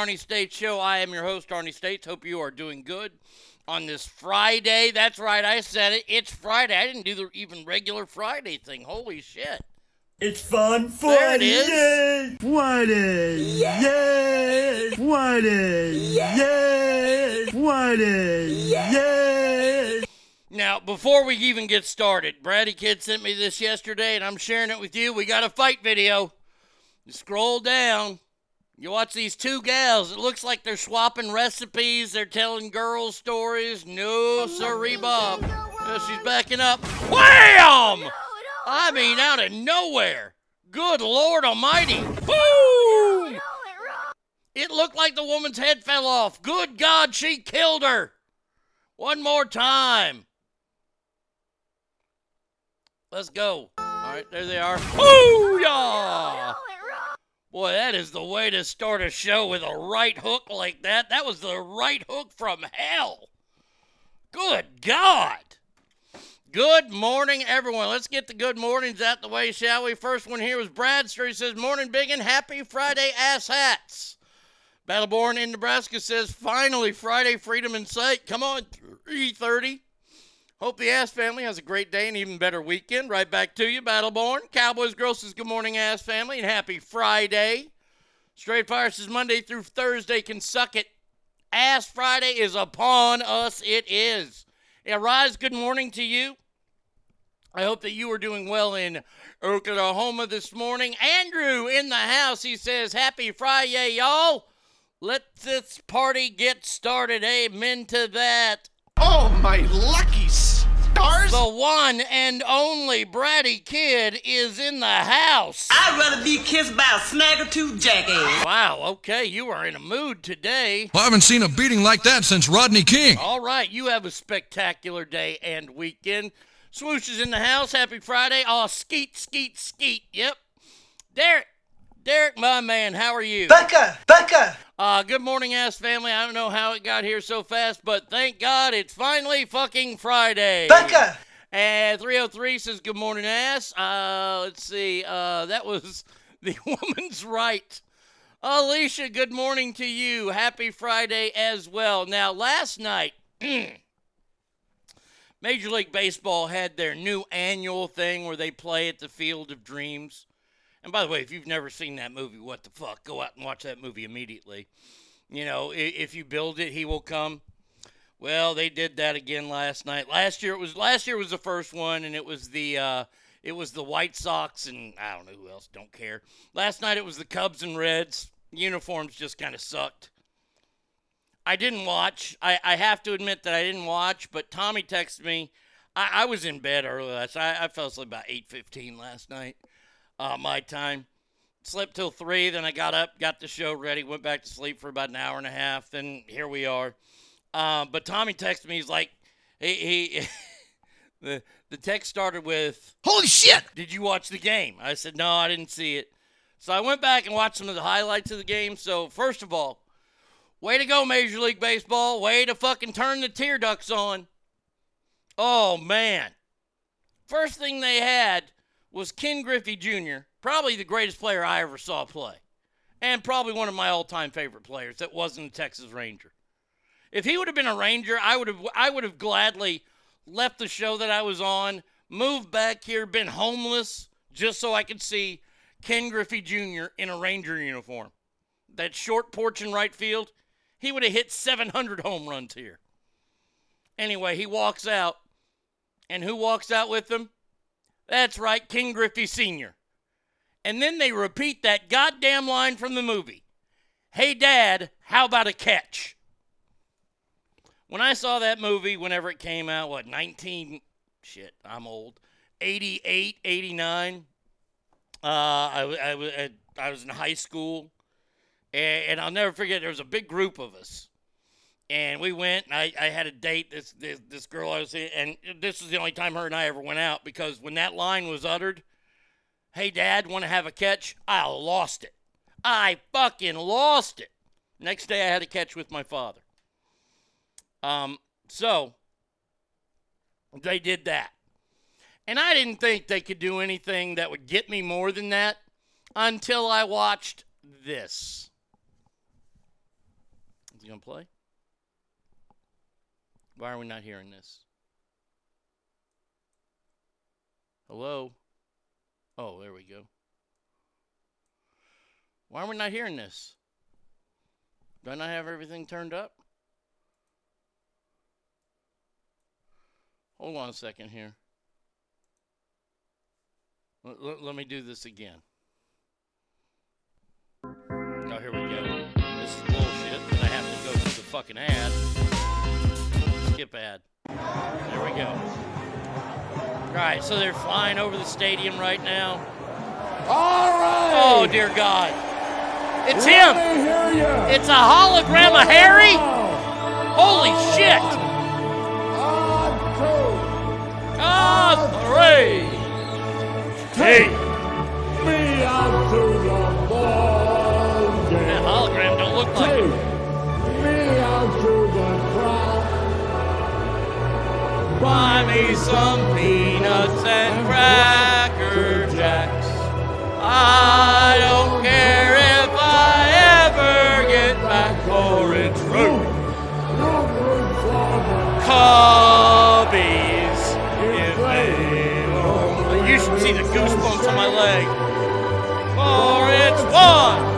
Arnie States Show. I am your host, Arnie States. Hope you are doing good on this Friday. That's right, I said it. It's Friday. I didn't do the even regular Friday thing. Holy shit. It's fun Friday. There it is. Yay! Friday! Yay! Friday! Yay! Friday! Yay! Now, before we even get started, Brady Kid sent me this yesterday, and I'm sharing it with you. We got a fight video. You scroll down. Watch these two gals. It looks like they're swapping recipes. They're telling girls stories. No, sorry, Bob. Yeah, she's backing up. Wham! I mean, out of nowhere. Good Lord Almighty. Boom! It looked like the woman's head fell off. Good God, she killed her. One more time. Let's go. All right, there they are. Booyah! Boy, that is the way to start a show with a right hook like that. That was the right hook from hell. Good God. Good morning, everyone. Let's get the good mornings out the way, shall we? First one here was Bradster. He says, Morning, Biggin. Happy Friday, ass hats. Battleborn in Nebraska says, Finally, Friday freedom in sight. Come on, 330. Hope the Ass family has a great day and even better weekend. Right back to you, Battleborn. Cowboys Grosses, Good morning, Ass family, and happy Friday. Straight Fire says, Monday through Thursday can suck it. Ass Friday is upon us. It is. Yeah, Rise, good morning to you. I hope that you are doing well in Oklahoma this morning. Andrew in the house, he says, Happy Friday, y'all. Let this party get started. Amen to that. Oh, my lucky stars. Motherfuckers. The one and only Bratty Kid is in the house. I'd rather be kissed by a snagger-tooth jackass. Wow, okay, you are in a mood today. Well, I haven't seen a beating like that since Rodney King. All right, you have a spectacular day and weekend. Swoosh is in the house. Happy Friday. Oh, skeet, skeet, skeet. Yep. Derek, Derek, my man, how are you? Becca, Becca. Uh, good morning, ass family. I don't know how it got here so fast, but thank God it's finally fucking Friday. Becca. And 303 says, Good morning, ass. Uh, let's see. Uh, that was the woman's right. Alicia, good morning to you. Happy Friday as well. Now, last night, Major League Baseball had their new annual thing where they play at the Field of Dreams. And by the way, if you've never seen that movie, what the fuck? Go out and watch that movie immediately. You know, if you build it, he will come. Well, they did that again last night. Last year it was last year was the first one, and it was the uh, it was the White Sox and I don't know who else. Don't care. Last night it was the Cubs and Reds. Uniforms just kind of sucked. I didn't watch. I, I have to admit that I didn't watch. But Tommy texted me. I, I was in bed early last. I, I fell asleep about eight fifteen last night, uh, my time. Slept till three. Then I got up, got the show ready, went back to sleep for about an hour and a half. Then here we are. Um, but Tommy texted me. He's like, he, he the the text started with, Holy shit! "Did you watch the game?" I said, "No, I didn't see it." So I went back and watched some of the highlights of the game. So first of all, way to go, Major League Baseball! Way to fucking turn the tear ducts on. Oh man! First thing they had was Ken Griffey Jr., probably the greatest player I ever saw play, and probably one of my all-time favorite players that wasn't a Texas Ranger. If he would have been a Ranger, I would have I would have gladly left the show that I was on, moved back here, been homeless just so I could see Ken Griffey Jr. in a Ranger uniform. That short porch in right field, he would have hit 700 home runs here. Anyway, he walks out, and who walks out with him? That's right, Ken Griffey Sr. And then they repeat that goddamn line from the movie. Hey, Dad, how about a catch? When I saw that movie, whenever it came out, what, 19, shit, I'm old, 88, 89, uh, I, I, I- I was in high school, and, and I'll never forget, there was a big group of us. And we went, and I, I had a date, this, this, this girl I was in, and this was the only time her and I ever went out, because when that line was uttered, hey, Dad, want to have a catch? I lost it. I fucking lost it. Next day, I had a catch with my father. Um, so they did that. And I didn't think they could do anything that would get me more than that until I watched this. Is he to play? Why are we not hearing this? Hello? Oh, there we go. Why are we not hearing this? Do I not have everything turned up? Hold on a second here. L- l- let me do this again. Oh, here we go. This is bullshit, I have to go through the fucking ad. Skip ad. There we go. All right, so they're flying over the stadium right now. All right. Oh, dear God. It's him. It's a hologram of Harry. Holy shit. God, three. Take me out to the ball game. That hologram don't look like Take Buy me some peanuts and cracker jacks. I don't care if I ever get back or it's root. Cubbies, if they only. You should see the goosebumps on my leg. For it's one,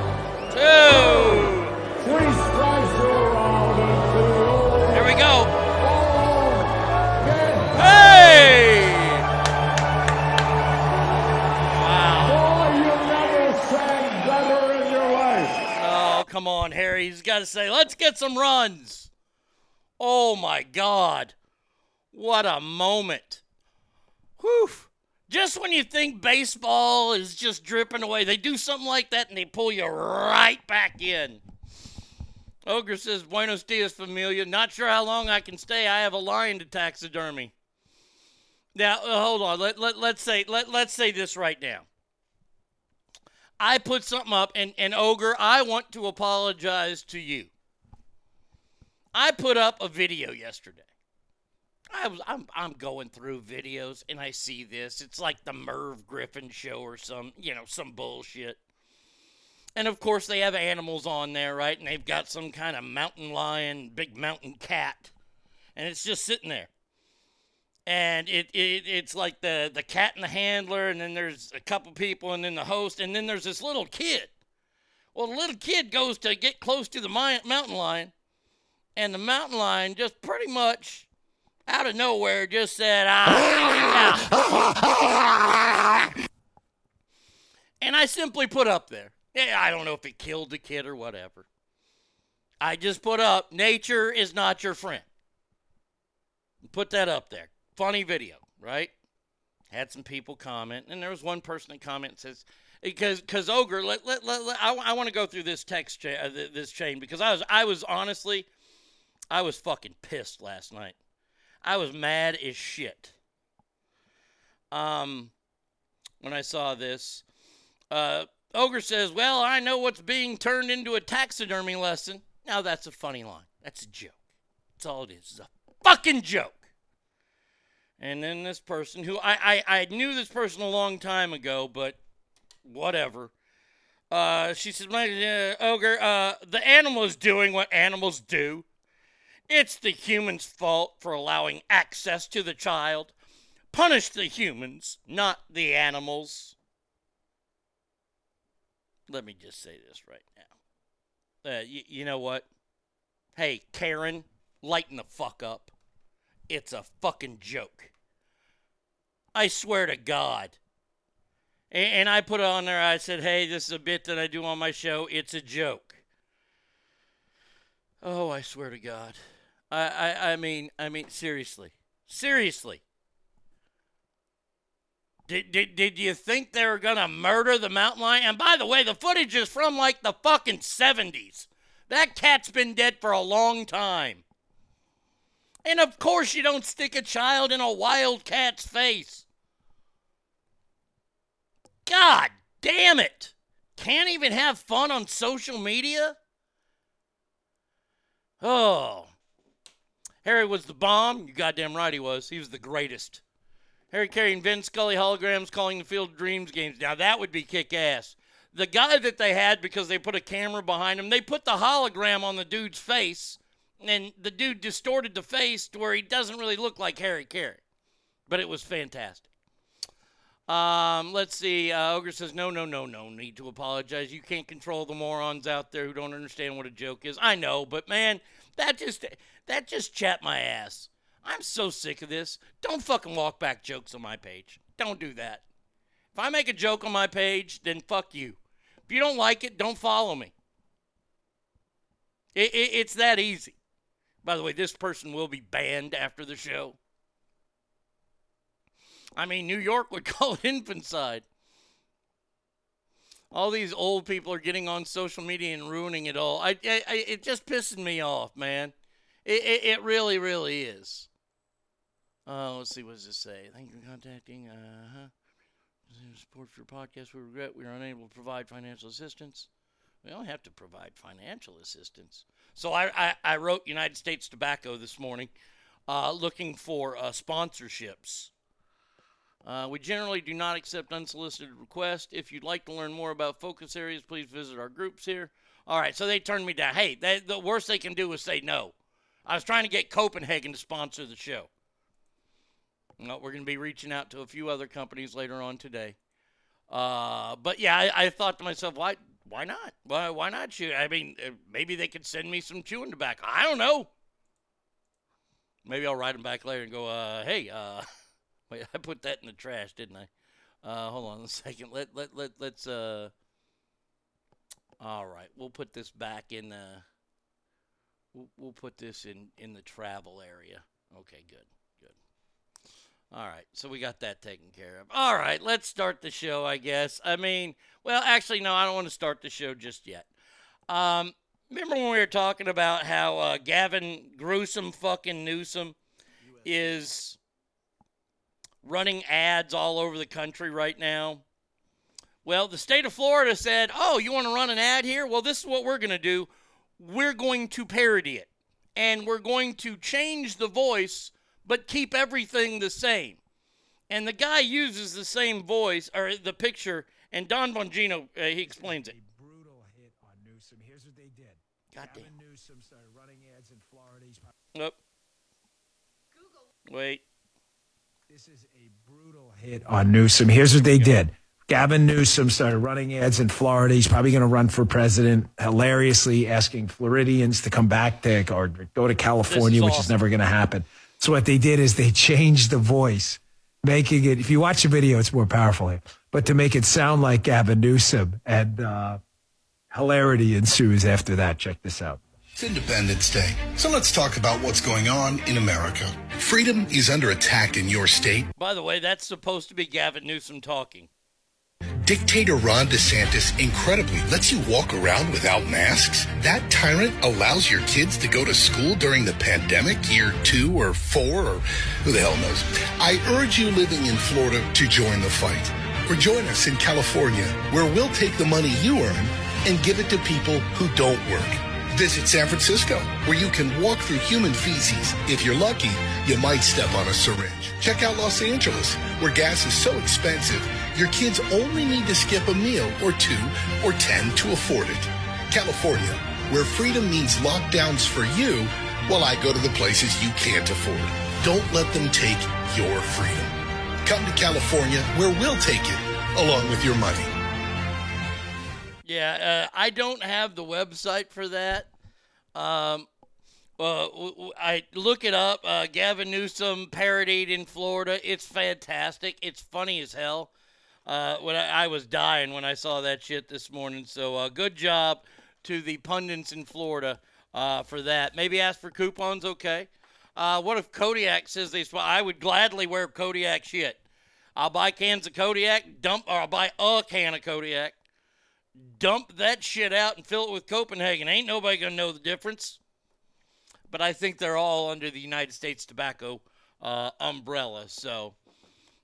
come on, Harry. He's got to say, let's get some runs. Oh, my God. What a moment. Whew. Just when you think baseball is just dripping away, they do something like that and they pull you right back in. Ogre says, Buenos dias, familia. Not sure how long I can stay. I have a lion to taxidermy. Now, uh, hold on. Let, let, let's say let, let's say this right now. I put something up, and, and Ogre, I want to apologize to you. I put up a video yesterday. I was I'm I'm going through videos and I see this. It's like the Merv Griffin show or some you know some bullshit. And of course they have animals on there, right? And they've got some kind of mountain lion, big mountain cat, and it's just sitting there. And it, it it's like the the cat and the handler, and then there's a couple people, and then the host, and then there's this little kid. Well, the little kid goes to get close to the mountain lion, and the mountain lion just pretty much out of nowhere just said, ah. and I simply put up there. Yeah, I don't know if it killed the kid or whatever. I just put up, nature is not your friend. Put that up there. Funny video, right? Had some people comment, and there was one person that commented says, because because ogre let, let, let, let I, I want to go through this text cha- uh, this chain because I was I was honestly I was fucking pissed last night. I was mad as shit. Um, when I saw this, uh, Ogre says, "Well, I know what's being turned into a taxidermy lesson." Now that's a funny line. That's a joke. That's all it is. It's a fucking joke. And then this person, who I I, I knew this person a long time ago, but whatever. Uh, she says, "My uh, ogre, uh, the animal is doing what animals do." It's the human's fault for allowing access to the child. Punish the humans, not the animals. Let me just say this right now. Uh, y- you know what? Hey, Karen, lighten the fuck up. It's a fucking joke. I swear to God. A- And I put it on there, I said, hey, this is a bit that I do on my show. It's a joke. Oh, I swear to God. I, I, I mean, I mean, seriously. Seriously. Did, did, did you think they were going to murder the mountain lion? And by the way, the footage is from like the fucking 70s. That cat's been dead for a long time. And of course, you don't stick a child in a wild cat's face. God damn it. Can't even have fun on social media? Oh. Harry was the bomb. You goddamn right he was. He was the greatest. Harry carrying Vin Scully holograms calling the Field of Dreams games. Now that would be kick ass. The guy that they had because they put a camera behind him, they put the hologram on the dude's face, and the dude distorted the face to where he doesn't really look like Harry Caray. But it was fantastic. Um, let's see. Uh, Ogre says, no, no, no, no need to apologize. You can't control the morons out there who don't understand what a joke is. I know, but man, that just that just chapped my ass. I'm so sick of this. Don't fucking walk back jokes on my page. Don't do that. If I make a joke on my page, then fuck you. If you don't like it, don't follow me. It, it, it's that easy. By the way, this person will be banned after the show. I mean, New York would call it infanticide. All these old people are getting on social media and ruining it all. I, I, I it just pisses me off, man. It, it, it really, really is. Uh, let's see, what does it say? Thank you for contacting. Uh huh. Support for your podcast. We regret we are unable to provide financial assistance. We don't have to provide financial assistance. So I, I, I wrote United States Tobacco this morning uh, looking for uh, sponsorships. Uh, we generally do not accept unsolicited requests. If you'd like to learn more about focus areas, please visit our groups here. All right, so they turned me down. Hey, they, the worst they can do is say no. I was trying to get Copenhagen to sponsor the show. No, we're going to be reaching out to a few other companies later on today. Uh, but yeah, I, I thought to myself, why, why not? Why, why not shoot? I mean, uh, maybe they could send me some chewing tobacco. I don't know. Maybe I'll write them back later and go, uh, hey, uh, wait, I put that in the trash, didn't I? Uh, hold on a second. Let let let let's uh. All right, we'll put this back in the. We'll, we'll put this in in the travel area. Okay, good. All right, so we got that taken care of. All right, let's start the show, I guess. I mean, well, actually, no, I don't want to start the show just yet. Um, remember when we were talking about how uh, Gavin Gruesome fucking Newsom is running ads all over the country right now? Well, the state of Florida said, oh, you want to run an ad here? Well, this is what we're going to do. We're going to parody it, and we're going to change the voice but keep everything the same. And the guy uses the same voice or the picture, and Dan Bongino uh, he explains it. brutal hit on Newsom. Here's what they did. Goddamn. Gavin Newsom started running ads in Florida. He's Nope. Wait. This is a brutal hit on Newsom. Here's what they did. Gavin Newsom started running ads in Florida. He's probably going to run for president, hilariously asking Floridians to come back to or go to California, which is never going to happen. So what they did is they changed the voice, making it. If you watch the video, it's more powerful. But to make it sound like Gavin Newsom, and uh, hilarity ensues after that. Check this out. It's Independence Day, so let's talk about what's going on in America. Freedom is under attack in your state. By the way, that's supposed to be Gavin Newsom talking. Dictator Ron DeSantis incredibly lets you walk around without masks. That tyrant allows your kids to go to school during the pandemic, year two or four, or who the hell knows. I urge you living in Florida to join the fight. Or join us in California, where we'll take the money you earn and give it to people who don't work. Visit San Francisco, where you can walk through human feces. If you're lucky, you might step on a syringe. Check out Los Angeles, where gas is so expensive, your kids only need to skip a meal or two or ten to afford it. California, where freedom means lockdowns for you, while I go to the places you can't afford. Don't let them take your freedom. Come to California, where we'll take it, along with your money. Yeah, uh, I don't have the website for that. Um, uh, I look it up. Uh, Gavin Newsom parodied in Florida. It's fantastic. It's funny as hell. Uh, when I, I was dying when I saw that shit this morning. So uh, good job to the pundits in Florida uh, for that. Maybe ask for coupons. Okay. Uh, what if Kodiak says they? I would gladly wear Kodiak shit. I'll buy cans of Kodiak, dump, or I'll buy a can of Kodiak, dump that shit out and fill it with Copenhagen. Ain't nobody gonna know the difference. But I think they're all under the United States tobacco uh, umbrella. So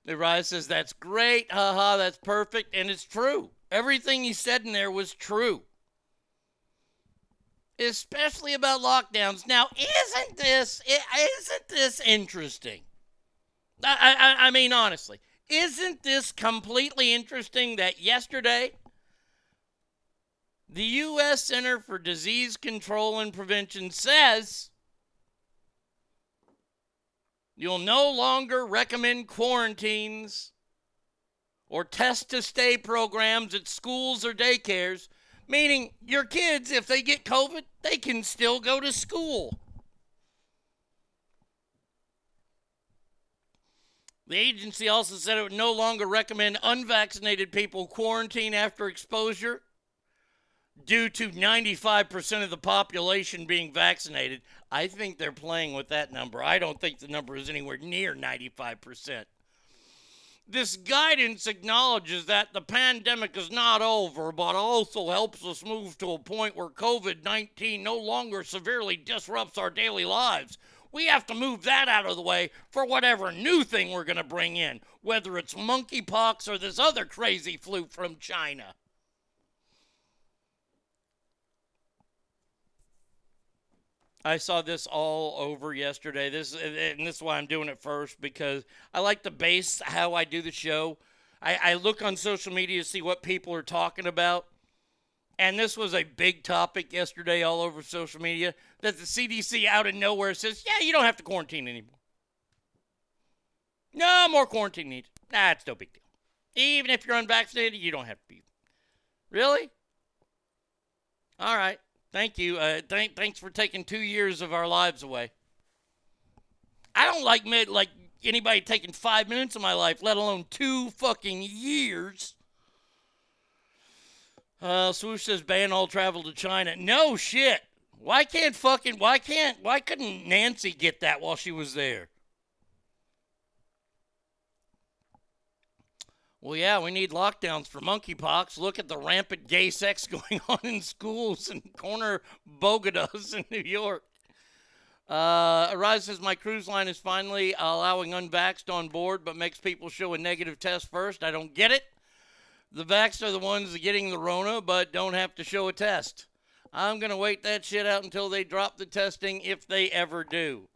Rise says that's great, haha, that's perfect, and it's true. Everything he said in there was true. Especially about lockdowns. Now, isn't this isn't this interesting? I, I, I mean, honestly, isn't this completely interesting that yesterday the U.S. Center for Disease Control and Prevention says you'll no longer recommend quarantines or test to stay programs at schools or daycares, meaning your kids, if they get COVID, they can still go to school. The agency also said it would no longer recommend unvaccinated people quarantine after exposure due to 95% of the population being vaccinated. I think they're playing with that number. I don't think the number is anywhere near 95%. This guidance acknowledges that the pandemic is not over, but also helps us move to a point where COVID 19 no longer severely disrupts our daily lives. We have to move that out of the way for whatever new thing we're going to bring in, whether it's monkeypox or this other crazy flu from China. I saw this all over yesterday. This and this is why I'm doing it first because I like to base how I do the show. I, I look on social media to see what people are talking about. And this was a big topic yesterday all over social media that the CDC out of nowhere says, yeah, you don't have to quarantine anymore. No more quarantine needs. Nah, it's no big deal. Even if you're unvaccinated, you don't have to be. Really? All right. Thank you. Uh, th- thanks for taking two years of our lives away. I don't like like anybody taking five minutes of my life, let alone two fucking years. Uh, Swoosh says ban all travel to China. No shit. Why can't fucking why can't why couldn't Nancy get that while she was there? Well, yeah, we need lockdowns for monkeypox. Look at the rampant gay sex going on in schools and corner bodegas in New York. Uh, Arise says my cruise line is finally allowing unvaxxed on board, but makes people show a negative test first. I don't get it. The vaxxed are the ones getting the Rona, but don't have to show a test. I'm going to wait that shit out until they drop the testing, if they ever do.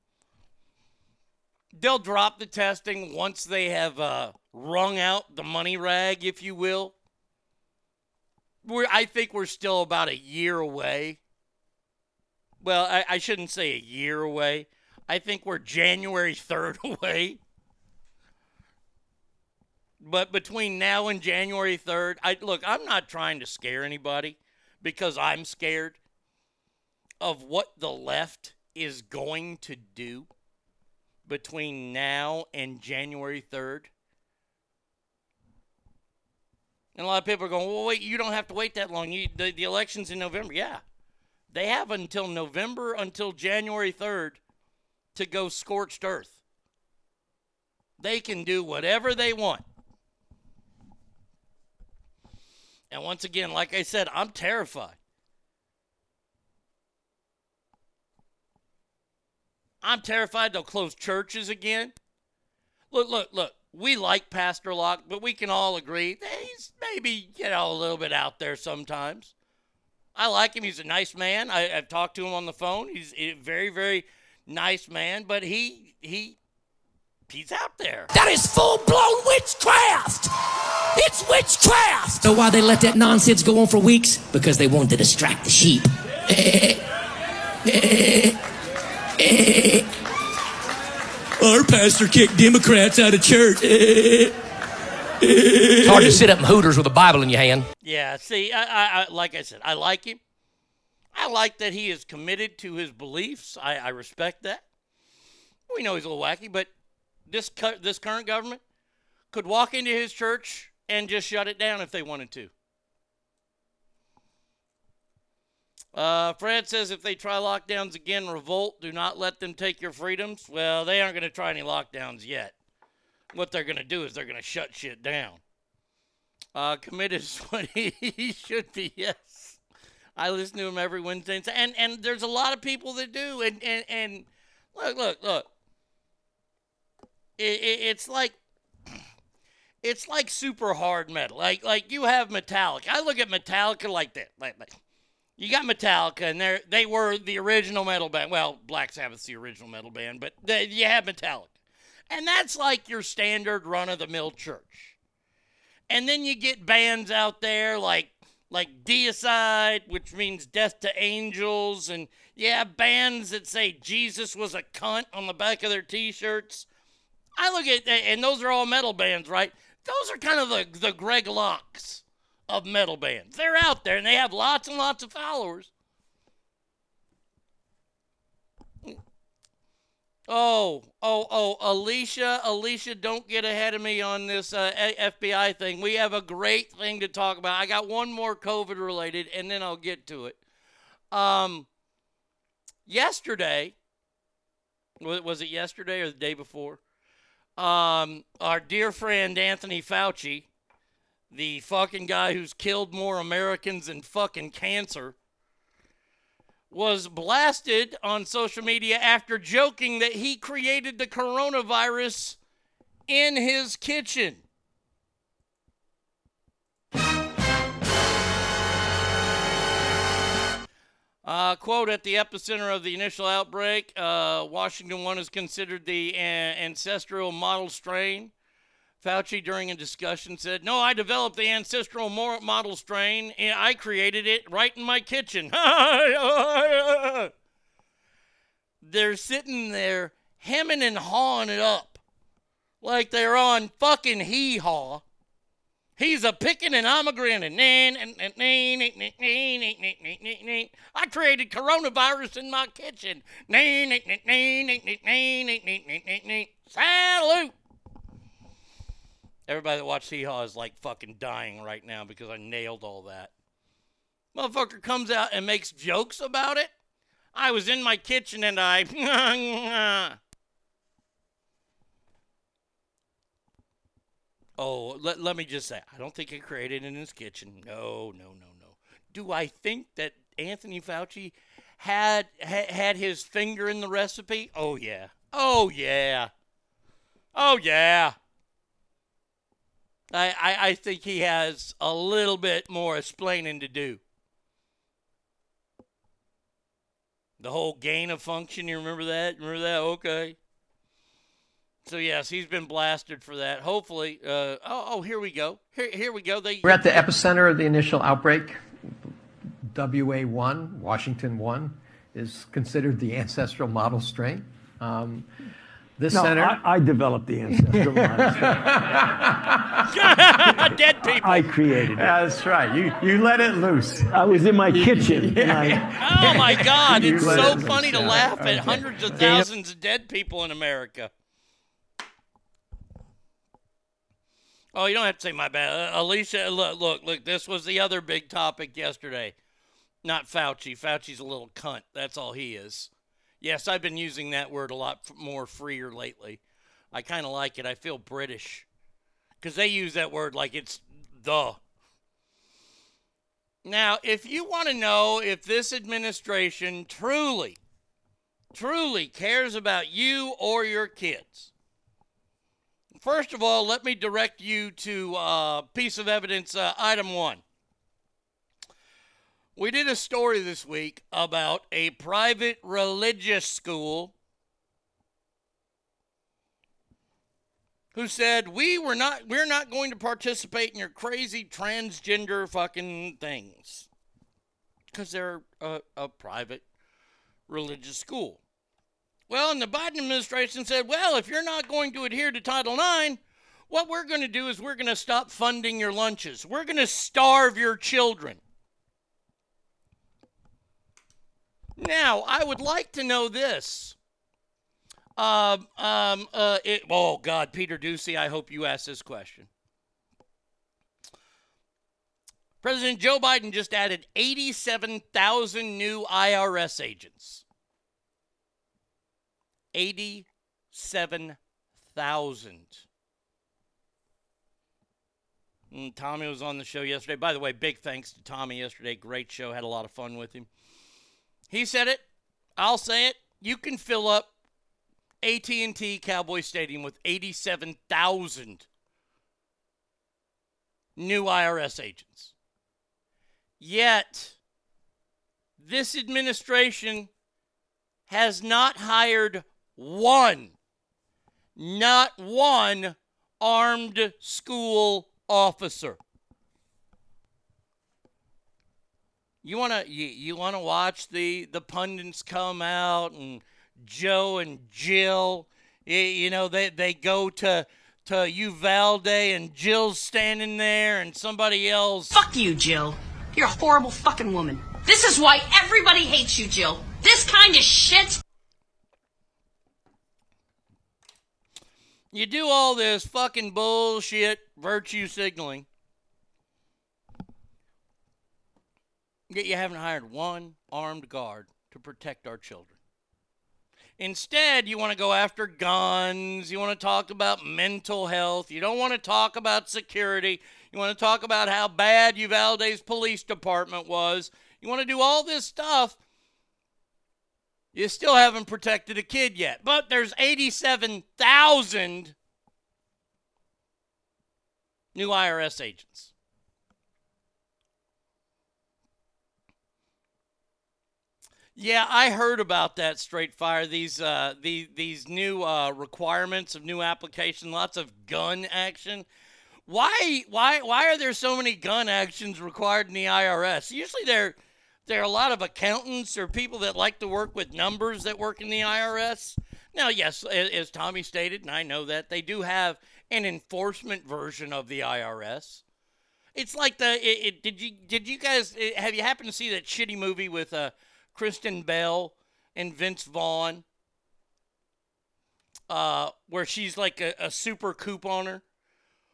They'll drop the testing once they have uh, wrung out the money rag, if you will. We're, I think we're still about a year away. Well, I, I shouldn't say a year away. I think we're January 3rd away. But between now and January 3rd, I look, I'm not trying to scare anybody because I'm scared of what the left is going to do between now and January 3rd. And a lot of people are going, well, wait, you don't have to wait that long. You, the, the election's in November. Yeah. They have until November, until January 3rd to go scorched earth. They can do whatever they want. And once again, like I said, I'm terrified. I'm terrified they'll close churches again. Look, look, look. We like Pastor Locke, but we can all agree that he's maybe, you know, a little bit out there sometimes. I like him. He's a nice man. I, have talked to him on the phone. He's a very, very nice man, but he he he's out there. That is full blown witchcraft! It's witchcraft! So why they let that nonsense go on for weeks? Because they want to distract the sheep. Our pastor kicked Democrats out of church. It's hard to sit up in Hooters with a Bible in your hand. Yeah, see, I, I, I like I said, I like him. I like that he is committed to his beliefs. I, I respect that. We know he's a little wacky, but this cu- this current government could walk into his church and just shut it down if they wanted to. Uh, Fred says if they try lockdowns again, revolt. Do not let them take your freedoms. Well, they aren't going to try any lockdowns yet. What they're going to do is they're going to shut shit down. Uh, committed is what he should be. Yes, I listen to him every Wednesday, and and, and there's a lot of people that do. And and, and look, look, look. It, it, it's like it's like super hard metal. Like like you have Metallica. I look at Metallica like that. Like, like you got Metallica, and they they were the original metal band. Well, Black Sabbath's the original metal band, but they, you have Metallica, and that's like your standard run of the mill church. And then you get bands out there like like Deicide, which means death to angels, and yeah, bands that say Jesus was a cunt on the back of their T-shirts. I look at and those are all metal bands, right? Those are kind of the the Greg Lockes of metal bands. They're out there and they have lots and lots of followers. Oh, oh, oh, Alicia, Alicia, don't get ahead of me on this uh, FBI thing. We have a great thing to talk about. I got one more COVID related, and then I'll get to it. Um, yesterday, was it yesterday or the day before? Um, our dear friend Anthony Fauci, the fucking guy who's killed more Americans than fucking cancer, was blasted on social media after joking that he created the coronavirus in his kitchen. Uh, quote At the epicenter of the initial outbreak, uh, Washington 1 is considered the uh, ancestral model strain. Fauci, during a discussion, said, No, I developed the ancestral model strain. And I created it right in my kitchen. they're sitting there hemming and hawing it up like they're on fucking hee haw. He's a picking and I'm a grinning. I created coronavirus in my kitchen. Salute. Everybody that watched Hee is like fucking dying right now because I nailed all that. Motherfucker comes out and makes jokes about it. I was in my kitchen and I. Oh, let, let me just say, I don't think he created it in his kitchen. No, no, no, no. Do I think that Anthony Fauci had ha, had his finger in the recipe? Oh yeah. Oh yeah. Oh yeah. I, I, I think he has a little bit more explaining to do. The whole gain of function, you remember that? Remember that? Okay. So yes, he's been blasted for that. Hopefully, uh, oh, oh, here we go. Here, here we go. They We're at the epicenter of the initial outbreak. WA1, Washington 1, is considered the ancestral model strain. Um, this No, center. I, I developed the ancestral model. Dead people. I created it. That's right. You you let it loose. I was in my kitchen. and I- Oh my God! It's so it loose, funny to yeah. laugh at Okay. hundreds of thousands of dead people in America. Oh, you don't have to say my bad, uh, Alicia. Look, look, look. This was the other big topic yesterday. Not Fauci. Fauci's a little cunt. That's all he is. Yes, I've been using that word a lot more freer lately. I kind of like it. I feel British because they use that word like it's the. Now, if you want to know if this administration truly, truly cares about you or your kids, first of all, let me direct you to uh, piece of evidence uh, item one. We did a story this week about a private religious school who said we were not we're not going to participate in your crazy transgender fucking things because they're a, a private religious school. Well, and the Biden administration said, well, if you're not going to adhere to Title IX, what we're going to do is we're going to stop funding your lunches. We're going to starve your children. Now, I would like to know this. Um, um, uh, it, oh, God, Peter Doocy, I hope you ask this question. President Joe Biden just added 87,000 new IRS agents. 87,000. Mm, Tommy was on the show yesterday. By the way, big thanks to Tommy yesterday. Great show. Had a lot of fun with him. He said it. I'll say it. You can fill up AT&T Cowboy Stadium with 87,000 new IRS agents. Yet, this administration has not hired one, not one armed school officer. You want to you, you want to watch the the pundits come out and Joe and Jill, you, you know they they go to to Uvalde and Jill's standing there and somebody else Fuck you, Jill. You're a horrible fucking woman. This is why everybody hates you, Jill. This kind of shit. You do all this fucking bullshit virtue signaling. Yet you haven't hired one armed guard to protect our children. Instead, you want to go after guns. You want to talk about mental health. You don't want to talk about security. You want to talk about how bad Uvalde's police department was. You want to do all this stuff. You still haven't protected a kid yet. But there's 87,000 new IRS agents. Yeah, I heard about that straight fire. These uh, these these new uh, requirements of new application, lots of gun action. Why why why are there so many gun actions required in the IRS? Usually there there are a lot of accountants or people that like to work with numbers that work in the IRS. Now, yes, as Tommy stated, and I know that they do have an enforcement version of the IRS. It's like the it, it, did you did you guys eh, have you happened to see that shitty movie with uh Kristen Bell and Vince Vaughn, uh, where she's like a, a super couponer.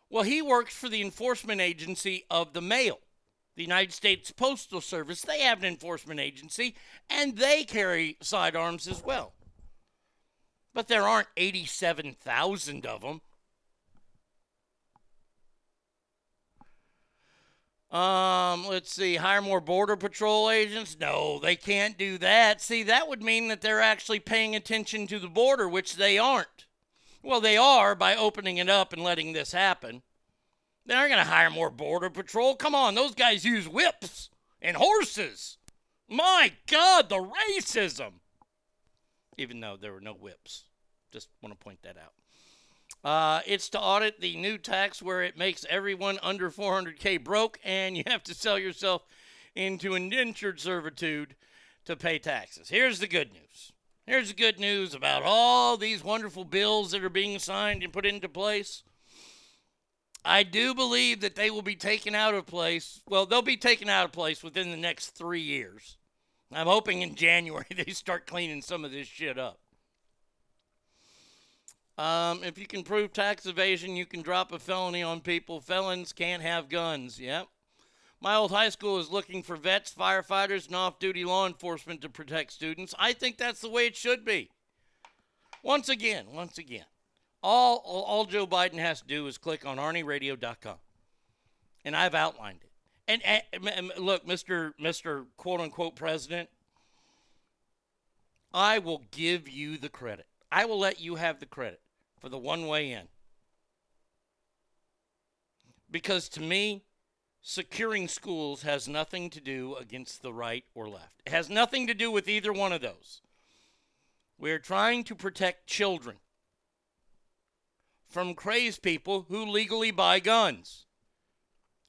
Well, he works for the enforcement agency of the mail, the United States Postal Service. They have an enforcement agency, and they carry sidearms as well. But there aren't 87,000 of them. Um, let's see, hire more border patrol agents? No, they can't do that. See, that would mean that they're actually paying attention to the border, which they aren't. Well, they are by opening it up and letting this happen. They aren't going to hire more border patrol. Come on, those guys use whips and horses. My God, the racism. Even though there were no whips. Just want to point that out. Uh, it's to audit the new tax where it makes everyone under 400K broke and you have to sell yourself into indentured servitude to pay taxes. Here's the good news. Here's the good news about all these wonderful bills that are being signed and put into place. I do believe that they will be taken out of place. Well, they'll be taken out of place within the next three years. I'm hoping in January they start cleaning some of this shit up. Um, if you can prove tax evasion, you can drop a felony on people. Felons can't have guns. Yep. My old high school is looking for vets, firefighters, and off duty law enforcement to protect students. I think that's the way it should be. Once again, once again, all, all, Joe Biden has to do is click on ArnieRadio.com. And I've outlined it. And, and, and look, Mr. Mr. quote unquote president, I will give you the credit. I will let you have the credit for the one way in. Because to me, securing schools has nothing to do against the right or left. It has nothing to do with either one of those. We're trying to protect children from crazed people who legally buy guns.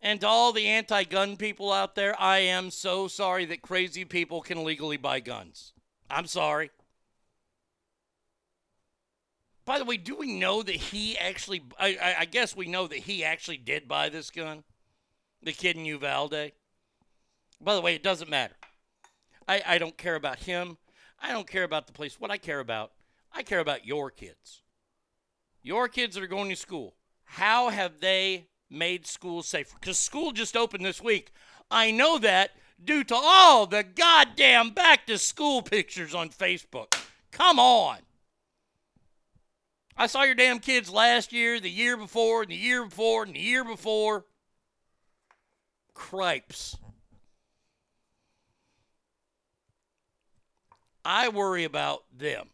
And to all the anti gun people out there, I am so sorry that crazy people can legally buy guns. I'm sorry. By the way, do we know that he actually, I, I, I guess we know that he actually did buy this gun? The kid in Uvalde? By the way, it doesn't matter. I, I don't care about him. I don't care about the place. What I care about, I care about your kids. Your kids that are going to school. How have they made school safer? Because school just opened this week. I know that due to all the goddamn back to school pictures on Facebook. Come on. I saw your damn kids last year, the year before, and the year before, and the year before. Cripes. I worry about them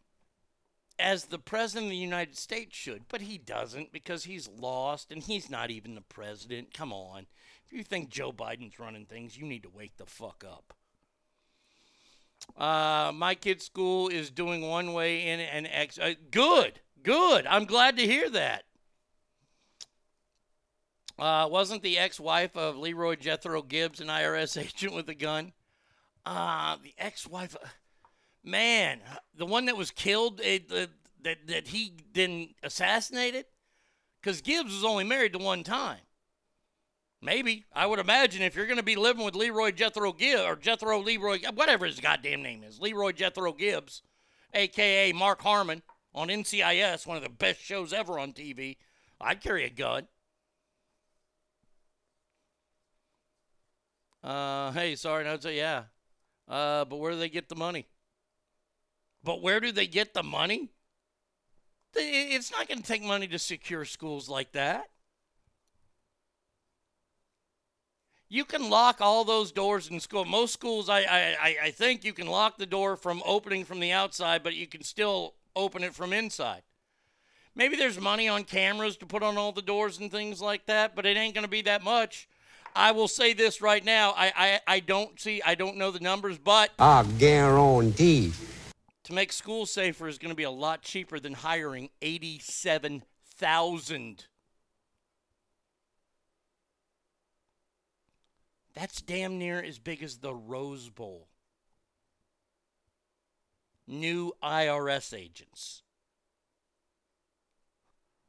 as the president of the United States should, but he doesn't because he's lost and he's not even the president. Come on. If you think Joe Biden's running things, you need to wake the fuck up. Uh, my kid's school is doing one way in and X. Uh, good, good. I'm glad to hear that. Uh, wasn't the ex-wife of Leroy Jethro Gibbs an IRS agent with a gun? Uh, the ex-wife, man, the one that was killed, it, the, that that he then assassinated, because Gibbs was only married to one time. Maybe I would imagine if you're going to be living with Leroy Jethro Gibbs or Jethro Leroy, whatever his goddamn name is, Leroy Jethro Gibbs, aka Mark Harmon on NCIS, one of the best shows ever on TV. I'd carry a gun. Uh, hey, sorry, no, say yeah. Uh, but where do they get the money? But where do they get the money? It's not going to take money to secure schools like that. You can lock all those doors in school. Most schools, I, I, I think you can lock the door from opening from the outside, but you can still open it from inside. Maybe there's money on cameras to put on all the doors and things like that, but it ain't going to be that much. I will say this right now. I, I, I don't see, I don't know the numbers, but I guarantee. to make schools safer is going to be a lot cheaper than hiring 87,000. That's damn near as big as the Rose Bowl. New IRS agents.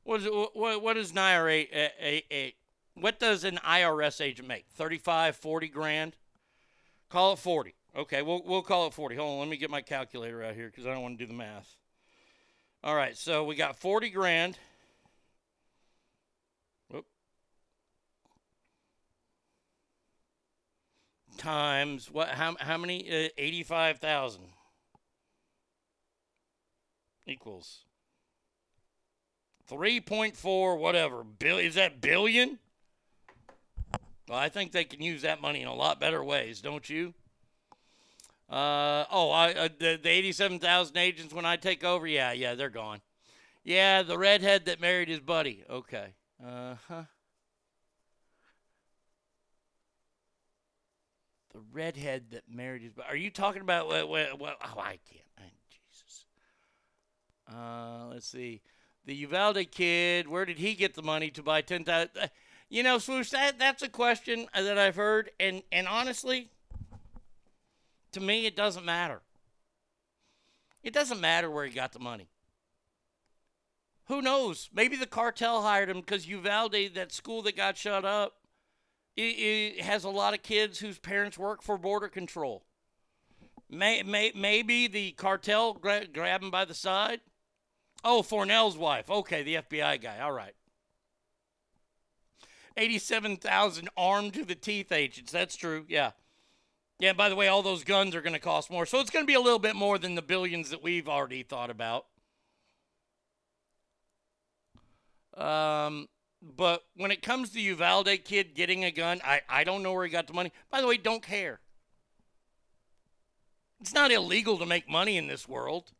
What is, what, what is an IRA, a, a, a, what does an IRS agent make? 35, 40 grand? Call it 40. Okay, we'll, we'll call it 40. Hold on, let me get my calculator out here because I don't want to do the math. All right, so we got 40 grand. Times what? How, how many? Uh, 85,000 equals 3.4 whatever. Bill, is that billion? Well, I think they can use that money in a lot better ways, don't you? Uh, oh, I, uh, the, the 87,000 agents when I take over, yeah, yeah, they're gone. Yeah, the redhead that married his buddy. Okay. Uh huh. The redhead that married his buddy. Are you talking about what? what oh, I can't. Uh, let's see. The Uvalde kid. Where did he get the money to buy ten thousand? Uh, you know, swoosh. That that's a question that I've heard, and and honestly, to me, it doesn't matter. It doesn't matter where he got the money. Who knows? Maybe the cartel hired him because Uvalde, that school that got shut up, it, it has a lot of kids whose parents work for Border Control. May, may, maybe the cartel gra- grab him by the side. Oh, Fornell's wife. Okay, the FBI guy. All right. 87,000 armed to the teeth agents. That's true. Yeah. Yeah, by the way, all those guns are going to cost more. So it's going to be a little bit more than the billions that we've already thought about. Um, but when it comes to Uvalde kid getting a gun, I, I don't know where he got the money. By the way, don't care. It's not illegal to make money in this world.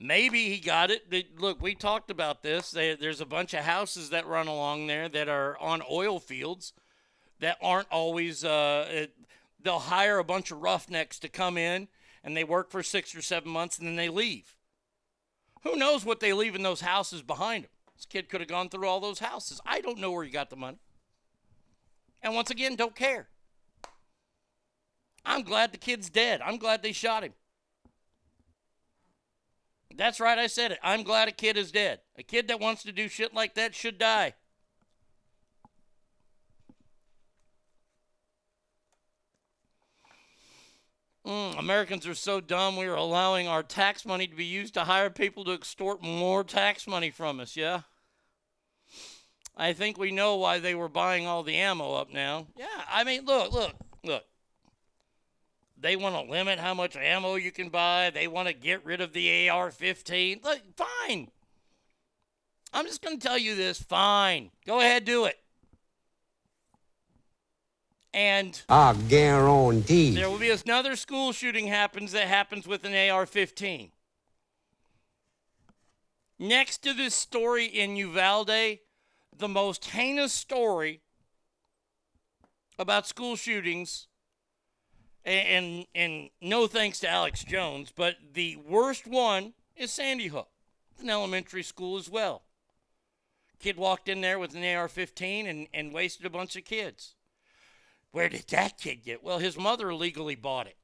Maybe he got it. Look, we talked about this. There- There's a bunch of houses that run along there that are on oil fields that aren't always. Uh, it- they'll hire a bunch of roughnecks to come in and they work for six or seven months and then they leave. Who knows what they leave in those houses behind them? This kid could have gone through all those houses. I don't know where he got the money. And once again, don't care. I'm glad the kid's dead. I'm glad they shot him. That's right, I said it. I'm glad a kid is dead. A kid that wants to do shit like that should die. Mm, Americans are so dumb, we are allowing our tax money to be used to hire people to extort more tax money from us, yeah? I think we know why they were buying all the ammo up now. Yeah, I mean, look, look, look. They want to limit how much ammo you can buy. They want to get rid of the AR 15. Look, fine. I'm just going to tell you this fine. Go ahead, do it. And I guarantee. there will be another school shooting happens that happens with an AR-15. Next to this story in Uvalde, the most heinous story about school shootings, and, and no thanks to Alex Jones, but the worst one is Sandy Hook. An elementary school as well. Kid walked in there with an AR-15 and, and wasted a bunch of kids. Where did that kid get? Well, his mother legally bought it.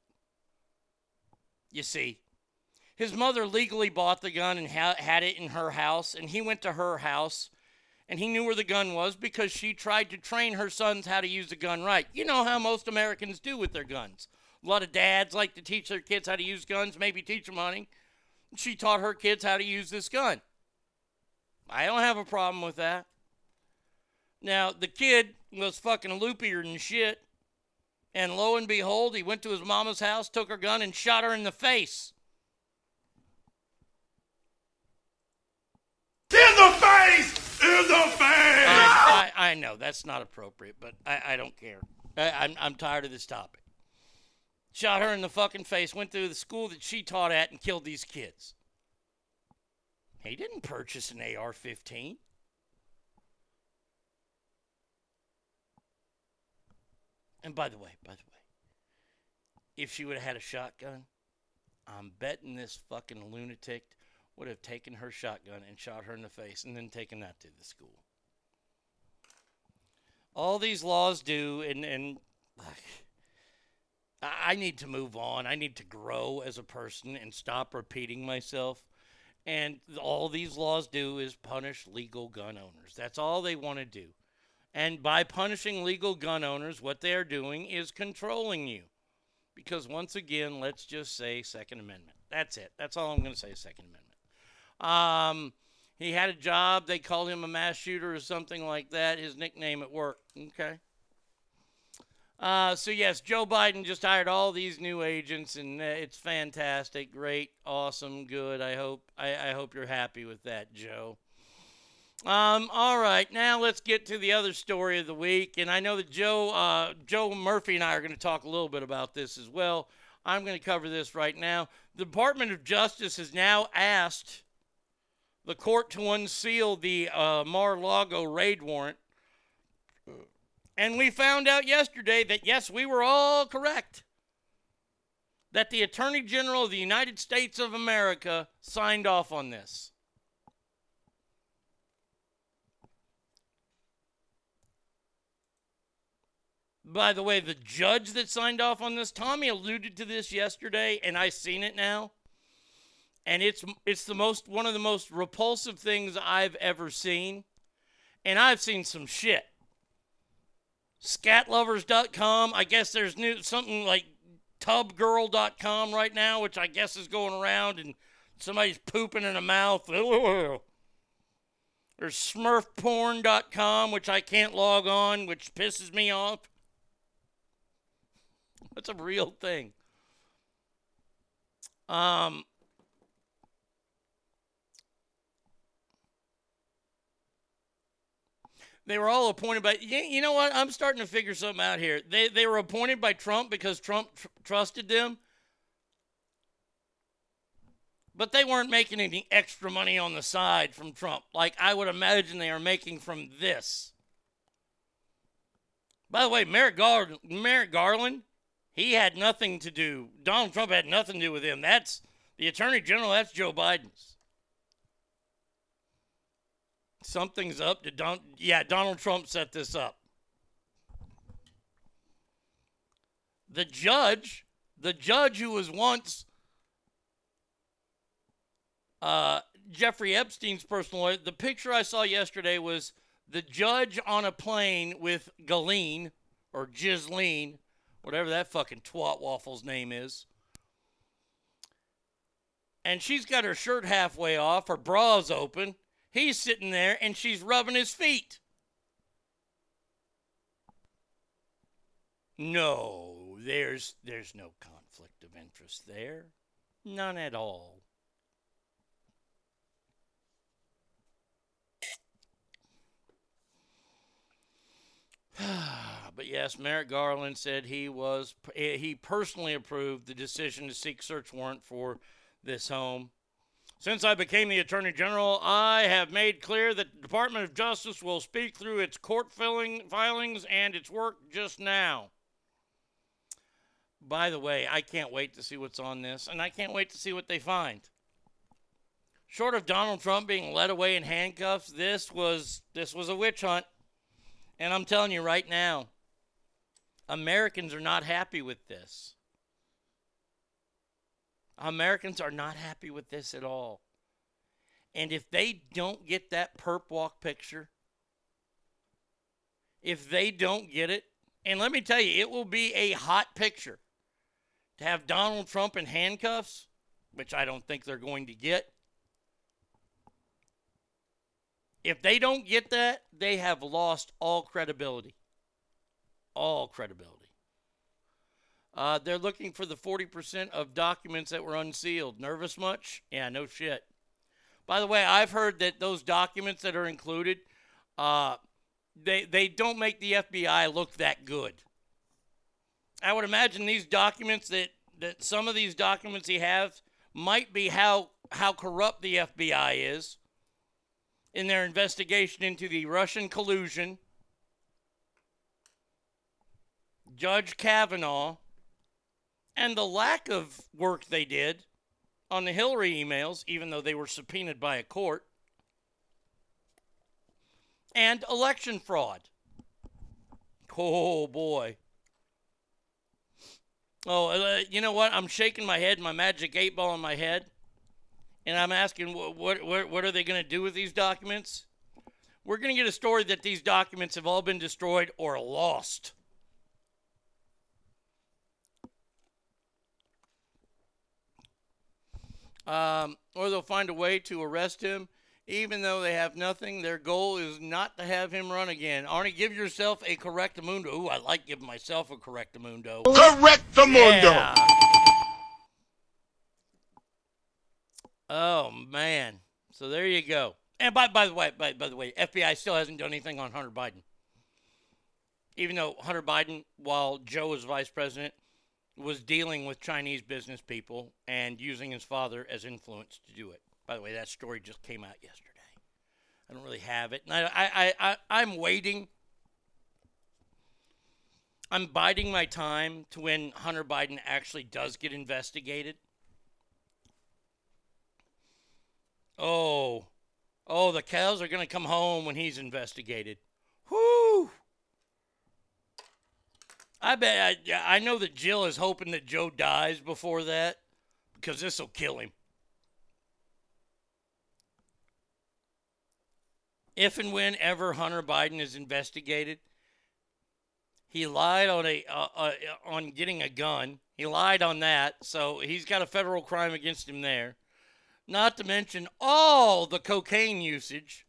You see, his mother legally bought the gun and ha- had it in her house, and he went to her house and he knew where the gun was because she tried to train her sons how to use the gun right. You know how most Americans do with their guns. A lot of dads like to teach their kids how to use guns, maybe teach them hunting. She taught her kids how to use this gun. I don't have a problem with that. Now, the kid was fucking loopier than shit. And lo and behold, he went to his mama's house, took her gun, and shot her in the face. In the face! In the face! I, know that's not appropriate, but I, I don't care. I, I'm, I'm tired of this topic. Shot her in the fucking face, went through the school that she taught at, and killed these kids. He didn't purchase an AR 15. And by the way, by the way, if she would have had a shotgun, I'm betting this fucking lunatic would have taken her shotgun and shot her in the face and then taken that to the school. All these laws do, and, and I need to move on. I need to grow as a person and stop repeating myself. And all these laws do is punish legal gun owners. That's all they want to do. And by punishing legal gun owners, what they are doing is controlling you. Because once again, let's just say Second Amendment. That's it. That's all I'm going to say, Second Amendment. Um, he had a job. They called him a mass shooter or something like that. His nickname at work. Okay. Uh, so yes, Joe Biden just hired all these new agents, and uh, it's fantastic, great, awesome, good. I hope I, I hope you're happy with that, Joe. Um, all right, now let's get to the other story of the week, and I know that Joe, uh, Joe Murphy and I are going to talk a little bit about this as well. I'm going to cover this right now. The Department of Justice has now asked the court to unseal the uh, Mar-Lago raid warrant, and we found out yesterday that yes, we were all correct. That the Attorney General of the United States of America signed off on this. By the way, the judge that signed off on this, Tommy alluded to this yesterday, and I seen it now. And it's it's the most one of the most repulsive things I've ever seen. And I've seen some shit. Scatlovers.com. I guess there's new something like tubgirl.com right now, which I guess is going around and somebody's pooping in a mouth. There's smurfporn.com, which I can't log on, which pisses me off. That's a real thing. Um, they were all appointed by. You, know what? I'm starting to figure something out here. They they were appointed by Trump because Trump tr- trusted them. But they weren't making any extra money on the side from Trump, like I would imagine they are making from this. By the way, Merrick, Gar- Merrick Garland, he had nothing to do. Donald Trump had nothing to do with him. That's the Attorney General. That's Joe Biden's. Something's up. Did Don? Yeah, Donald Trump set this up. The judge, the judge who was once uh, Jeffrey Epstein's personal lawyer. The picture I saw yesterday was the judge on a plane with Ghislaine or Ghislaine, whatever that fucking twat waffle's name is. And she's got her shirt halfway off, her bra's open. He's sitting there and she's rubbing his feet. No, there's there's no conflict of interest there. None at all. but yes, Merrick Garland said he was he personally approved the decision to seek search warrant for this home. Since I became the Attorney General, I have made clear that the Department of Justice will speak through its court filings and its work just now. By the way, I can't wait to see what's on this, and I can't wait to see what they find. Short of Donald Trump being led away in handcuffs, this was this was a witch hunt. And I'm telling you right now, Americans are not happy with this. Americans are not happy with this at all. And if they don't get that perp walk picture, if they don't get it, and let me tell you, it will be a hot picture to have Donald Trump in handcuffs, which I don't think they're going to get. If they don't get that, they have lost all credibility. All credibility. Uh, they're looking for the 40% of documents that were unsealed. Nervous much? Yeah, no shit. By the way, I've heard that those documents that are included, uh, they, they don't make the FBI look that good. I would imagine these documents that, that some of these documents he has might be how, how corrupt the FBI is in their investigation into the Russian collusion. Judge Kavanaugh and the lack of work they did on the Hillary emails, even though they were subpoenaed by a court, and election fraud. Oh boy. Oh, uh, you know what? I'm shaking my head, my magic eight ball in my head, and I'm asking, what what what are they going to do with these documents? We're going to get a story that these documents have all been destroyed or lost. Um, or they'll find a way to arrest him. Even though they have nothing, their goal is not to have him run again. Arnie, give yourself a correctamundo. Ooh, I like giving myself a correctamundo. Correctamundo. Yeah. Oh man. So there you go. And by by the way, by, by the way, FBI still hasn't done anything on Hunter Biden. Even though Hunter Biden, while Joe was vice president, was dealing with Chinese business people and using his father as influence to do it. By the way, that story just came out yesterday. I don't really have it. And I, I, I, I, I'm waiting. I'm biding my time to when Hunter Biden actually does get investigated. Oh, oh, the cows are going to come home when he's investigated. Whoo! I bet I, I know that Jill is hoping that Joe dies before that because this will kill him. If and whenever Hunter Biden is investigated, he lied on a uh, uh, on getting a gun. He lied on that, so he's got a federal crime against him there. Not to mention all the cocaine usage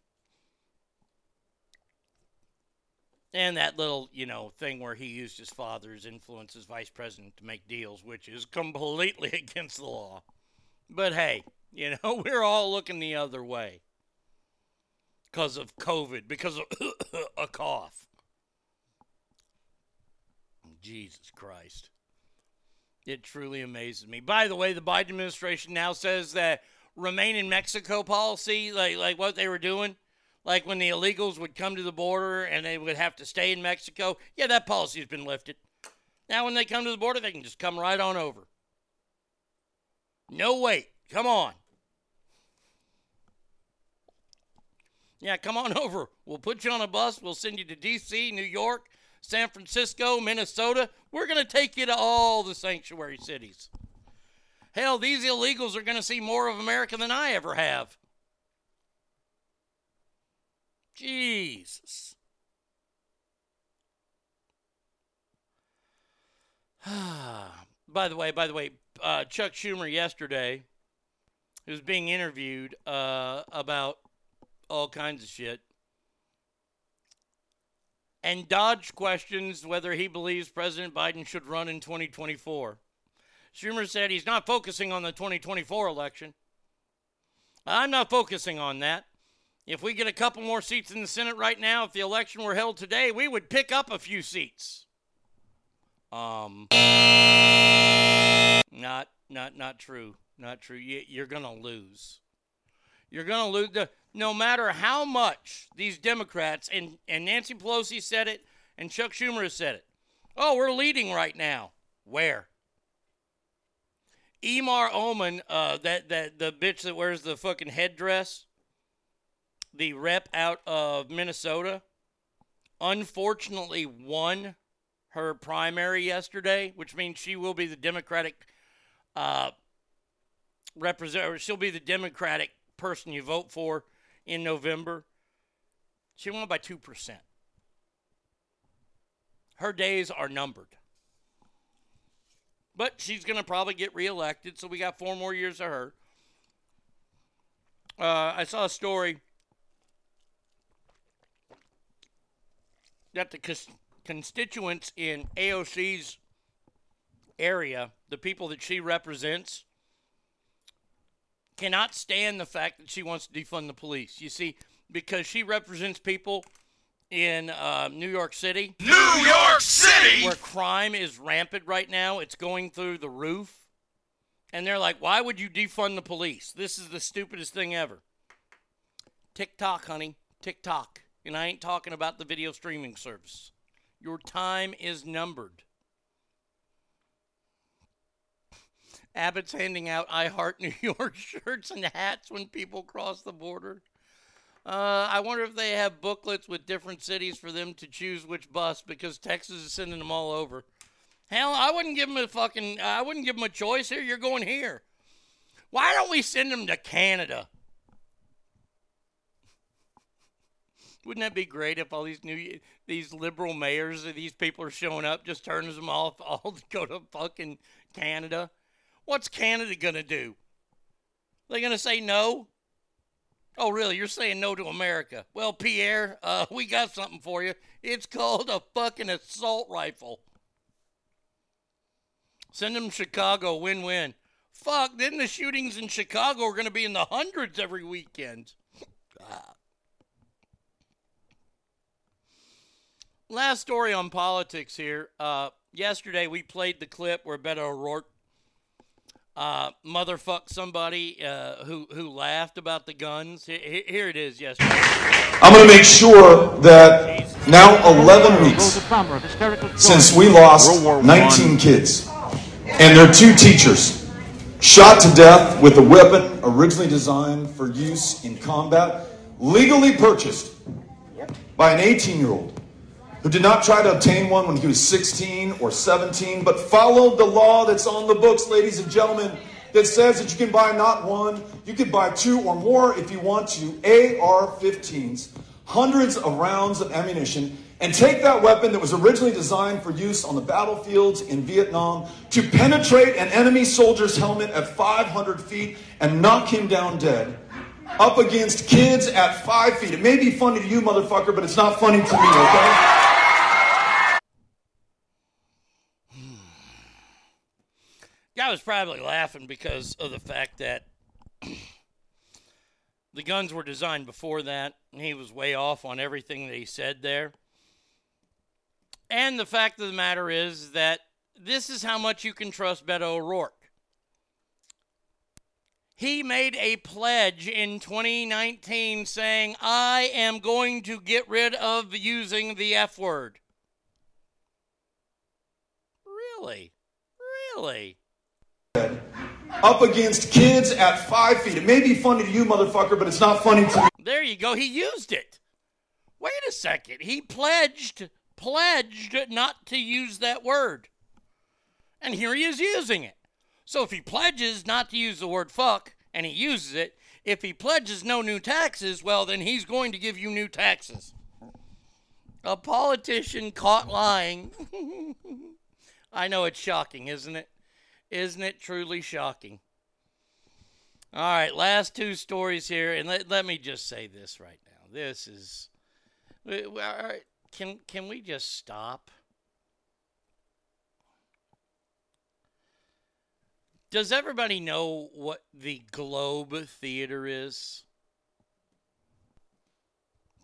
and that little, you know, thing where he used his father's influence as vice president to make deals, which is completely against the law. But hey, you know, we're all looking the other way because of COVID, because of a cough. Jesus Christ. It truly amazes me. By the way, the Biden administration now says that remain in Mexico policy, like like what they were doing, like when the illegals would come to the border and they would have to stay in Mexico. Yeah, that policy has been lifted. Now when they come to the border, they can just come right on over. No wait. Come on. Yeah, come on over. We'll put you on a bus. We'll send you to D.C., New York, San Francisco, Minnesota. We're going to take you to all the sanctuary cities. Hell, these illegals are going to see more of America than I ever have. Jesus. by the way, by the way, uh, Chuck Schumer yesterday he was being interviewed uh, about all kinds of shit and dodged questions whether he believes President Biden should run in 2024. Schumer said he's not focusing on the 2024 election. I'm not focusing on that. If we get a couple more seats in the Senate right now, if the election were held today, we would pick up a few seats. Um, not, not, not true. Not true. You, you're gonna lose. You're gonna lose. The, no matter how much these Democrats and and Nancy Pelosi said it, and Chuck Schumer has said it. Oh, we're leading right now. Where? Emar Oman, uh, that that the bitch that wears the fucking headdress, the rep out of Minnesota, unfortunately won her primary yesterday, which means she will be the Democratic uh, representative. She'll be the Democratic person you vote for in November. She won by two percent. Her days are numbered. But she's going to probably get reelected, so we got four more years of her. Uh, I saw a story that the cons- constituents in AOC's area, the people that she represents, cannot stand the fact that she wants to defund the police. You see, because she represents people in uh, New York City. New York City! Where crime is rampant right now. It's going through the roof. And they're like, why would you defund the police? This is the stupidest thing ever. TikTok, honey. TikTok. And I ain't talking about the video streaming service. Your time is numbered. Abbott's handing out I Heart New York shirts and hats when people cross the border. Uh, I wonder if they have booklets with different cities for them to choose which bus because Texas is sending them all over. Hell, I wouldn't give them a fucking. I wouldn't give them a choice. Here, you're going here. Why don't we send them to Canada? Wouldn't that be great if all these new these liberal mayors these people are showing up just turns them off all to go to fucking Canada? What's Canada gonna do? They gonna say no? Oh, really? You're saying no to America? Well, Pierre, uh, we got something for you. It's called a fucking assault rifle. Send them Chicago, win-win. Fuck, then the shootings in Chicago are gonna be in the hundreds every weekend. Last story on politics here. Uh, yesterday we played the clip where Beto O'Rourke uh, motherfucked somebody uh, who who laughed about the guns. Here, here it is. Yesterday. I'm going to make sure that now 11 weeks since we lost 19 kids and their two teachers shot to death with a weapon originally designed for use in combat, legally purchased by an 18 year old who did not try to obtain one when he was 16 or 17, but followed the law that's on the books, ladies and gentlemen, that says that you can buy not one, you can buy two or more if you want to, AR 15s, hundreds of rounds of ammunition, and take that weapon that was originally designed for use on the battlefields in Vietnam to penetrate an enemy soldier's helmet at 500 feet and knock him down dead. Up against kids at five feet. It may be funny to you, motherfucker, but it's not funny to me, okay? Guy was probably laughing because of the fact that the guns were designed before that, and he was way off on everything that he said there. And the fact of the matter is that this is how much you can trust Beto O'Rourke. He made a pledge in 2019 saying, I am going to get rid of using the F word. Really? Really? Up against kids at five feet. It may be funny to you, motherfucker, but it's not funny to me. There you go. He used it. Wait a second. He pledged pledged not to use that word. And here he is using it. So if he pledges not to use the word fuck and he uses it, if he pledges no new taxes, well, then he's going to give you new taxes. A politician caught lying. I know it's shocking, isn't it? Isn't it truly shocking? All right, last two stories here, and let, let me just say this right now. This is. Can can we just stop? Does everybody know what the Globe Theater is?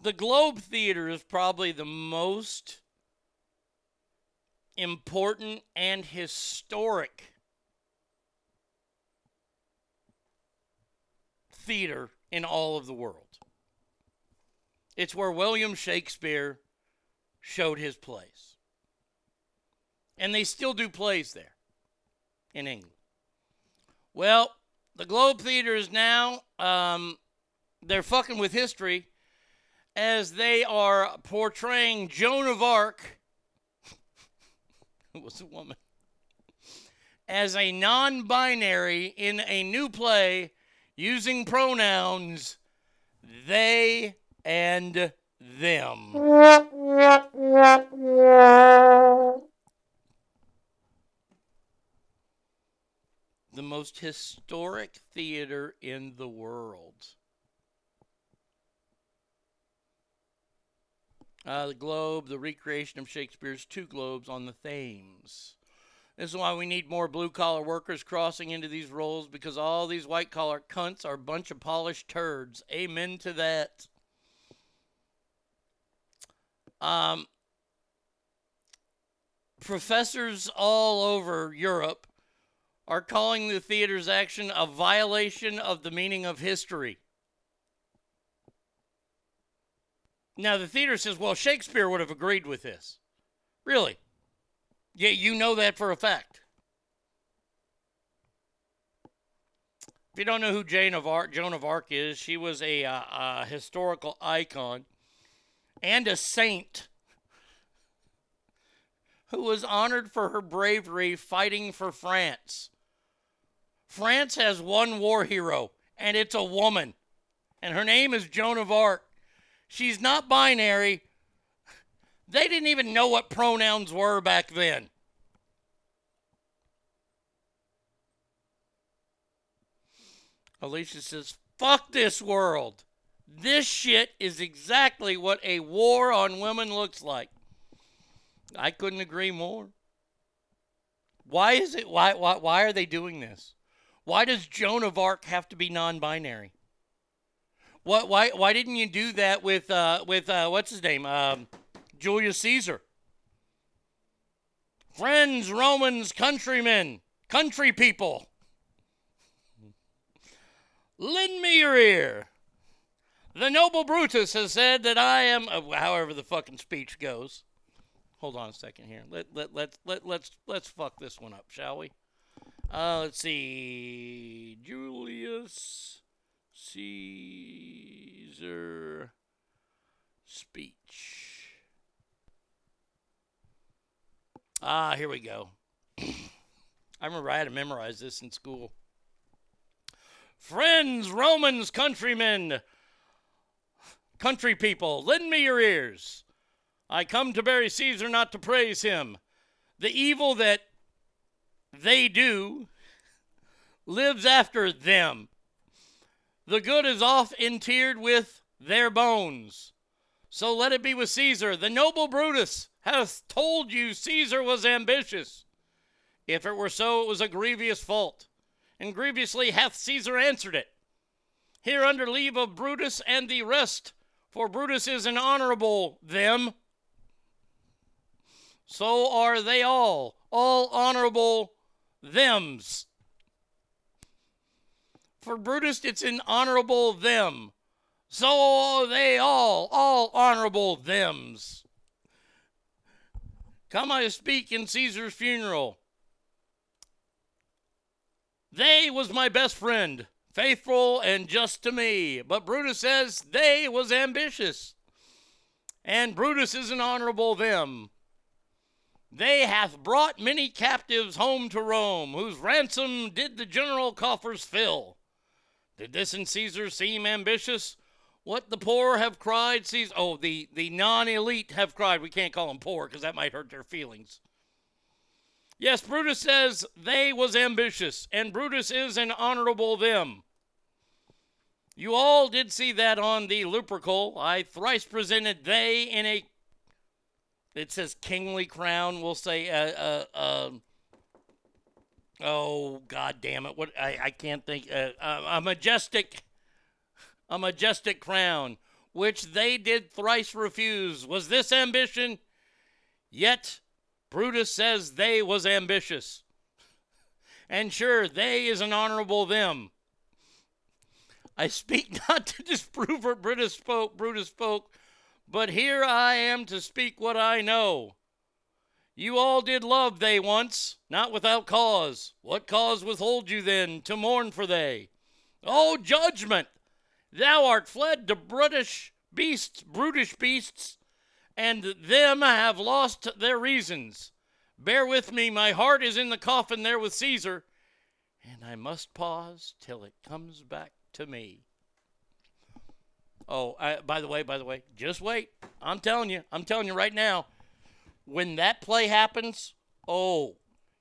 The Globe Theater is probably the most important and historic theater in all of the world. It's where William Shakespeare showed his plays. And they still do plays there in England. Well, the Globe Theater is now, um, they're fucking with history as they are portraying Joan of Arc, who was a woman, as a non binary in a new play using pronouns they and them. The most historic theater in the world. Uh, the Globe, the recreation of Shakespeare's Two Globes on the Thames. This is why we need more blue collar workers crossing into these roles because all these white collar cunts are a bunch of polished turds. Amen to that. Um, professors all over Europe are calling the theater's action a violation of the meaning of history. Now, the theater says, well, Shakespeare would have agreed with this. Really? Yeah, you know that for a fact. If you don't know who Jane of Arc, Joan of Arc is, she was a, uh, a historical icon and a saint who was honored for her bravery fighting for France. France has one war hero, and it's a woman, and her name is Joan of Arc. She's not binary. They didn't even know what pronouns were back then. Alicia says, fuck this world. This shit is exactly what a war on women looks like. I couldn't agree more. Why is it why why why are they doing this? Why does Joan of Arc have to be non-binary? What? Why? Why didn't you do that with uh, with uh, what's his name? Um, Julius Caesar. Friends, Romans, countrymen, country people. Lend me your ear. The noble Brutus has said that I am, uh, however the fucking speech goes. Hold on a second here. Let let let let let's let's fuck this one up, shall we? Uh, let's see. Julius Caesar speech. Ah, here we go. I remember I had to memorize this in school. Friends, Romans, countrymen, country people, lend me your ears. I come to bury Caesar not to praise him. The evil that they do lives after them. The good is oft interred with their bones. So let it be with Caesar. The noble Brutus hath told you Caesar was ambitious. If it were so, it was a grievous fault, and grievously hath Caesar answered it. Here under leave of Brutus and the rest, for Brutus is an honorable them. So are they all, all honorable thems. For Brutus, it's an honorable them. So are they all, all honorable thems. Come I speak in Caesar's funeral. They was my best friend, faithful and just to me. But Brutus says they was ambitious. And Brutus is an honorable them. They hath brought many captives home to Rome, whose ransom did the general coffers fill. Did this in Caesar seem ambitious? What the poor have cried, Caesar. Oh, the, the non elite have cried. We can't call them poor because that might hurt their feelings. Yes, Brutus says they was ambitious, and Brutus is an honorable them. You all did see that on the Lupercal. I thrice presented they in a, it says kingly crown. We'll say, uh, uh, uh, oh, god damn it. What, I, I can't think, uh, a majestic, a majestic crown, which they did thrice refuse. Was this ambition? Yet Brutus says they was ambitious. And sure, they is an honorable them. I speak not to disprove what Brutus spoke, Brutus spoke, but here I am to speak what I know. You all did love they once, not without cause. What cause withhold you then to mourn for they? Oh, judgment! Thou art fled to brutish beasts, brutish beasts, and them have lost their reasons. Bear with me, my heart is in the coffin there with Caesar, and I must pause till it comes back to me. Oh, I, by the way, by the way, just wait. I'm telling you, I'm telling you right now, when that play happens, oh,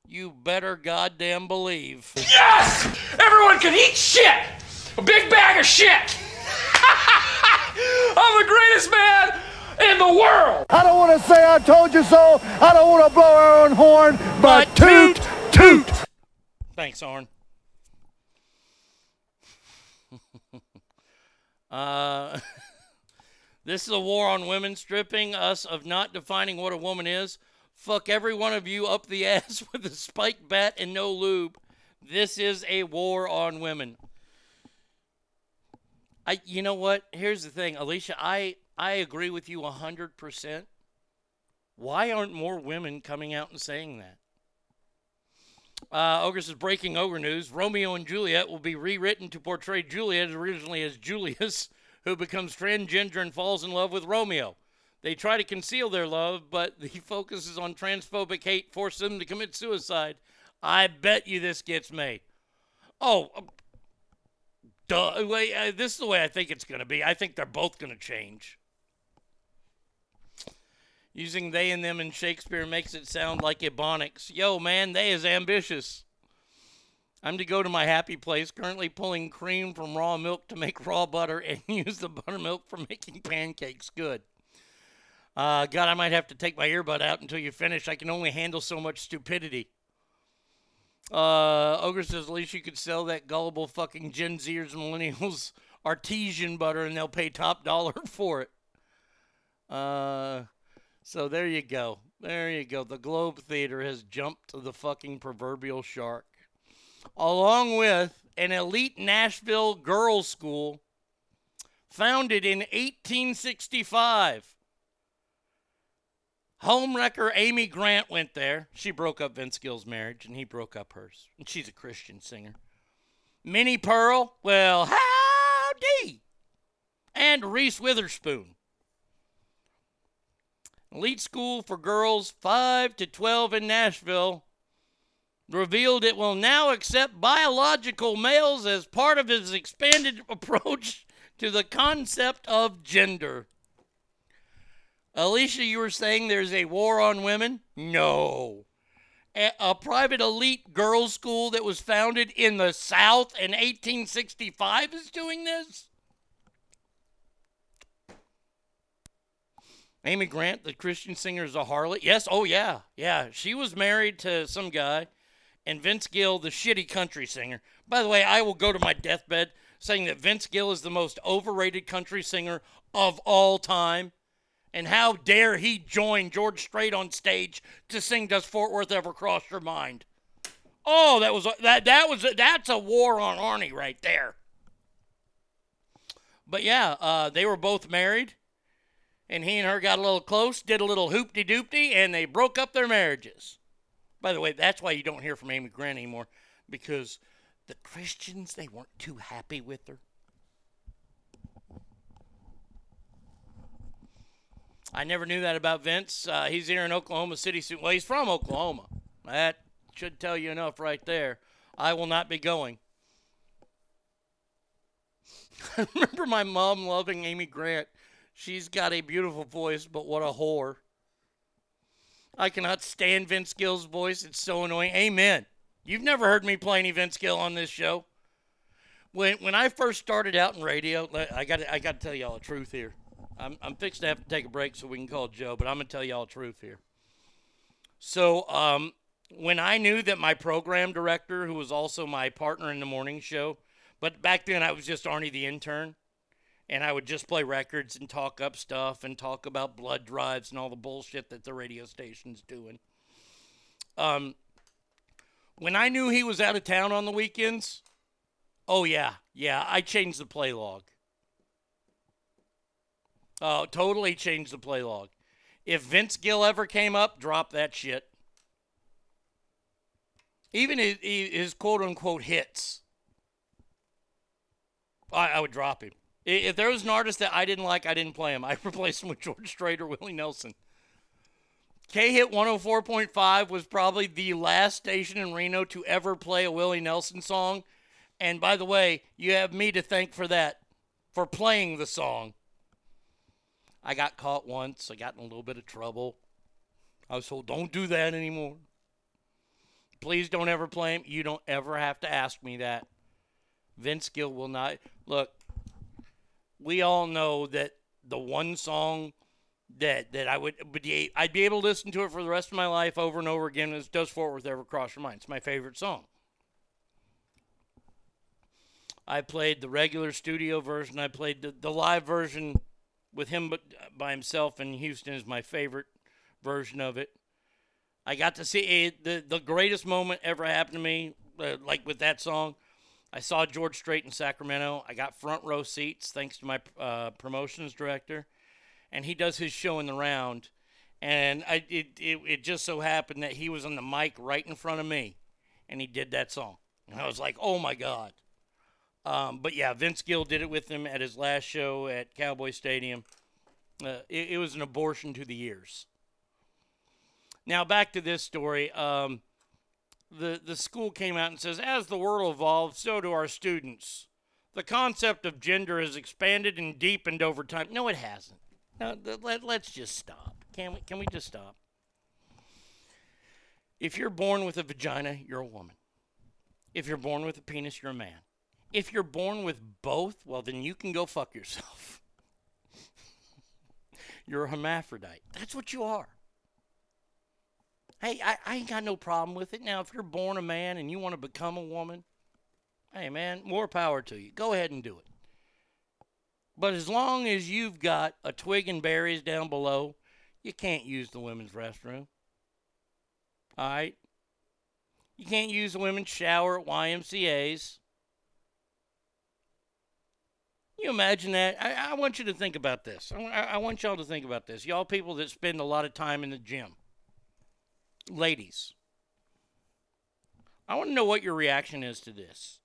you better goddamn believe. Yes! Everyone can eat shit! A big bag of shit! I'm the greatest man in the world! I don't want to say I told you so. I don't want to blow our own horn, but, toot, toot. Thanks, Arn. uh, this is a war on women, stripping us of not defining what a woman is. Fuck every one of you up the ass with a spike bat and no lube. This is a war on women. I, you know what? Here's the thing, Alicia. I, I agree with you hundred percent. Why aren't more women coming out and saying that? Uh, Ogre's is breaking ogre news. Romeo and Juliet will be rewritten to portray Juliet originally as Julius, who becomes transgender and falls in love with Romeo. They try to conceal their love, but the focus is on transphobic hate, force them to commit suicide. I bet you this gets made. Oh, duh. Uh, this is the way I think it's going to be. I think they're both going to change. Using they and them in Shakespeare makes it sound like ebonics. Yo, man, they is ambitious. I'm to go to my happy place, currently pulling cream from raw milk to make raw butter and use the buttermilk for making pancakes. Good. Uh, God, I might have to take my earbud out until you finish. I can only handle so much stupidity. Uh, Ogre says, at least you could sell that gullible fucking Gen Zers millennials artesian butter and they'll pay top dollar for it. Uh, so there you go. There you go. The Globe Theater has jumped to the fucking proverbial shark. Along with an elite Nashville girls' school founded in 1865. Homewrecker Amy Grant went there. She broke up Vince Gill's marriage and he broke up hers. And she's a Christian singer. Minnie Pearl, well, howdy. And Reese Witherspoon. Elite school for girls 5 to 12 in Nashville revealed it will now accept biological males as part of its expanded approach to the concept of gender. Alicia, you were saying there's a war on women? No. A, a private elite girls' school that was founded in the South in 1865 is doing this? Amy Grant, the Christian singer, is a harlot. Yes, oh yeah, yeah. She was married to some guy, and Vince Gill, the shitty country singer. By the way, I will go to my deathbed saying that Vince Gill is the most overrated country singer of all time. And how dare he join George Strait on stage to sing "Does Fort Worth Ever Cross Your Mind"? Oh, that was that that was that's a war on Arnie right there. But yeah, uh, they were both married, and he and her got a little close, did a little hoopty doopty, and they broke up their marriages. By the way, that's why you don't hear from Amy Grant anymore, because the Christians they weren't too happy with her. I never knew that about Vince. Uh, he's here in Oklahoma City soon. Well, he's from Oklahoma. That should tell you enough right there. I will not be going. I remember my mom loving Amy Grant. She's got a beautiful voice, but what a whore. I cannot stand Vince Gill's voice. It's so annoying. Amen. You've never heard me play any Vince Gill on this show. When when I first started out in radio, I got I got to tell y'all the truth here. I'm, I'm fixing to have to take a break so we can call Joe, but I'm going to tell y'all the truth here. So, um, when I knew that my program director, who was also my partner in the morning show, but back then I was just Arnie the intern, and I would just play records and talk up stuff and talk about blood drives and all the bullshit that the radio station's doing. Um, when I knew he was out of town on the weekends, oh yeah, yeah, I changed the play log. Oh, totally changed the play log. If Vince Gill ever came up, drop that shit. Even his, his quote unquote hits, I, I would drop him. If there was an artist that I didn't like, I didn't play him. I replaced him with George Strait or Willie Nelson. K Hit 104.5 was probably the last station in Reno to ever play a Willie Nelson song. And by the way, you have me to thank for that, for playing the song. I got caught once. I got in a little bit of trouble. I was told, don't do that anymore. Please don't ever play him. You don't ever have to ask me that. Vince Gill will not. Look, we all know that the one song that that I would be I'd be able to listen to it for the rest of my life over and over again is Does Fort Worth Ever Cross Your Mind? It's my favorite song. I played the regular studio version. I played the, the live version with him but by himself in Houston is my favorite version of it. I got to see it, the the greatest moment ever happened to me, uh, like with that song. I saw George Strait in Sacramento. I got front row seats thanks to my uh, promotions director, and he does his show in the round. And I it, it it just so happened that he was on the mic right in front of me, and he did that song. And I was like, oh my god. Um, but yeah, Vince Gill did it with him at his last show at Cowboy Stadium. Uh, it, it, was an abortion to the ears. Now back to this story. Um, the the school came out and says, as the world evolves, so do our students. The concept of gender has expanded and deepened over time. No, it hasn't. No, let, let's just stop. Can we? Can we just stop? If you're born with a vagina, you're a woman. If you're born with a penis, you're a man. If you're born with both, well, then you can go fuck yourself. you're a hermaphrodite. That's what you are. Hey, I, I ain't got no problem with it. Now, if you're born a man and you want to become a woman, hey, man, more power to you. Go ahead and do it. But as long as you've got a twig and berries down below, you can't use the women's restroom. All right? You can't use the women's shower at YMCA's. You imagine that? I, I want you to think about this. I, I want y'all to think about this. Y'all people that spend a lot of time in the gym. Ladies. I want to know what your reaction is to this.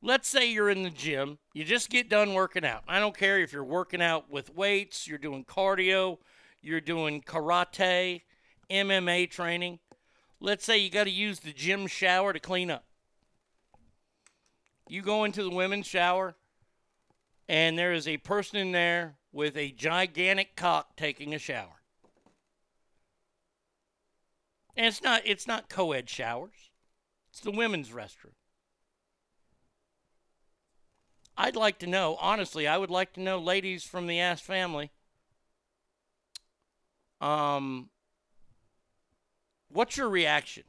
Let's say you're in the gym, you just get done working out. I don't care if you're working out with weights, you're doing cardio, you're doing karate, MMA training. Let's say you got to use the gym shower to clean up. You go into the women's shower, and there is a person in there with a gigantic cock taking a shower. And it's not it's not co-ed showers. It's the women's restroom. I'd like to know, honestly, I would like to know, ladies from the Ass family, um, what's your reaction?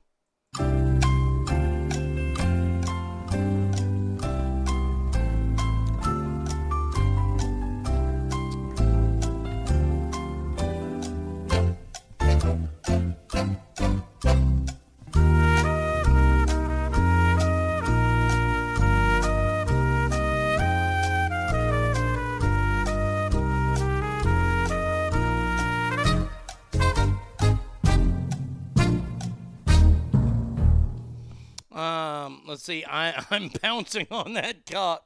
See. I, I'm bouncing on that cock,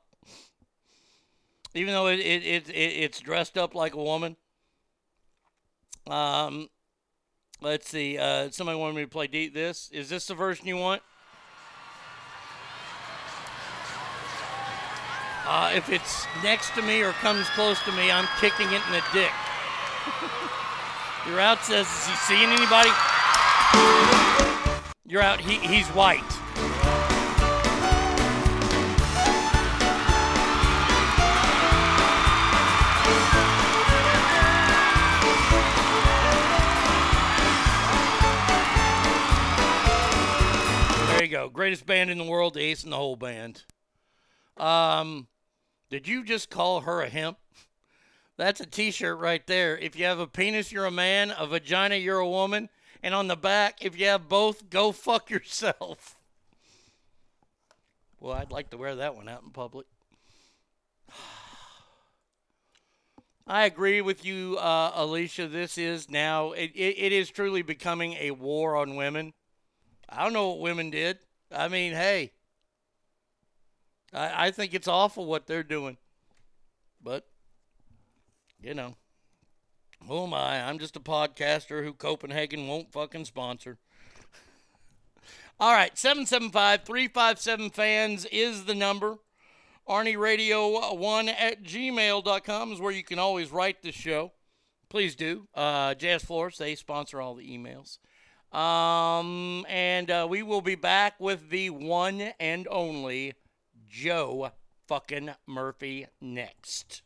even though it, it, it, it it's dressed up like a woman. Um, let's see. Uh, somebody wanted me to play deep. This is this the version you want? Uh, if it's next to me or comes close to me, I'm kicking it in the dick. You're out says, is he seeing anybody? You're out. He, he's white. Greatest band in the world, the Ace and the Whole Band. Um, did you just call her a hemp? That's a T-shirt right there. If you have a penis, you're a man. A vagina, you're a woman. And on the back, if you have both, go fuck yourself. Well, I'd like to wear that one out in public. I agree with you, uh, Alicia. This is now, it, it, it is truly becoming a war on women. I don't know what women did. I mean, hey, I, I think it's awful what they're doing. But, you know, who am I? I'm just a podcaster who Copenhagen won't fucking sponsor. All right, 775 357 fans is the number. Arnie Radio 1 at gmail.com is where you can always write the show. Please do. Uh, Jazz Floors, they sponsor all the emails. Um, and uh, we will be back with the one and only Joe fucking Murphy next.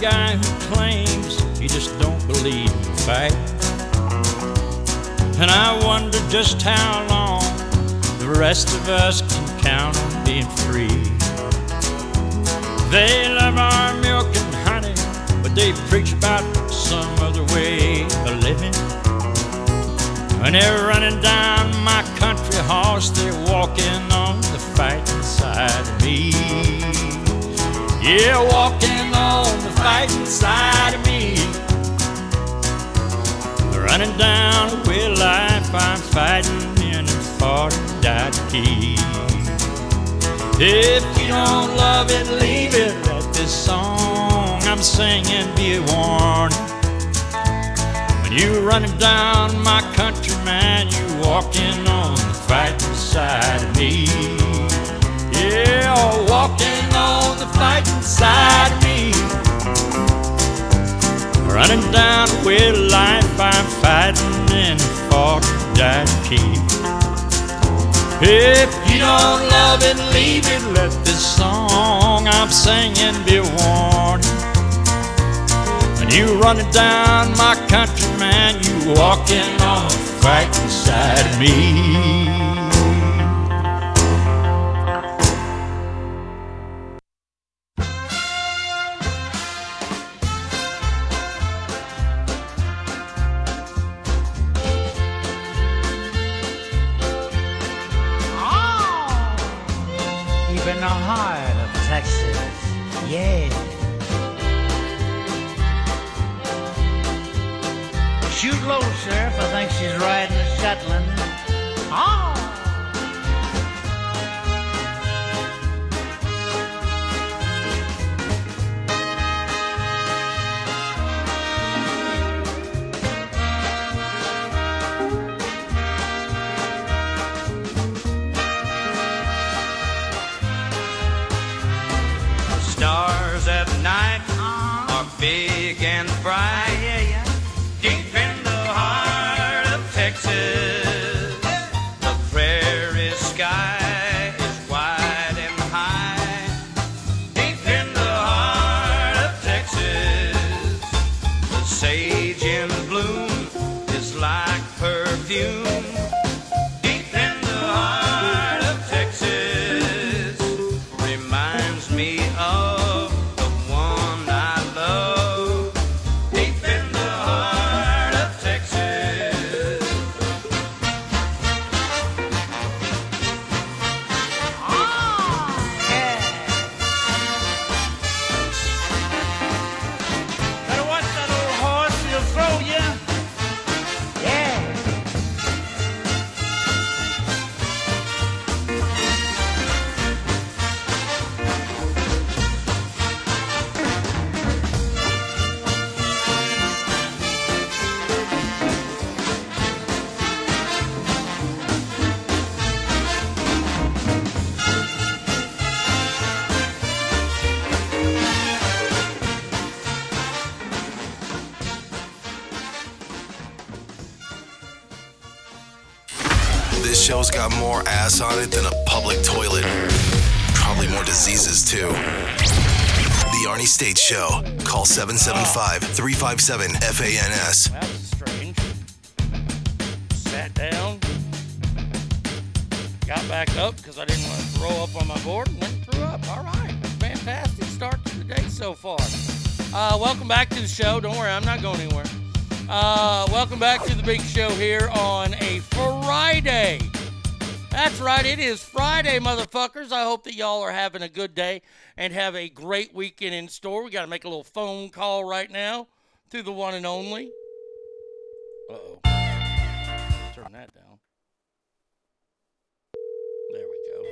Guy who claims he just don't believe in fight. And I wonder just how long the rest of us can count on being free. They love our milk and honey, but they preach about some other way of living. When they're running down my country horse, they're walking on the fighting side of me. Yeah, walking on the fighting side of me. Running down way of life, I'm fighting in and died to keep. If you don't love it, leave it. Let this song I'm singing be a warning. When you running down my country, man, you walking on the fighting side of me. Yeah, walking on the fighting side of me. Running down the way of life, I'm fighting fought and died to keep. If you don't love it, leave it. Let this song I'm singing be a warning. When you running down my country, man, you walking on the fighting side of me. on it than a public toilet. Probably more diseases, too. The Arnie State Show. Call 775 357 FANS. That was strange. Sat down. Got back up because I didn't want to throw up on my board and then threw up. All right. Fantastic start to the day so far. Uh, welcome back to the show. Don't worry, I'm not going anywhere. Uh, welcome back to the big show here on a Friday. That's right, it is Friday, motherfuckers. I hope that y'all are having a good day and have a great weekend in store. We got to make a little phone call right now to the one and only. Uh oh. Turn that down. There we go.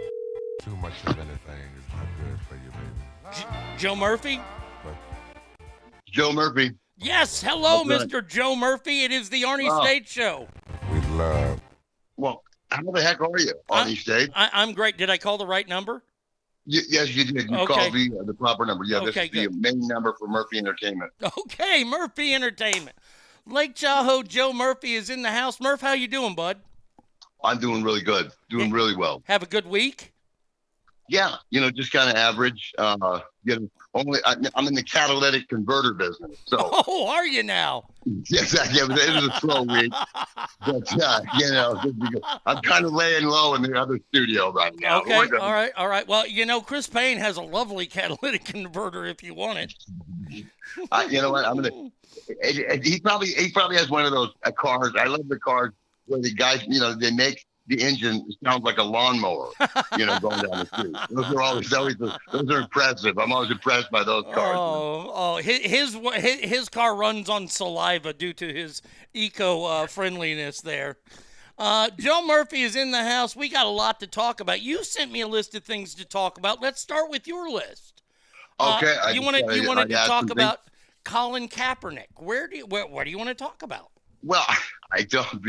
Too much of anything is not good for you, baby. J- Joe Murphy? Joe Murphy. Yes, hello, Mr. Joe Murphy. It is the Arnie Oh. State Show. We love. Well, how the heck are you on these days? I, I'm great. Did I call the right number? Y- yes, you did. You Okay. called the uh, the proper number. Yeah, Okay, this is the main number for Murphy Entertainment. Okay, Murphy Entertainment. Lake Tahoe Joe Murphy is in the house. Murph, how you doing, bud? I'm doing really good. Doing really well. Have a good week? Yeah, you know, just kind of average. Uh, you know, only I, I'm in the catalytic converter business, so Oh, are you now? yes, I- yeah, it was, a slow week. But uh, you know, I'm kind of laying low in the other studio right now. Okay, We're gonna- all right, all right. Well, you know, Chris Payne has a lovely catalytic converter if you want it. I, you know what? I'm gonna. He probably he probably has one of those uh, cars. I love the cars where the guys, you know, they make the engine sounds like a lawnmower. You know, going down the street. Those are always always those are impressive. I'm always impressed by those cars. Oh, oh, his his his, car runs on saliva due to his eco uh, friendliness there. Uh, Joe Murphy is in the house. We got a lot to talk about. You sent me a list of things to talk about. Let's start with your list. Uh, Okay, I you wanted gotta- you wanted I to talk about Colin Kaepernick. Where do you where, what do you want to talk about? Well, I don't.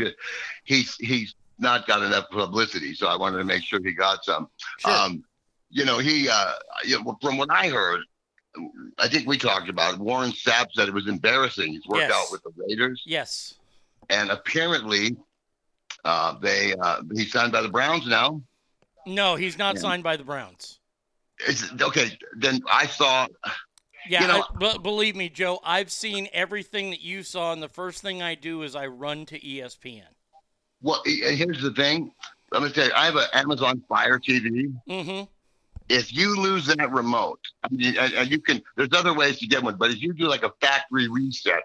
He's he's not got enough publicity, so I wanted to make sure he got some. Um, you know, he uh, from what I heard, I think we talked about it. Warren Sapp said it was embarrassing. He's worked Yes. out with the Raiders, Yes. and apparently, uh, they uh, he's signed by the Browns now. No, he's not Yeah. signed by the Browns. Okay, then I saw. Yeah, You know- I- believe me, Joe, I've seen everything that you saw, and the first thing I do is I run to ESPN. Well, here's the thing. Let me tell you, I have an Amazon Fire TV. Mm-hmm. if you lose that remote, I mean, you can, there's other ways to get one, but if you do like a factory reset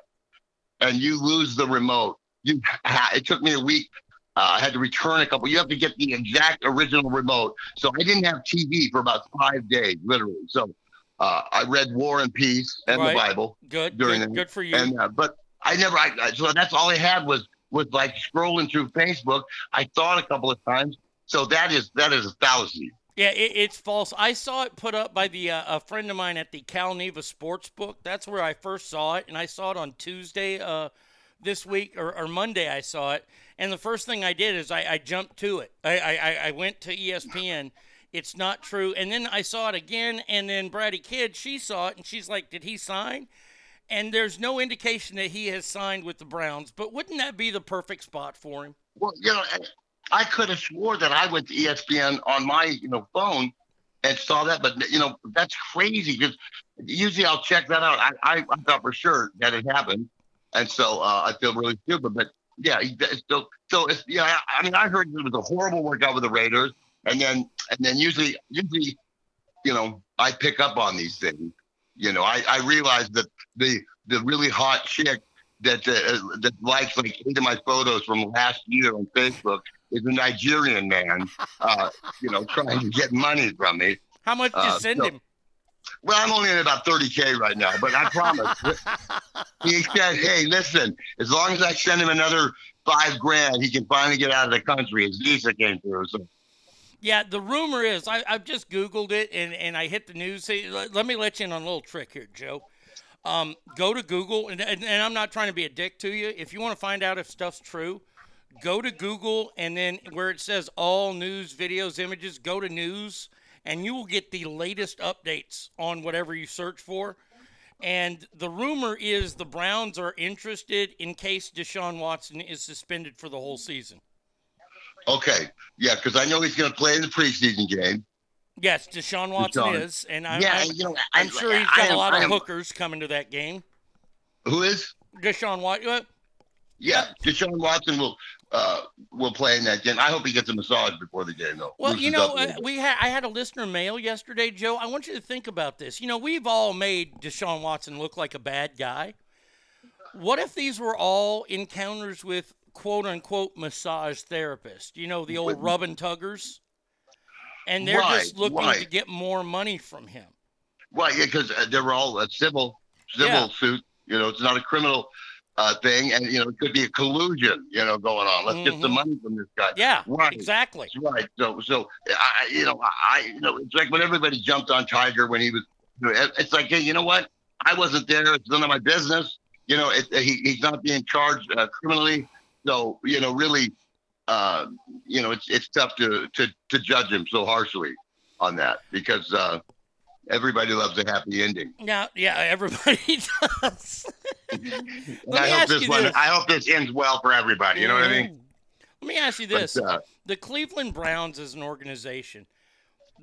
and you lose the remote, you, ha- it took me a week. Uh, I had to return a couple. You have to get the exact original remote. So I didn't have TV for about five days, literally. So uh, I read War and Peace and Right. the Bible Good, during good, the- good for you. And uh, but I never. I so that's all I had was was like scrolling through Facebook. I thought a couple of times. So that is that is a fallacy. Yeah, it, it's false. I saw it put up by the uh, a friend of mine at the Cal Neva Sportsbook. That's where I first saw it, and I saw it on Tuesday uh, this week or, or Monday. I saw it, and the first thing I did is I, I jumped to it. I, I I- went to ESPN. It's not true, and then I saw it again, and then Brady Kidd she saw it, and she's like, "Did he sign?" And there's no indication that he has signed with the Browns. But wouldn't that be the perfect spot for him? Well, you know, I could have swore that I went to ESPN on my, you know, phone and saw that, but you know, that's crazy because usually I'll check that out. I, I, I thought for sure that it happened, and so uh, I feel really stupid. But yeah, so so it's, yeah. I, I mean, I heard it was a horrible workout with the Raiders, and then and then usually usually, you know, I pick up on these things. You know, I I realize that the the really hot chick that uh, that likes like eight of my photos from last year on Facebook is a Nigerian man, uh, you know, trying to get money from me. How much did you Uh, send so- him? Well, I'm only at about 30k right now, but I promise. he said, "Hey, listen, as long as I send him another five grand, he can finally get out of the country." His visa came through, so Yeah, the rumor is I, I've just Googled it and, and I hit the news. Hey, let, let me let you in on a little trick here, Joe. Um, go to Google, and, and, and I'm not trying to be a dick to you. If you want to find out if stuff's true, go to Google and then where it says all news, videos, images, go to news, and you will get the latest updates on whatever you search for. And the rumor is the Browns are interested in case Deshaun Watson is suspended for the whole season. Okay, yeah, because I know he's going to play in the preseason game. Yes, Deshaun Watson Deshaun. is, and I, Yeah, I, and, you know, I'm I- sure he's got a lot of hookers coming to that game. Who is? Deshaun Watson. Yeah, Deshaun Watson will uh, will play in that game. I hope he gets a massage before the game, though. Well, you know, up a little uh, we had I had a listener mail yesterday, Joe. I want you to think about this. You know, we've all made Deshaun Watson look like a bad guy. What if these were all encounters with quote unquote massage therapists? You know, the old rub and tuggers, and they're just Right, looking to get more money from him. Well, yeah, because uh, they were all a civil civil Yeah. suit. You know, it's not a criminal uh, thing, and you know, it could be a collusion. You know, going on. Let's get some Mhm. money from this guy. Yeah, right. exactly. Right. So, so I, you know, I, you know, it's like when everybody jumped on Tiger when he was. It's like, hey, you know what? I wasn't there. It's none of my business. You know, it, he, he's not being charged uh, criminally. So, you know, really, uh, you know, it's it's tough to to to judge him so harshly on that because uh, everybody loves a happy ending. Now, yeah, everybody does. I hope ask this you one. this. I hope this ends well for everybody. You know what I mean? Let me ask you But, this: uh, the Cleveland Browns as an organization,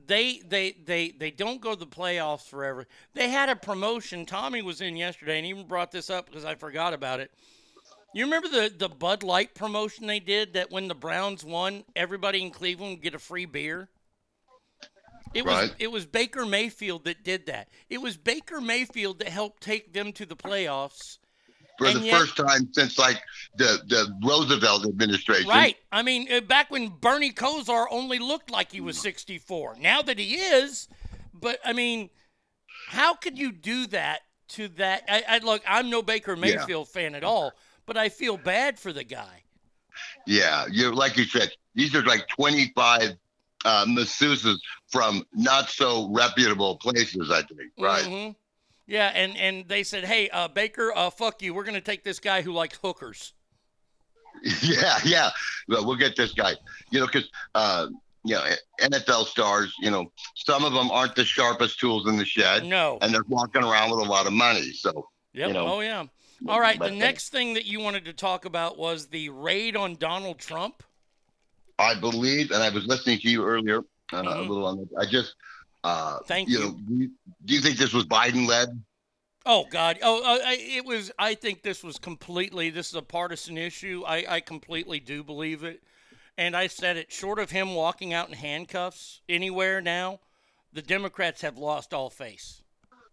they they they they don't go to the playoffs forever. They had a promotion. Tommy was in yesterday and even brought this up because I forgot about it. You remember the the Bud Light promotion they did that when the Browns won, everybody in Cleveland would get a free beer. It was Right. it was Baker Mayfield that did that. It was Baker Mayfield that helped take them to the playoffs. For And the yet- first time since like the the Roosevelt administration. Right. I mean, uh, back when Bernie Kosar only looked like he was 64. Now that he is, but I mean, how could you do that to that? I, I look, I'm no Baker Yeah. Mayfield fan at all, but I feel bad for the guy. Yeah, you like you said, these are like 25 uh, masseuses from not so reputable places. I think, right? Mhm. Yeah, and and they said, "Hey, uh, Baker, uh, fuck you. We're gonna take this guy who likes hookers." Yeah, yeah. Well, we'll get this guy. You know, because uh, you know, NFL stars. You know, some of them aren't the sharpest tools in the shed. No. and they're walking around with a lot of money. So, Yep. you know, oh yeah. All right. but, The next thing that you wanted to talk about was the raid on Donald Trump. I believe, and I was listening to you earlier uh, a Mhm. little on. The, I just, uh, Thank you. you. Know, do you. Do you think this was Biden led? Oh God! Oh, uh, I- it was. I think this was completely. This is a partisan issue. I, I completely do believe it, and I said it. Short of him walking out in handcuffs anywhere now, the Democrats have lost all face.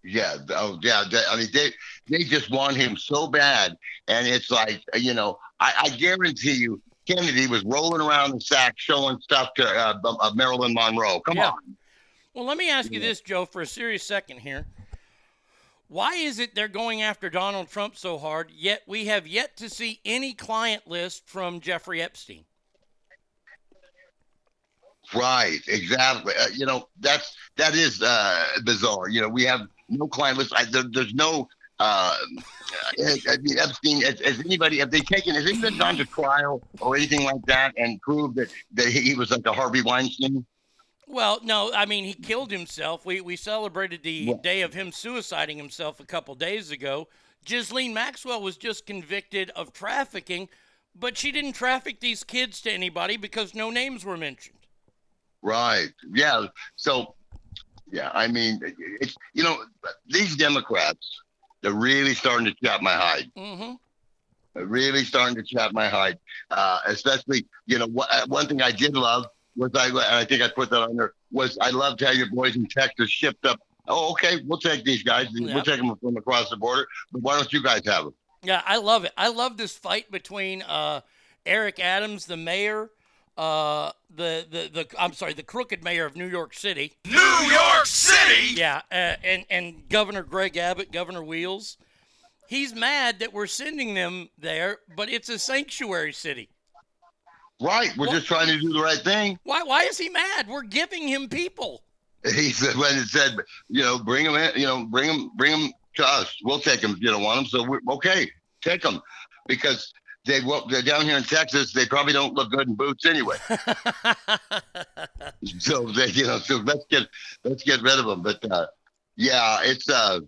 Yeah, oh yeah. they- I mean, they they just want him so bad, and it's like you know, I, I guarantee you, Kennedy was rolling around the sack showing stuff to uh, uh, Marilyn Monroe. Come Yeah. on. Well, let me ask you this, Joe, for a serious second here. Why is it they're going after Donald Trump so hard, yet we have yet to see any client list from Jeffrey Epstein? Right, exactly. Uh, you know, that's that is uh, bizarre. You know, we have no client list. I, there, there's no. Uh, I mean, Epstein. Has, has anybody? Have they taken? Has anybody gone to trial or anything like that and proved that that he was like a Harvey Weinstein? Well, no, I mean he killed himself. We we celebrated the day of him suiciding himself a couple days ago. Ghislaine Maxwell was just convicted of trafficking, but she didn't traffic these kids to anybody because no names were mentioned. Right. Yeah. So, yeah. I mean, it's you know these Democrats. They're really starting to chap my hide. Mm-hmm. They're really starting to chap my hide. Uh, especially, you know, wh- uh, one thing I did love was I, and I think I put that on there was I loved how your boys in Texas shipped up. Oh, okay, we'll take these guys. We'll take them from across the border. But why don't you guys have them? Yeah, I love it. I love this fight between uh, Eric Adams, the mayor, uh, the, the the I'm sorry, the crooked mayor of New York City. New York City! Yeah, uh, and and Governor Greg Abbott, Governor Wheels. He's mad that we're sending them there, but it's a sanctuary city. Right. We're just trying to do the right thing. Why why is he mad? We're giving him people. He said when it said, you know, bring them in, you know, bring them, bring them to us. We'll take them if you don't want them. So we're okay. Take them because they well, they're down here in Texas. They probably don't look good in boots anyway. so they, you know, so let's get let's get rid of them. But uh, yeah, it's uh,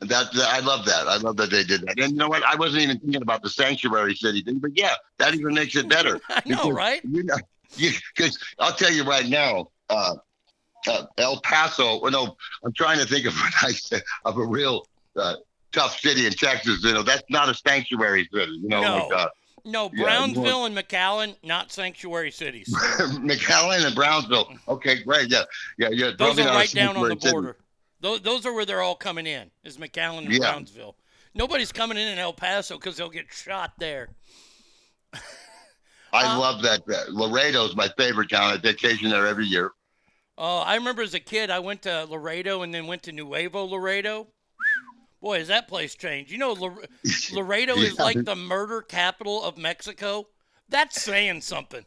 that, that I love that. I love that they did that. And you know what? I wasn't even thinking about the sanctuary city thing, but yeah, that even makes it better. I know, Because, right? You know, because I'll tell you right now, uh, uh, El Paso. Well, no, I'm trying to think of a nice, of a real uh, tough city in Texas. You know, that's not a sanctuary city. You know, No. like uh, No, Brownsville more- and McAllen, not sanctuary cities. McAllen and Brownsville. Okay, great. Yeah, yeah, yeah. Those are right down on the border. Those, those are where they're all coming in. Is McAllen and Yeah. Brownsville. Nobody's coming in in El Paso because they'll get shot there. I love that. Uh, Laredo's my favorite town. I vacation there every year. Oh, I remember as a kid, I went to Laredo and then went to Nuevo Laredo. Boy, has that place changed. You know, Lar- Laredo is Yeah. like the murder capital of Mexico. That's saying something.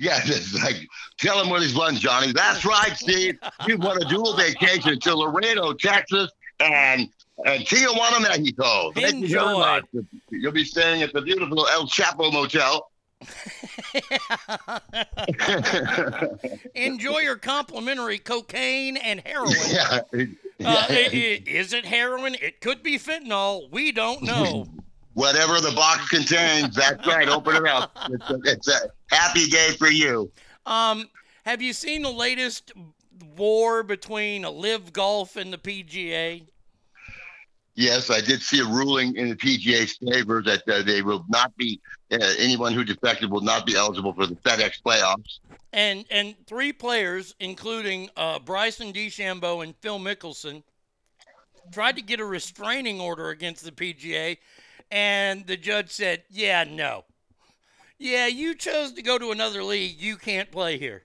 Yeah, it's like tell him what he's won, Johnny. That's right, Steve. You want a dual vacation to Laredo, Texas, and and Tijuana, Mexico. Thank you very much. You'll be staying at the beautiful El Chapo Motel. Enjoy your complimentary cocaine and heroin. yeah. Uh, i- i- is it heroin? It could be fentanyl. We don't know. Whatever the box contains, that's right. Open it up. It's a, it's a happy day for you. Um, have you seen the latest war between LIV Golf and the PGA? Yes, I did see a ruling in the PGA's favor that uh, they will not be uh, anyone who defected will not be eligible for the FedEx playoffs. And and three players, including uh, Bryson DeChambeau and Phil Mickelson, tried to get a restraining order against the PGA, and the judge said, "Yeah, no, yeah, you chose to go to another league. You can't play here."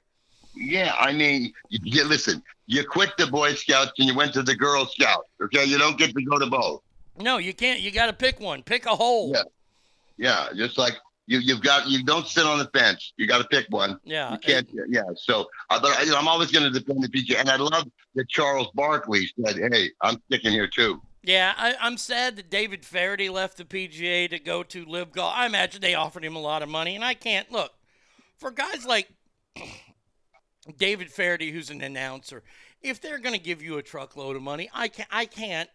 Yeah, I mean, you, listen, you quit the Boy Scouts and you went to the Girl Scouts. Okay, you don't get to go to both. No, you can't. You got to pick one. Pick a hole. Yeah, yeah, just like you, you've got you don't sit on the fence. You got to pick one. Yeah, you can't. Yeah, so uh, but know, I'm always going to defend the PGA, and I love that Charles Barkley said, "Hey, I'm sticking here too." Yeah, I, I'm sad that David Feherty left the PGA to go to LIV Golf. I imagine they offered him a lot of money, and I can't look for guys like David Feherty, who's an announcer. If they're going to give you a truckload of money, I can't. I can't.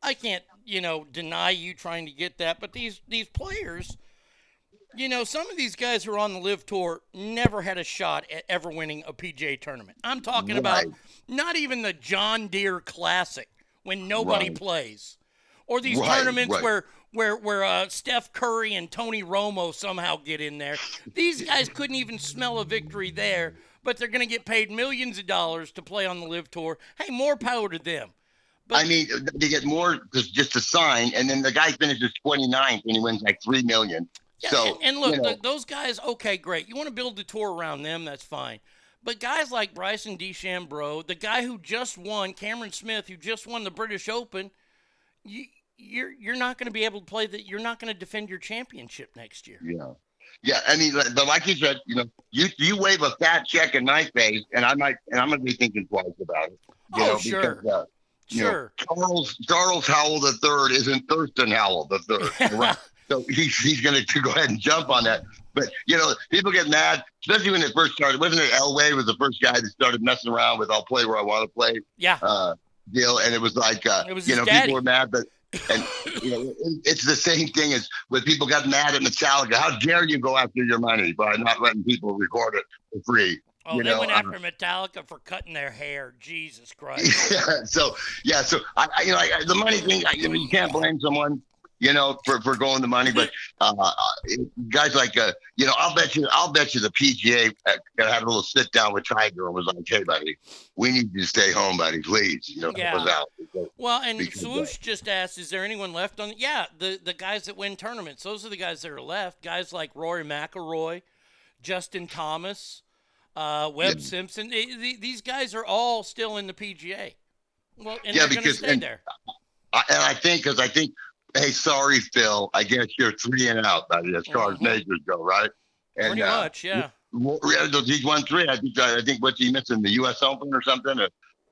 I can't. You know, deny you trying to get that. But these these players, you know, some of these guys who are on the LIV Tour never had a shot at ever winning a PGA tournament. I'm talking about not even the John Deere Classic when nobody Right. plays, or these Right, tournaments right. where where where uh, Steph Curry and Tony Romo somehow get in there. These guys couldn't even smell a victory there, but they're going to get paid millions of dollars to play on the LIV Tour. Hey, more power to them. But, I mean, they get more just just to sign, and then the guy finishes 29th and he wins like three million. Yeah, so and, look, you know, th- those guys, okay, great. You want to build the tour around them, that's fine. But guys like Bryson DeChambeau, the guy who just won, Cameron Smith, who just won the British Open, you, you're you're not going to be able to play that. You're not going to defend your championship next year. Yeah. Yeah, I mean, but like you said, you know, you you wave a fat check in my face, and I might, and I'm gonna be thinking twice about it. You Oh, know, sure. Because, uh, you know, Sure. Charles Charles Howell the third isn't Thurston Howell the third, right? So he's he's gonna go ahead and jump on that. But you know, people get mad, especially when it first started. Wasn't it Elway was the first guy that started messing around with "I'll play where I want to play"? Yeah. Uh, deal, and it was like, uh, It was you know, daddy. people were mad, but and you know, it's the same thing as when people got mad at Metallica. How dare you go after your money by not letting people record it for free? Oh, you they know, went uh, after Metallica for cutting their hair. Jesus Christ. yeah, so yeah, so I, I you know I, the money thing. I, you, know, you can't blame someone, you know, for, for going the money, but uh, uh, guys like uh, you know, I'll bet you, I'll bet you the PGA uh, had a little sit down with Tiger and was like, "Hey, buddy, we need you to stay home, buddy, please." You know, Yeah. help us out. Because- Well, and Swoosh just asked, "Is there anyone left on?" Yeah, the the guys that win tournaments. Those are the guys that are left. Guys like Rory McIlroy, Justin Thomas, uh, Webb Simpson. They- they- these guys are all still in the PGA. Well, and Yeah, they're going to because- stay and- there. I, and I think because I think, hey, sorry, Phil, I guess you're three and out, as far as majors go, right? And, Mm-hmm. Pretty uh, much, yeah. He's won three. I think. I think what's he missing? The U.S. Open or something uh,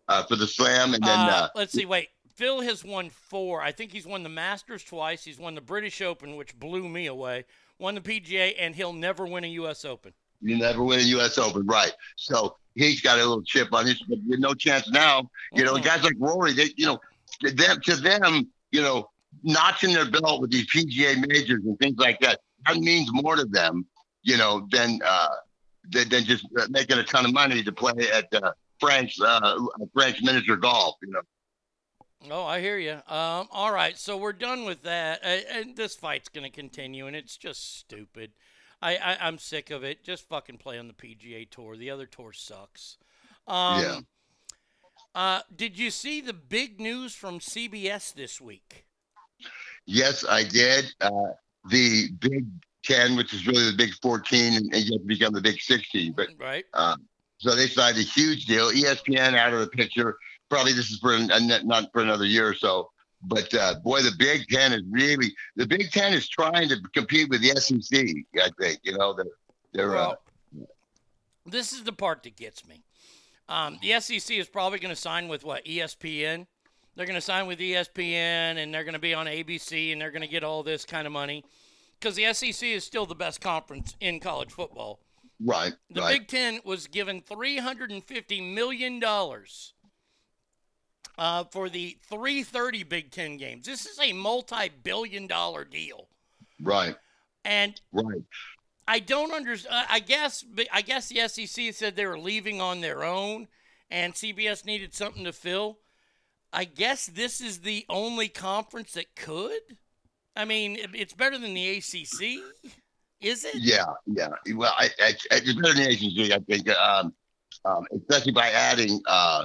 uh, for the Slam, and then Uh, uh, let's see. Wait, Phil has won four. I think he's won the Masters twice. He's won the British Open, which blew me away. Won the PGA, and he'll never win a U.S. Open. you never win a U.S. Open, right? So he's got a little chip on his, but no chance now. You know, Mhm. guys like Rory, they, you know, to them, to them, you know, notching their belt with these PGA majors and things like that, that means more to them, you know, than uh, than, than just uh, making a ton of money to play at uh, French uh, Frank's miniature golf. You know, Oh, I hear you. Um, all right, so we're done with that, uh, and this fight's going to continue, and it's just stupid. I, I I'm sick of it. Just fucking play on the PGA Tour. The other tour sucks. Um, Yeah. Uh, did you see the big news from CBS this week? Yes, I did. Uh, the Big Ten, which is really the Big 14, and, and yet to become the Big 16. But Right. uh, so they signed a huge deal. ESPN out of the picture. Probably this is for an, not for another year or so. But uh, boy, the Big Ten is really the Big Ten is trying to compete with the SEC. I think you know they're they're uh, Well, this is the part that gets me. Um, the SEC is probably going to sign with what ESPN. They're going to sign with ESPN, and they're going to be on ABC, and they're going to get all this kind of money because the SEC is still the best conference in college football. right. The right. Big Ten was given $350 million uh, for the 330 Big Ten games. This is a multi billion dollar deal. right. And Right. I don't understand. I guess I guess the SEC said they were leaving on their own, and CBS needed something to fill. I guess this is the only conference that could. I mean, it's better than the ACC, is it? Yeah, yeah. Well, I, I, it's better than the ACC, I think, um, um, especially by adding, uh,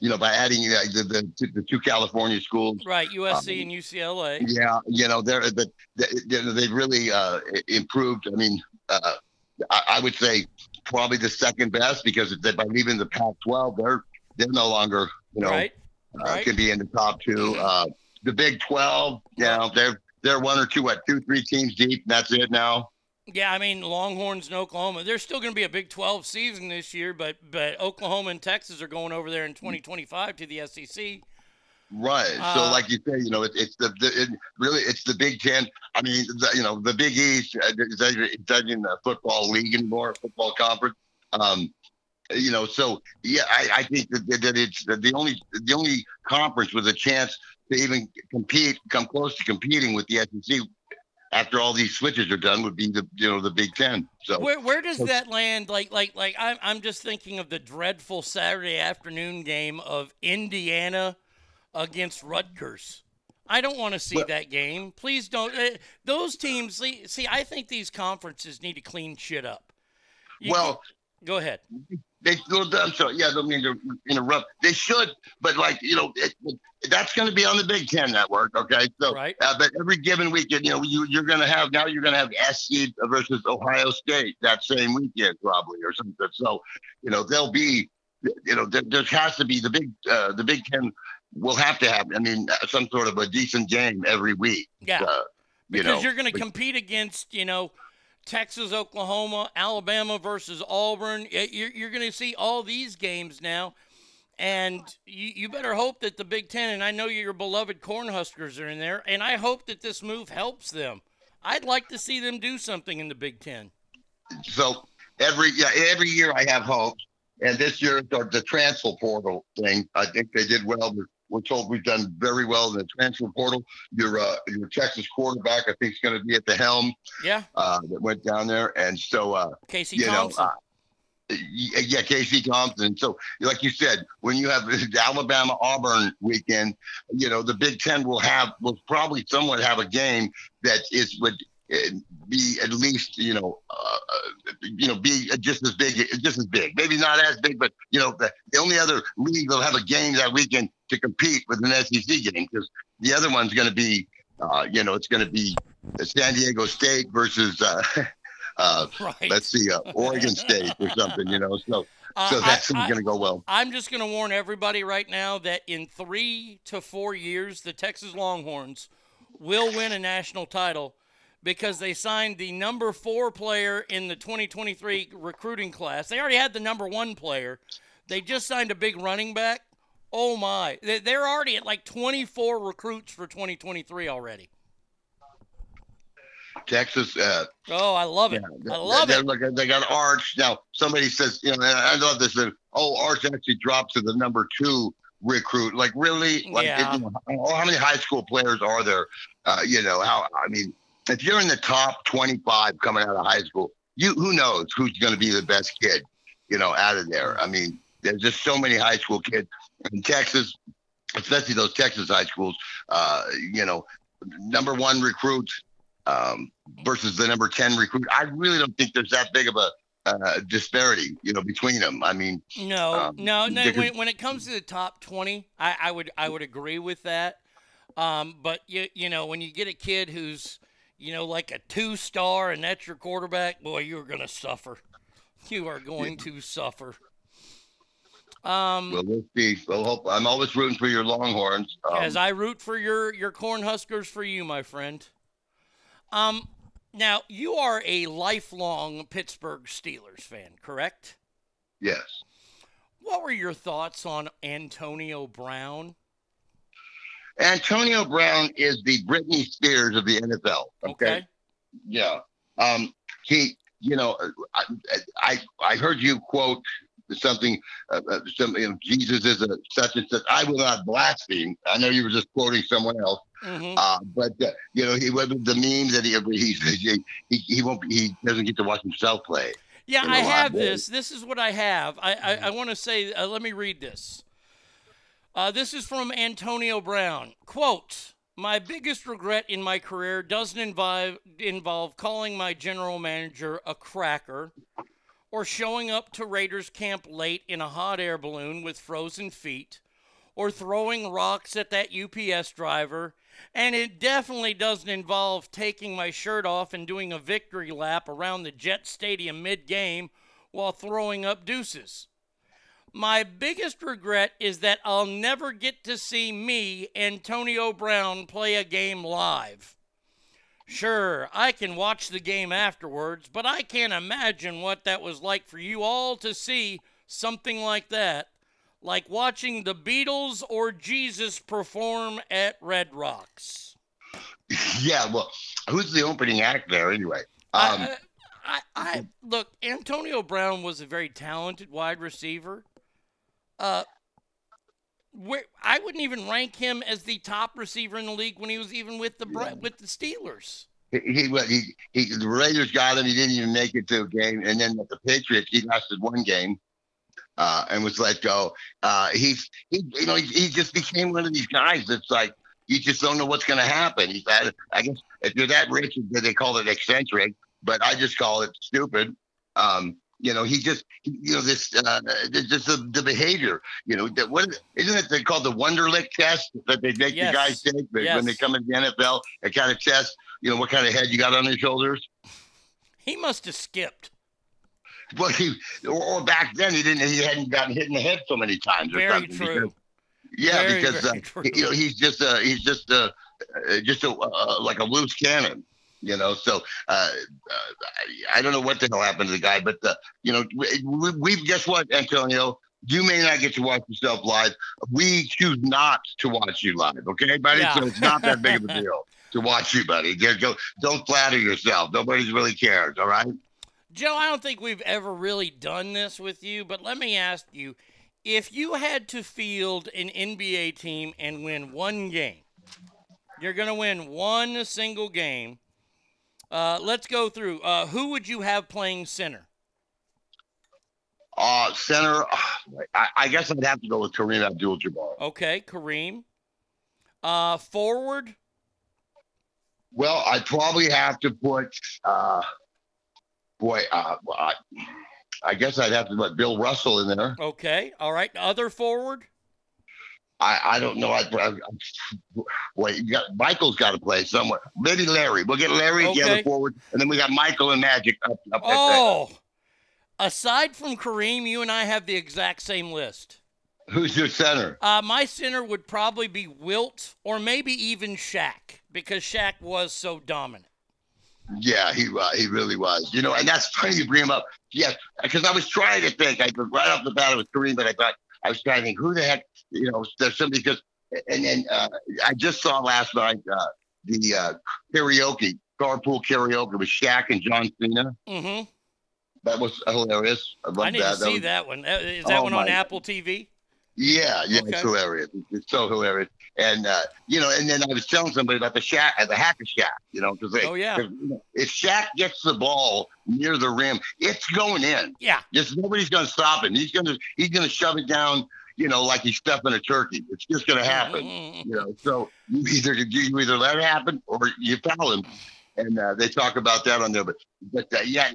you know, by adding uh, the, the the two California schools. Right, USC Um, and UCLA. Yeah, you know, they're the, the, the they've really uh, improved. I mean, uh, I, I would say probably the second best because they, by leaving the Pac-12, they're they're no longer, you know, Right, right. can be in the top two. Uh, the Big 12, you know, they're they're one or two, what, two, three teams deep. And that's it now. Yeah, I mean Longhorns and Oklahoma. There's still going to be a Big 12 season this year, but but Oklahoma and Texas are going over there in 2025 to the SEC. Right. so, Uh, like you say, you know, it, it's the, the it, really it's the Big Ten. I mean, the, you know, the Big East. uh, It's not even- it's not a football league anymore, football conference. Um, you know, so yeah, I, I think that, that it's the, the only the only conference with a chance to even compete, come close to competing with the SEC after all these switches are done would be the you know the Big Ten. So Where where does that land? Like like like I'm I'm just thinking of the dreadful Saturday afternoon game of Indiana against Rutgers. I don't want to see that game. Please don't. Uh, those teams. See, see, I think these conferences need to clean shit up. You- well. go ahead. They I'm sorry. Yeah, I don't mean to interrupt. They should, but like you know, it, that's going to be on the Big Ten network. Okay, so Right. uh, but every given weekend, you know, you you're going to have now you're going to have SC versus Ohio State that same weekend probably or something. So you know, there'll be, you know, there, there has to be the big uh, the Big Ten will have to have. I mean, some sort of a decent game every week. Yeah. Uh, you because know, you're going to compete against you know Texas, Oklahoma, Alabama versus Auburn. You're, you're going to see all these games now, and you, you better hope that the Big Ten and I know your beloved Cornhuskers are in there, and I hope that this move helps them. I'd like to see them do something in the Big Ten. so every yeah every year I have hopes, and this year the, the transfer portal thing I think they did well. We're told we've done very well in the transfer portal. Your uh, your Texas quarterback I think is going to be at the helm. Yeah, Uh, that went down there, and so uh, Casey you Thompson. know. Uh, yeah, Casey Thompson. So, like you said, when you have the Alabama Auburn weekend, you know the Big Ten will have will probably somewhat have a game that is would be at least you know uh, you know be just as big just as big maybe not as big but you know the, the only other league that'll have a game that weekend to compete with an SEC game because the other one's going to be uh, you know it's going to be San Diego State versus uh, uh, Right. let's see uh, Oregon State or something you know so Uh, so that's going to go well I'm just going to warn everybody right now that in three to four years, the Texas Longhorns will win a national title because they signed the number four player in the 2023 recruiting class. They already had the number one player. They just signed a big running back. Oh my. They- They're already at like 24 recruits for 2023 already. Texas uh, Oh, I love it. I love they, it. Look, they got Arch now. Somebody says, you know, I love this. That, oh, Arch actually dropped to the number two recruit. Like really? Like, Yeah. you know, how how many high school players are there? Uh, you know, how? I mean, if you're in the top 25 coming out of high school, you who knows who's going to be the best kid? You know, out of there. I mean, there's just so many high school kids in Texas. especially those Texas high schools. Uh, you know, number one recruit um, versus the number ten recruit. I really don't think there's that big of a uh, disparity, you know, between them. I mean, No, um, no, no. When, when it comes to the top twenty, I, I would I would agree with that. Um, but you you know when you get a kid who's you know like a two star and that's your quarterback, boy, you're gonna suffer. You are going to suffer. Um, well, we'll see. We'll hope. I'm always rooting for your Longhorns. Um, as I root for your your Cornhuskers for you, my friend. Um, now you are a lifelong Pittsburgh Steelers fan, correct? yes. What were your thoughts on Antonio Brown? Antonio Brown is the Britney Spears of the NFL. Okay. Okay. Yeah. Um, he, you know, I, I, I heard you quote something, uh, uh, some, you know, Jesus is a such and such. I will not blaspheme. I know you were just quoting someone else. Mhm. Uh, but uh, you know, he wasn't the meme that he he he, he, he won't he doesn't get to watch himself play. Yeah, in a I lot of have this. This is what I have. I I, I want to say. Uh, let me read this. Uh, this is from Antonio Brown. Quote: My biggest regret in my career doesn't involve involve calling my general manager a cracker, or showing up to Raiders camp late in a hot air balloon with frozen feet, or throwing rocks at that UPS driver. And it definitely doesn't involve taking my shirt off and doing a victory lap around the Jet Stadium mid game while throwing up deuces. My biggest regret is that I'll never get to see me, Antonio Brown, play a game live. Sure, I can watch the game afterwards, but I can't imagine what that was like for you all to see something like that. Like watching the Beatles or Jesus perform at Red Rocks. Yeah. Well, who's the opening act there anyway? Um, I, I, I look. Antonio Brown was a very talented wide receiver. Uh, where I wouldn't even rank him as the top receiver in the league when he was even with the Bra- with the Steelers. he, he, he, he, the Raiders got him. He didn't even make it to a game. And then with the Patriots, he lasted one game uh, and was let go. Uh, he's, he, you know, he, he just became one of these guys that's like, you just don't know what's going to happen. He's had, I guess, if you're that rich, they call it eccentric, but I just call it stupid. Um, you know, he just you know, this, uh, just the, the behavior, you know, that what isn't it they called the Wonderlic test that they make Yes. the guys take but when they come into the NFL? It kind of test, you know, what kind of head you got on your shoulders. He must have skipped. Well, he or, or back then he didn't, he hadn't gotten hit in the head so many times. Or Very something true. because- yeah, Very, because very uh, true. you know he's just uh, he's just uh, uh, just a uh, like a loose cannon. You know, so uh, uh, I, I don't know what the hell happened to the guy, but uh, you know, we, we, we've guess what, Antonio. You may not get to watch yourself live. We choose not to watch you live, okay, buddy? Yeah. So it's not that big of a deal to watch you, buddy. Go, don't flatter yourself. Nobody really cares, all right? Joe, I don't think we've ever really done this with you, but let me ask you if you had to field an NBA team and win one game, you're going to win one single game. Uh, let's go through. Uh, who would you have playing center? Uh, center, I, I guess I'd have to go with Kareem Abdul-Jabbar. Okay, Kareem. Uh, forward. Well, I'd probably have to put, uh, boy, uh, I, I guess I'd have to put Bill Russell in there. Okay, all right. Other forward. I, I don't know. I, I, boy, you got, Michael's got to play somewhere. Maybe Larry. We'll get Larry the Okay. other forward, and then we got Michael and Magic up. up Oh, aside from Kareem, you and I have the exact same list. Who's your center? Uh, my center would probably be Wilt or maybe even Shaq because Shaq was so dominant. Yeah, he uh, he really was. You know, and that's funny you bring him up. Yes, because I was trying to think. I right off the bat it was Kareem, but I thought I was trying to think who the heck. You know, there's somebody because, and then uh, I just saw last night uh, the uh, karaoke carpool karaoke with Shaq and John Cena. Mm-hmm. That was hilarious. I, I need that. to That see was- that one. Is that Oh, one on my- Apple TV? Yeah, yeah, Okay. it's hilarious. It's so hilarious. And uh, you know, and then I was telling somebody about the Shaq, uh, the Hack-a-Shaq. You know, because Oh, yeah. if Shaq gets the ball near the rim, it's going in. Yeah. Just nobody's going to stop him. He's going to he's going to shove it down. You know, like he's stuffing a turkey. It's just going to happen, Mm-hmm. you know. So you either you either let it happen or you foul him, and uh, they talk about that on there. But but uh, yeah,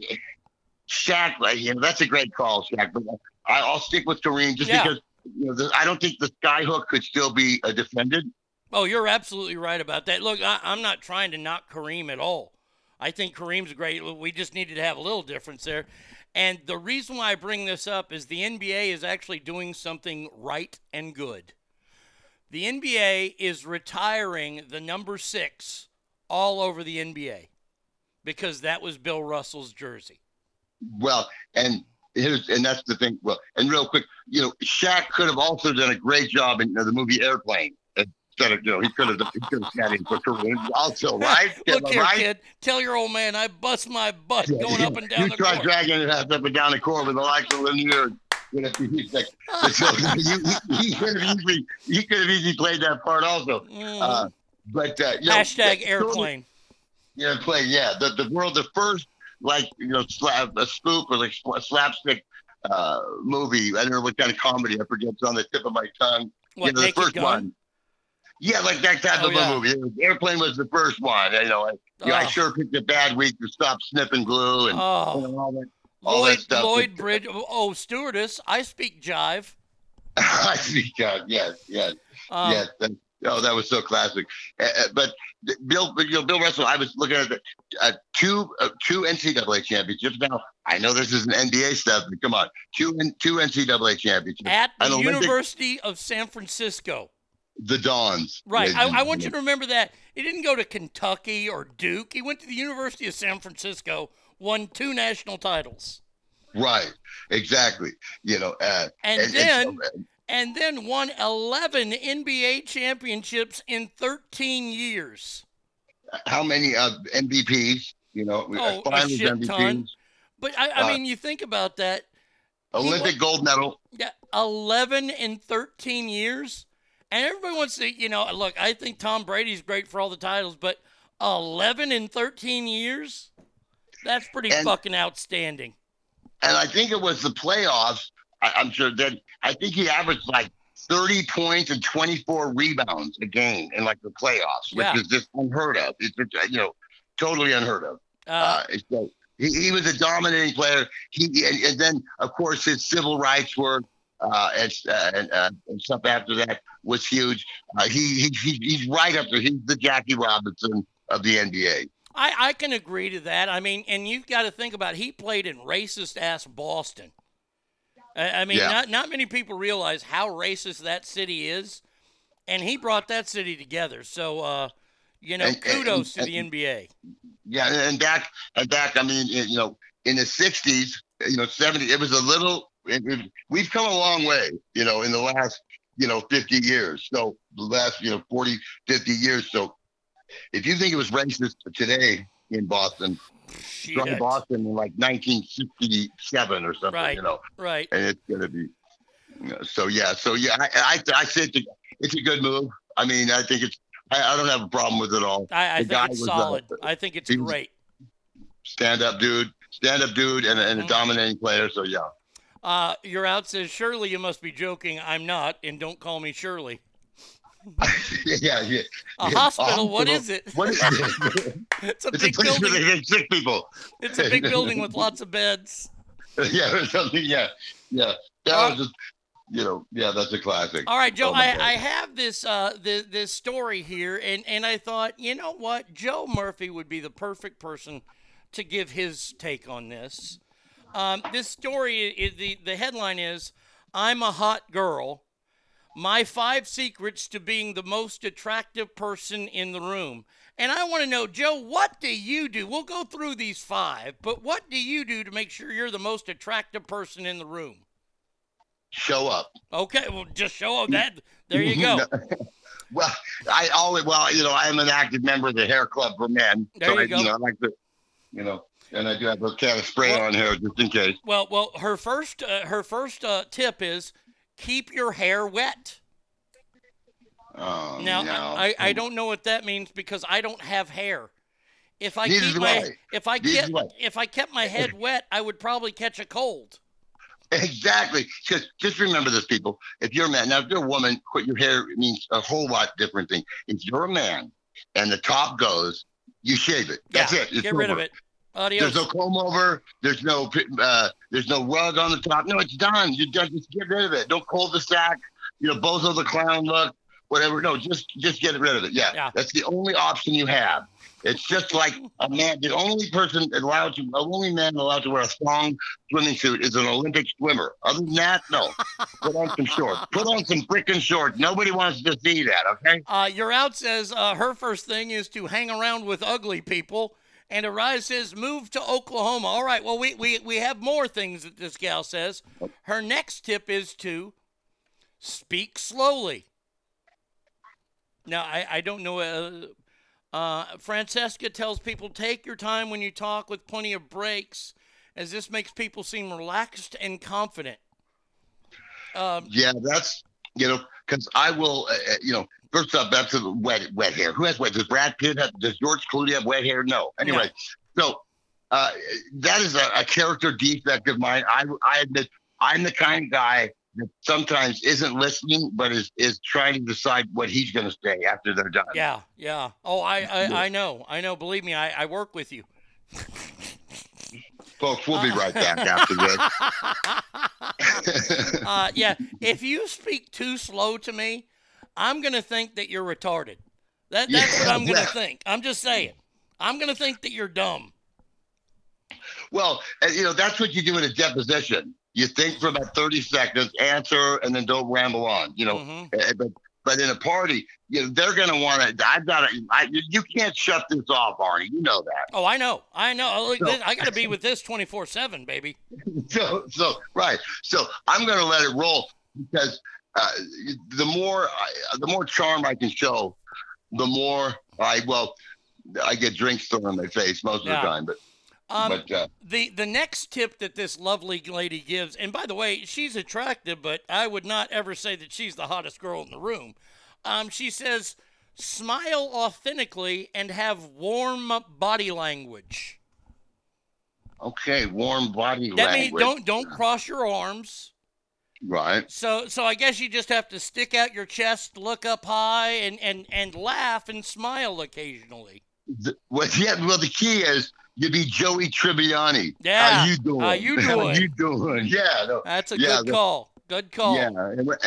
Shaq, like, you know, that's a great call, Shaq. But I, I'll stick with Kareem just Yeah. because you know the, I don't think the sky hook could still be uh, defended. Oh, you're absolutely right about that. Look, I, I'm not trying to knock Kareem at all. I think Kareem's great. We just needed to have a little difference there. And the reason why I bring this up is the NBA is actually doing something right and good. The NBA is retiring the number six all over the NBA because that was Bill Russell's jersey. Well, and here's and that's the thing. Well, and real quick, you know, Shaq could have also done a great job in uh, the movie Airplane. Instead of, you know, he could have he could have sat in for Kareem also, right? Look here, right? kid. Tell your old man I bust my butt going up and down you the try court. dragging it up and down the court with the likes of Lanier. Like, so he, could have easily he could have easily played that part also. Uh, but uh, you know, Hashtag airplane. Yeah, play. Yeah, the the world, the first like you know slap a spoof or like slapstick uh, movie. I don't know what kind of comedy. I forget. It's on the tip of my tongue. What, you know, the first Gun? one. Yeah, like that type Oh, of yeah. a movie. Airplane was the first one. You know, I, you know, I Oh. sure picked a bad week to stop sniffing glue and Oh. know, all that. All Lloyd, that stuff. Lloyd Bridge. Oh, stewardess. I speak jive. I see, God, yes, yes, Um, yes. That, oh, that was so classic. Uh, but Bill, you know, Bill Russell. I was looking at the uh, two uh, two NCAA championships. Now I know this is an NBA stuff, but come on, two two NCAA championships At the Olympic- University of San Francisco. The Dons. Right. and I, I want you to remember that. He didn't go to Kentucky or Duke. He went to the University of San Francisco, won two national titles, Right. Exactly. You know. Uh, and, and- and then so, uh, and then won 11 NBA championships in 13 years. how many uh, MVPs? You know, Oh, a shit MVPs, ton. But I, I Uh, mean, you think about that. Olympic gold medal. Yeah, 11 in 13 years. And everybody wants to, you know, look, I think Tom Brady's great for all the titles, but 11 in 13 years? That's pretty And- fucking outstanding. and I think it was the playoffs. I, I'm sure that I think he averaged like 30 points and 24 rebounds a game in like the playoffs, which Yeah. is just unheard of. It's just, you know totally unheard of. Uh, Uh, so he, he was a dominating player. He and, and then of course his civil rights work uh, and, uh, and, uh, and stuff after that was huge. Uh, he, he he he's right up there. He's the Jackie Robinson of the NBA. I, I can agree to that. I mean, and you've got to think about he played in racist ass Boston. I, I mean, Yeah. not not many people realize how racist that city is, and he brought that city together. So, uh, you know, And- and- kudos to the NBA. Yeah, and- back and back. I mean, you know, in the '60s, you know, '70s, it was a little. It, it- we've come a long way, you know, in the last, you know, 50 years. So the last, you know, 40, 50 years. So if you think it was racist today in Boston, Shit. Boston in like 1967 or something, Right. you know, Right. and it's gonna be. you know, so yeah, so yeah, I I, I say it's a, it's a good move. I mean, I think it's. I, I don't have a problem with it all. I, I The think it's uh, solid. I think it's great. stand up dude, stand up dude, and, a- and a Mm-hmm. dominating player. So yeah. Uh, you're out says Shirley. You must be joking. I'm not, and don't call me Shirley. yeah, yeah. A yeah. hospital? What is it? What is it? It's a it's big a place where building. they get sick people. It's a big building with lots of beds. yeah, something. Yeah, yeah. That was just, you know, yeah, that's a classic. All right, Joe. Oh, I, God. I have this uh this, this story here, and and I thought, you know what, Joe Murphy would be the perfect person to give his take on this. Um, this story is the the headline is "I'm a hot girl." My five secrets to being the most attractive person in the room. And I want to know, Joe, what do you do? We'll go through these five, but what do you do to make sure you're the most attractive person in the room? Show up. Okay, well, just show up that. There you go. well, I always, well, you know, I'm an active member of the Hair Club for Men. There so you I, go. You know, I like to, you know, and I do have a can of spray Well- on here just in case. Well, well, her first uh, her first uh, tip is keep your hair wet. Oh, Now, no. I, I don't know what that means because I don't have hair. If I Neither keep my if I Neither kept if I kept my head wet, I would probably catch a cold. Exactly. Because just remember this, people. If you're a man, now if you're a woman, quit your hair means a whole lot different thing. If you're a man and the top goes, you shave it. That's yeah, it. It's Get rid of it. Adios. There's no comb over. There's no uh, there's no rug on the top. No, it's done. You just just get rid of it. Don't cul the sack. You know, bozo the clown look, whatever. No, just just get rid of it. Yeah, Yeah. that's the only option you have. It's just like a man. The only person allowed to, the only man allowed to wear a thong swimming suit is an Olympic swimmer. Other than that, no. Put on some shorts. Put on some freaking shorts. Nobody wants to see that. Okay. Uh, your out says uh, her first thing is to hang around with ugly people. And Arise says move to Oklahoma. All right. Well, we, we, we have more things that this gal says. Her next tip is to speak slowly. Now, I, I don't know. Uh, uh, Francesca tells people take your time when you talk with plenty of breaks, as this makes people seem relaxed and confident. Um, Yeah, that's you know because I will. Uh, uh, you know, first up, that's the wet wet hair. Who has wet? Does Brad Pitt have? Does George Clooney have wet hair? No. Anyway, so uh, that is a, a character defect of mine. I I admit I'm the kind of guy that sometimes isn't listening, but is is trying to decide what he's going to say after they're done. Yeah, yeah. Oh, I, I, I know, I know. Believe me, I, I work with you. Folks, we'll be right back after this. uh, yeah, if you speak too slow to me, I'm gonna think that you're retarded. That that's what I'm gonna yeah. think. I'm just saying. I'm gonna think that you're dumb. Well, you know, that's what you do in a deposition. You think for about 30 seconds, answer, and then don't ramble on, you know. Mm-hmm. Uh, But, but in a party, you know, they're going to want to, I've got to, you- can't shut this off, Arnie. You know that. Oh, I know, I know. So- I gotta be with this 24 seven, baby. so, so, right. So I'm going to let it roll because uh, the more, I, the more charm I can show, the more I, well, I get drinks thrown in my face most of the time, but, Um, but, uh, The the next tip that this lovely lady gives, and by the way, she's attractive, but I would not ever say that she's the hottest girl in the room. Um, she says, smile authentically and have warm body language. okay, warm body That means language. don't don't cross your arms. Right. So so I guess you just have to stick out your chest, look up high, and and and laugh and smile occasionally. The, well, yeah, well, the key is you be Joey Tribbiani. Yeah. How you doing? How you doing? How you doing? Yeah. No, That's a yeah, good the- call. Good call. Yeah.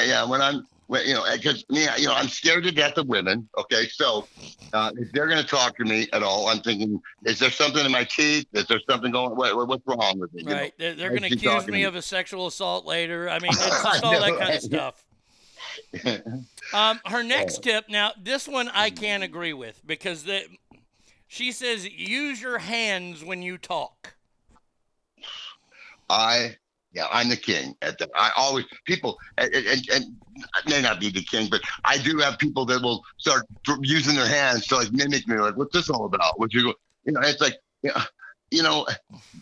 Yeah. When I'm, when, you know, because me, you know, I'm scared to death of women. Okay. So uh, if they're going to talk to me at all, I'm thinking, is there something in my teeth? Is there something going, what, what- what's wrong with me? You know? Right. They're, they're going to accuse me of a sexual assault later. I mean, it's just all that kind of stuff. Um, her next tip. Now, this one I can't agree with because the, she says use your hands when you talk. I yeah, I'm the king. At the, I always people and, and, and I may not be the king, but I do have people that will start using their hands to like mimic me. Like, what's this all about? What you go? You know, it's like you know, you know,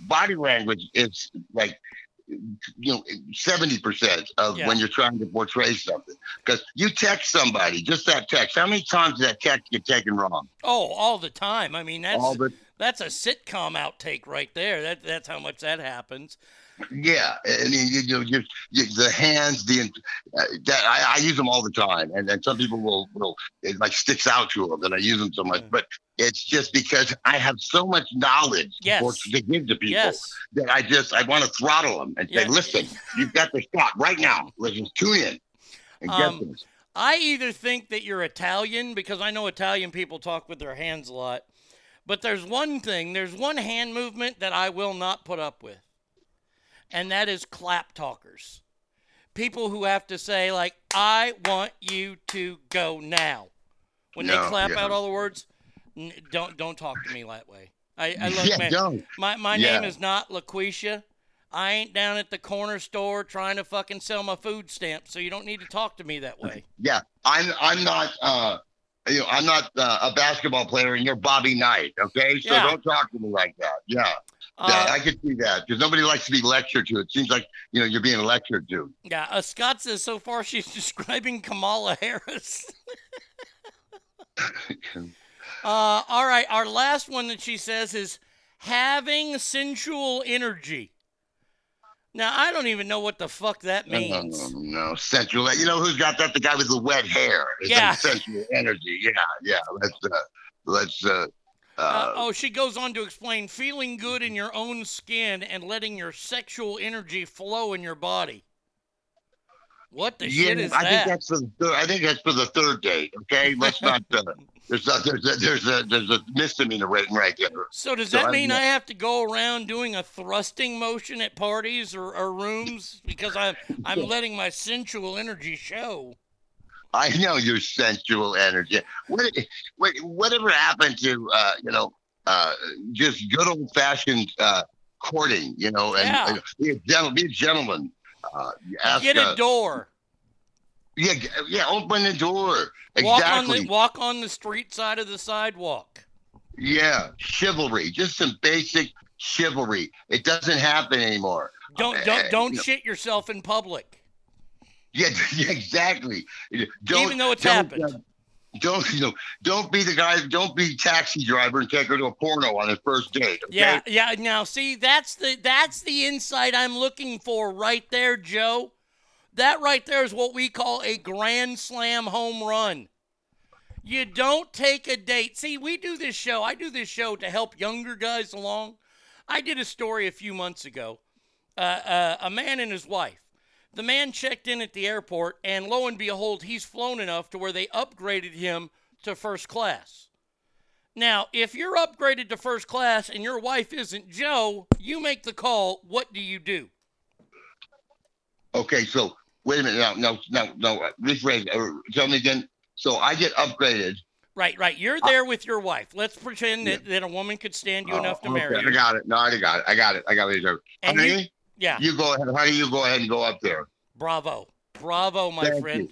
body language is like you know seventy percent of Yeah. when you're trying to portray something. Because you text somebody, just that text. How many times that text get taken wrong? Oh, all the time. I mean, that's All the- that's a sitcom outtake right there. That that's how much that happens. Yeah, I mean, you, you know, you, you, the hands, the uh, that I, I use them all the time, and then some people will will it like sticks out to them that I use them so much, but it's just because I have so much knowledge Yes. for, to give to people Yes. that I just I want to throttle them and say, listen, you've got the shot right now. Listen, tune in and get Um, this. I either think that you're Italian because I know Italian people talk with their hands a lot, but there's one thing, there's one hand movement that I will not put up with, and that is clap talkers. People who have to say like, "I want you to go now," when they clap yeah. out all the words. Don't don't talk to me that way. I, I look, Yeah, man. don't. My my Yeah. name is not LaQuisha. I ain't down at the corner store trying to fucking sell my food stamps, so you don't need to talk to me that way. Yeah, I'm I'm not uh you know I'm not uh, a basketball player and you're Bobby Knight, okay? So Yeah. don't talk to me like that. Yeah. Uh, yeah, I could see that because nobody likes to be lectured to. It seems like you know you're being lectured to. Yeah, uh, Scott says so far she's describing Kamala Harris. uh, all right, our last one that she says is having sensual energy. Now I don't even know what the fuck that means. Oh, no, sensual. You know who's got that? The guy with the wet hair. It's Yeah. sensual energy. Yeah, yeah. Let's uh, let's uh, uh, oh, she goes on to explain feeling good in your own skin and letting your sexual energy flow in your body. What the yeah. shit is I that? think that's for the third. I think that's for the third date. Okay, let's not. Uh, there's a, there's a, there's a there's a misdemeanor written right there. so does So that I'm mean I have to go around doing a thrusting motion at parties or, or rooms because I'm I'm letting my sensual energy show? I know your sensual energy. What, what whatever happened to uh, you know uh, just good old fashioned uh, courting? You know, and, Yeah. and be a gentleman. Be a gentleman. Uh, ask, Get a uh, door. Yeah, yeah. Open the door. Exactly. Walk on the walk on the street side of the sidewalk. Yeah, chivalry. Just some basic chivalry. It doesn't happen anymore. Don't Uh, don't don't shit yourself in public. Yeah, exactly. Don't, Even though it's don't, happened. uh, don't you know? Don't be the guy. Don't be taxi driver and take her to a porno on his first date. Okay? Yeah, yeah. Now, see, that's the that's the insight I'm looking for right there, Joe. That right there is what we call a grand slam home run. You don't take a date. See, we do this show. I do this show to help younger guys along. I did a story a few months ago. Uh, uh, a man and his wife. The man checked in at the airport, and lo and behold, he's flown enough to where they upgraded him to first class. Now, if you're upgraded to first class and your wife isn't Joe, you make the call. What do you do? Okay, so wait a minute. Now, no, no, no. uh, Rephrase. Uh, tell me again. So I get upgraded. Right, right. You're there with your wife. Let's pretend that, that a woman could stand you Oh, enough to okay, marry I got it. No, I got it. I got it. I got it. And you- yeah. You go ahead, honey. You go ahead and go up there. Bravo. Bravo, my Thank friend.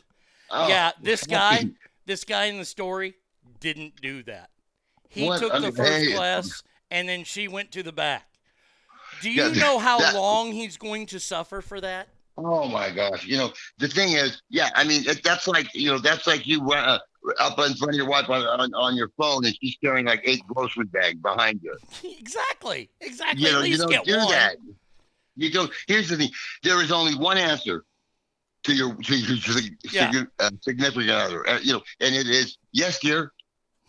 Oh, yeah, this guy, this guy in the story didn't do that. He What? took the first class and then she went to the back. Do you Yeah, know how that- long he's going to suffer for that? Oh my gosh! You know the thing is, yeah. I mean, that's like you know, that's like you uh, up in front of your wife on, on on your phone, and she's carrying like eight grocery bags behind you. exactly. Exactly. You know, At you least don't get do one. that. You don't. Here's the thing: there is only one answer to your to your, to the Yeah. sig- uh, significant other. Uh, you know, and it is yes, dear.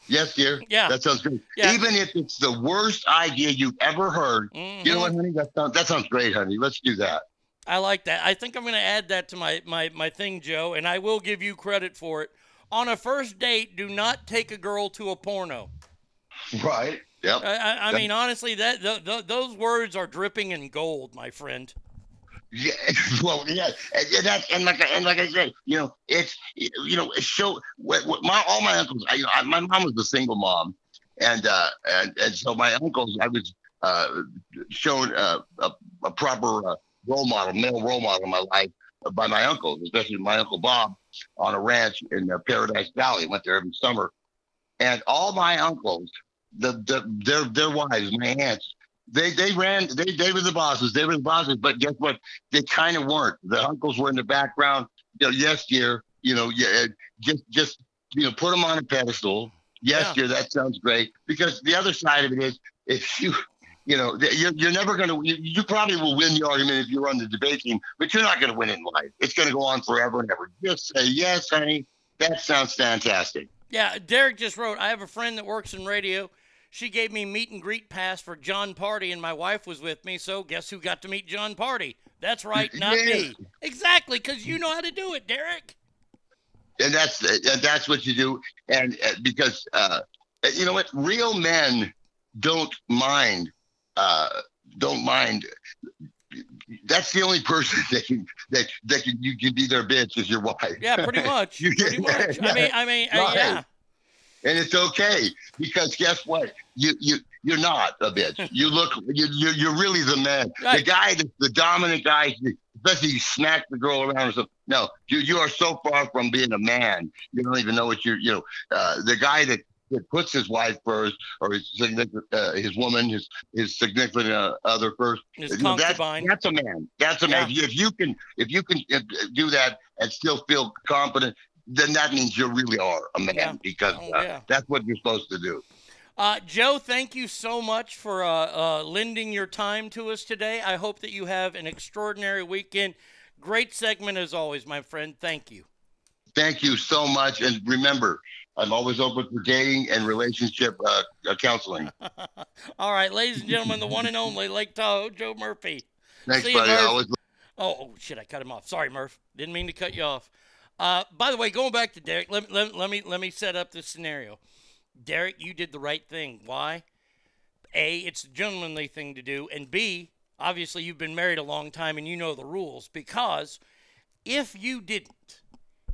Yes, dear. Yeah. That sounds great. Yeah. Even if it's the worst idea you've ever heard, you know what, honey? That sounds that sounds great, honey. Let's do that. I like that. I think I'm going to add that to my, my, my thing, Joe, and I will give you credit for it. On a first date, do not take a girl to a porno. Right. Yep. I, I, mean, honestly, that th- th- those words are dripping in gold, my friend. Yeah, well, yeah, and, that, and like, I- and like I said, you know, it's, you know, it's so. What, what my all my uncles, I, you know, my mom was a single mom, and uh, and and so my uncles, I was uh, shown uh, a, a proper uh, role model, male role model in my life by my uncles, especially my uncle Bob on a ranch in uh, Paradise Valley. Went there every summer, and all my uncles, the, the their their wives, my aunts, they they ran, they they were the bosses, they were the bosses. But guess what? They kind of weren't. The uncles were in the background. You know, yes, dear. You know, yeah, just just you know, put them on a pedestal. Yes, dear. That sounds great. Because the other side of it is, if you you know, you're, you're never going to, you, you probably will win the argument if you're on the debate team, but you're not going to win in life. It's going to go on forever and ever. Just say, yes, honey, that sounds fantastic. Yeah, Derek just wrote, I have a friend that works in radio. She gave me meet and greet pass for Jon Pardi, and my wife was with me. So guess who got to meet Jon Pardi? That's right, not me. Exactly, because you know how to do it, Derek. And that's, and that's what you do. And uh, because, uh, you know what, real men don't mind, uh, don't mind. That's the only person that can, that, that can, you can be their bitch is your wife. Yeah, pretty much. You- pretty much. I mean, I mean, uh, Right. yeah. and it's okay because guess what? You you you're not a bitch. You look you you're, you're really the man. The guy, the, the dominant guy, especially you smack the girl around or something. No, you you are so far from being a man. You don't even know what you're. You know, uh, the guy that. That puts his wife first, or his significant, uh, his woman, his his significant uh, other first. His You know, that's, that's a man. That's a man. If you can, if you can uh, do that and still feel confident, then that means you really are a man because uh, Oh, yeah. that's what you're supposed to do. Uh, Joe, thank you so much for uh, uh, lending your time to us today. I hope that you have an extraordinary weekend. Great segment as always, my friend. Thank you. Thank you so much. And remember, I'm always open for dating and relationship uh, uh, counseling. All right, ladies and gentlemen, the one and only Lake Tahoe, Joe Murphy. Thanks, See you, buddy. Murph. always Oh, oh, shit! I cut him off. Sorry, Murph. Didn't mean to cut you off. Uh, by the way, going back to Derek, let, let, let me let me set up this scenario. Derek, you did the right thing. Why? A, it's a gentlemanly thing to do, and B, obviously you've been married a long time and you know the rules. Because if you didn't,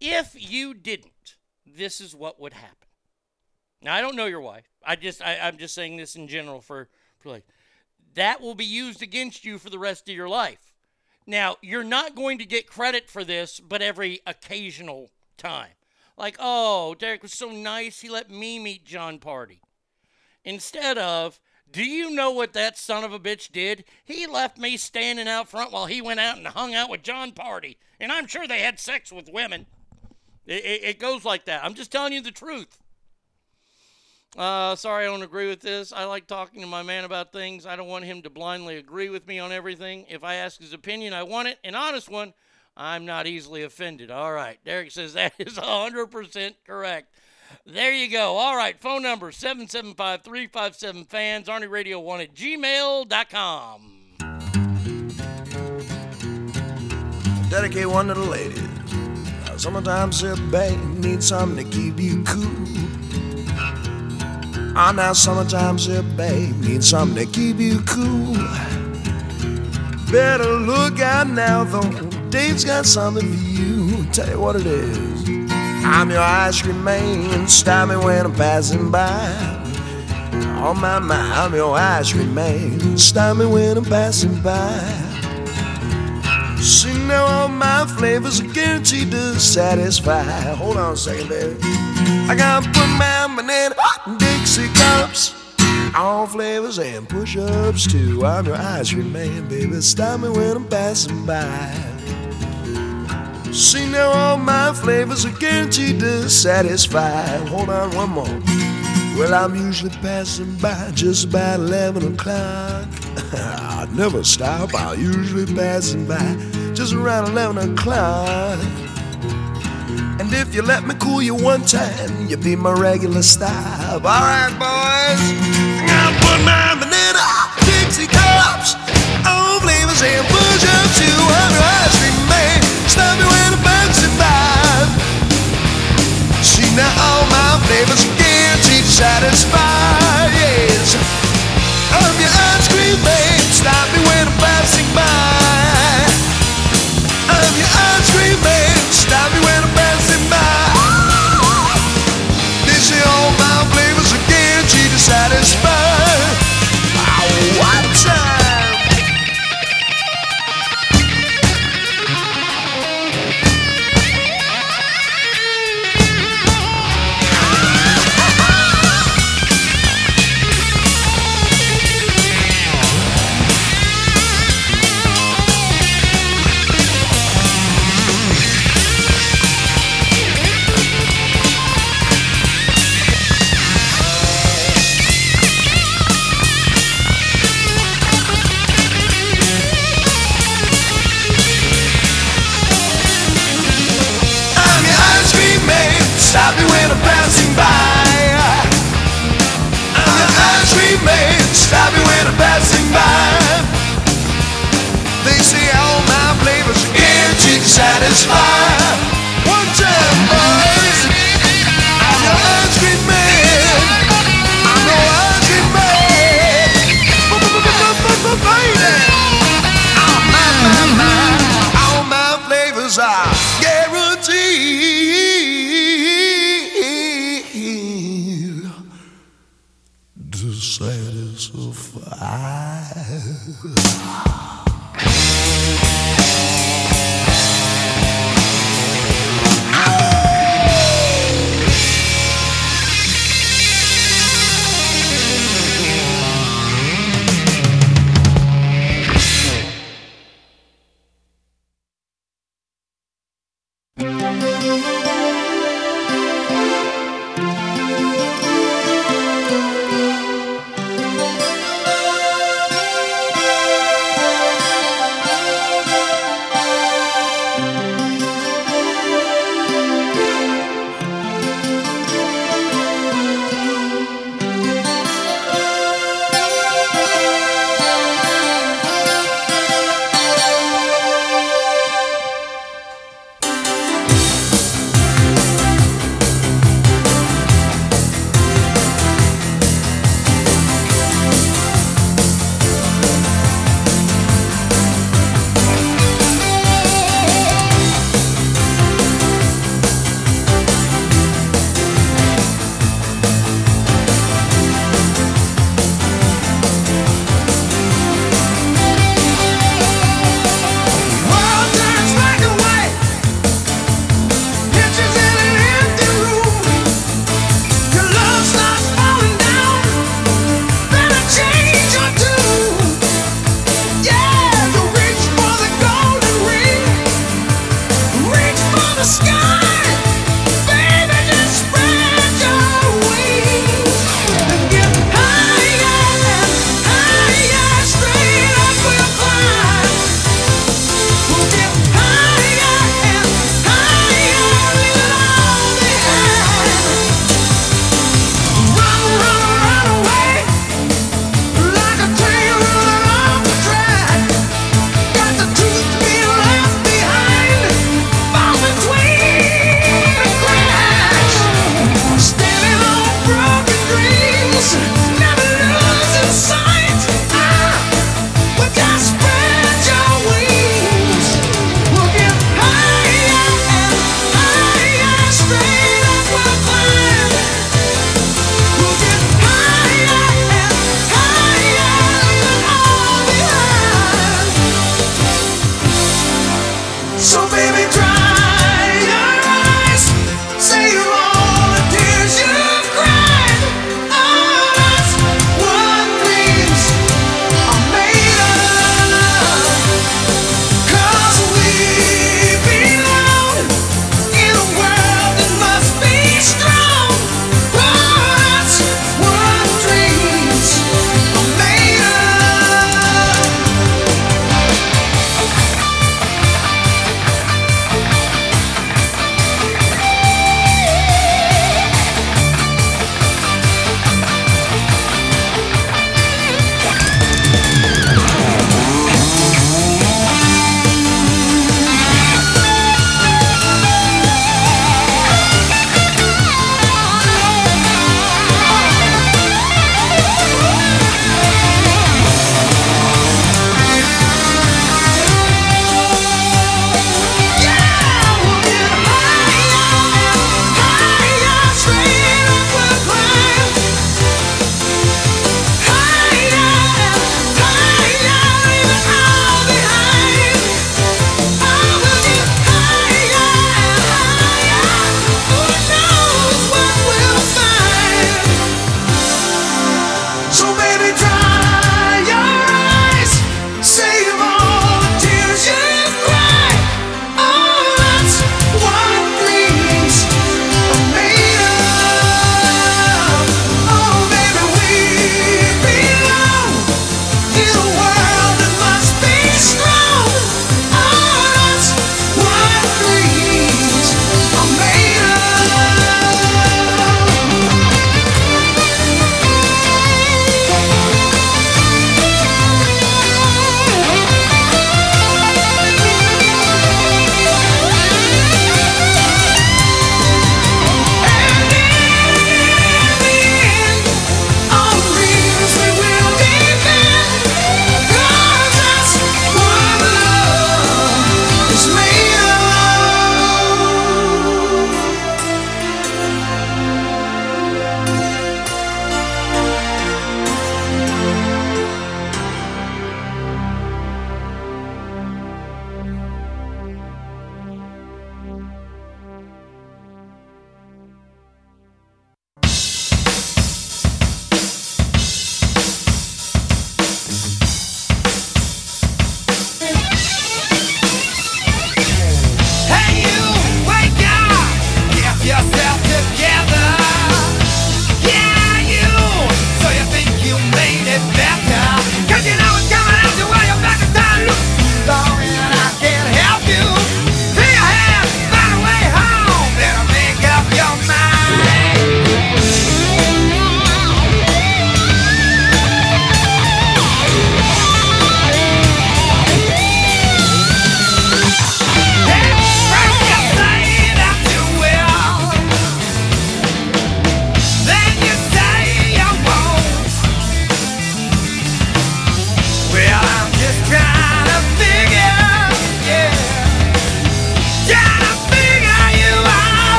if you didn't, this is what would happen. Now I don't know your wife. I just I, I'm just saying this in general for for like that will be used against you for the rest of your life. Now, you're not going to get credit for this, but every occasional time. Like, oh, Derek was so nice, he let me meet Jon Pardi. Instead of, do you know what that son of a bitch did? He left me standing out front while he went out and hung out with Jon Pardi. And I'm sure they had sex with women. It, it, it goes like that. I'm just telling you the truth. Uh, sorry, I don't agree with this. I like talking to my man about things. I don't want him to blindly agree with me on everything. If I ask his opinion, I want it, an honest one. I'm not easily offended. All right. Derek says that is 100% correct. There you go. All right. Phone number 775 357 fans, Arnie Radio 1 at gmail.com. Dedicate one to the ladies. Sometimes a babe needs something to keep you cool. Ah, now sometimes a babe needs something to keep you cool. Better look out now, though. Dave's got something for you. Tell you what it is. I'm your ice cream man. Stop me when I'm passing by. On my mind, I'm your cream man. Stop me when I'm passing by. See now all my flavors are guaranteed to satisfy. Hold on a second, baby. I gotta put my banana in Dixie cups. All flavors and push-ups too. I'm your ice cream man, baby. Stop me when I'm passing by. See now all my flavors are guaranteed to satisfy. Hold on one more. Well, I'm usually passing by just about 11 o'clock. I never stop, I'm usually passing by just around 11 o'clock. And if you let me cool you one time, you'll be my regular stop. Alright, boys. I put my banana Dixie cups. All flavors and push up to ice cream man. Stop me when I'm. See now all my flavors guaranteed satisfy. Yes. I'm your ice cream man. Stop me to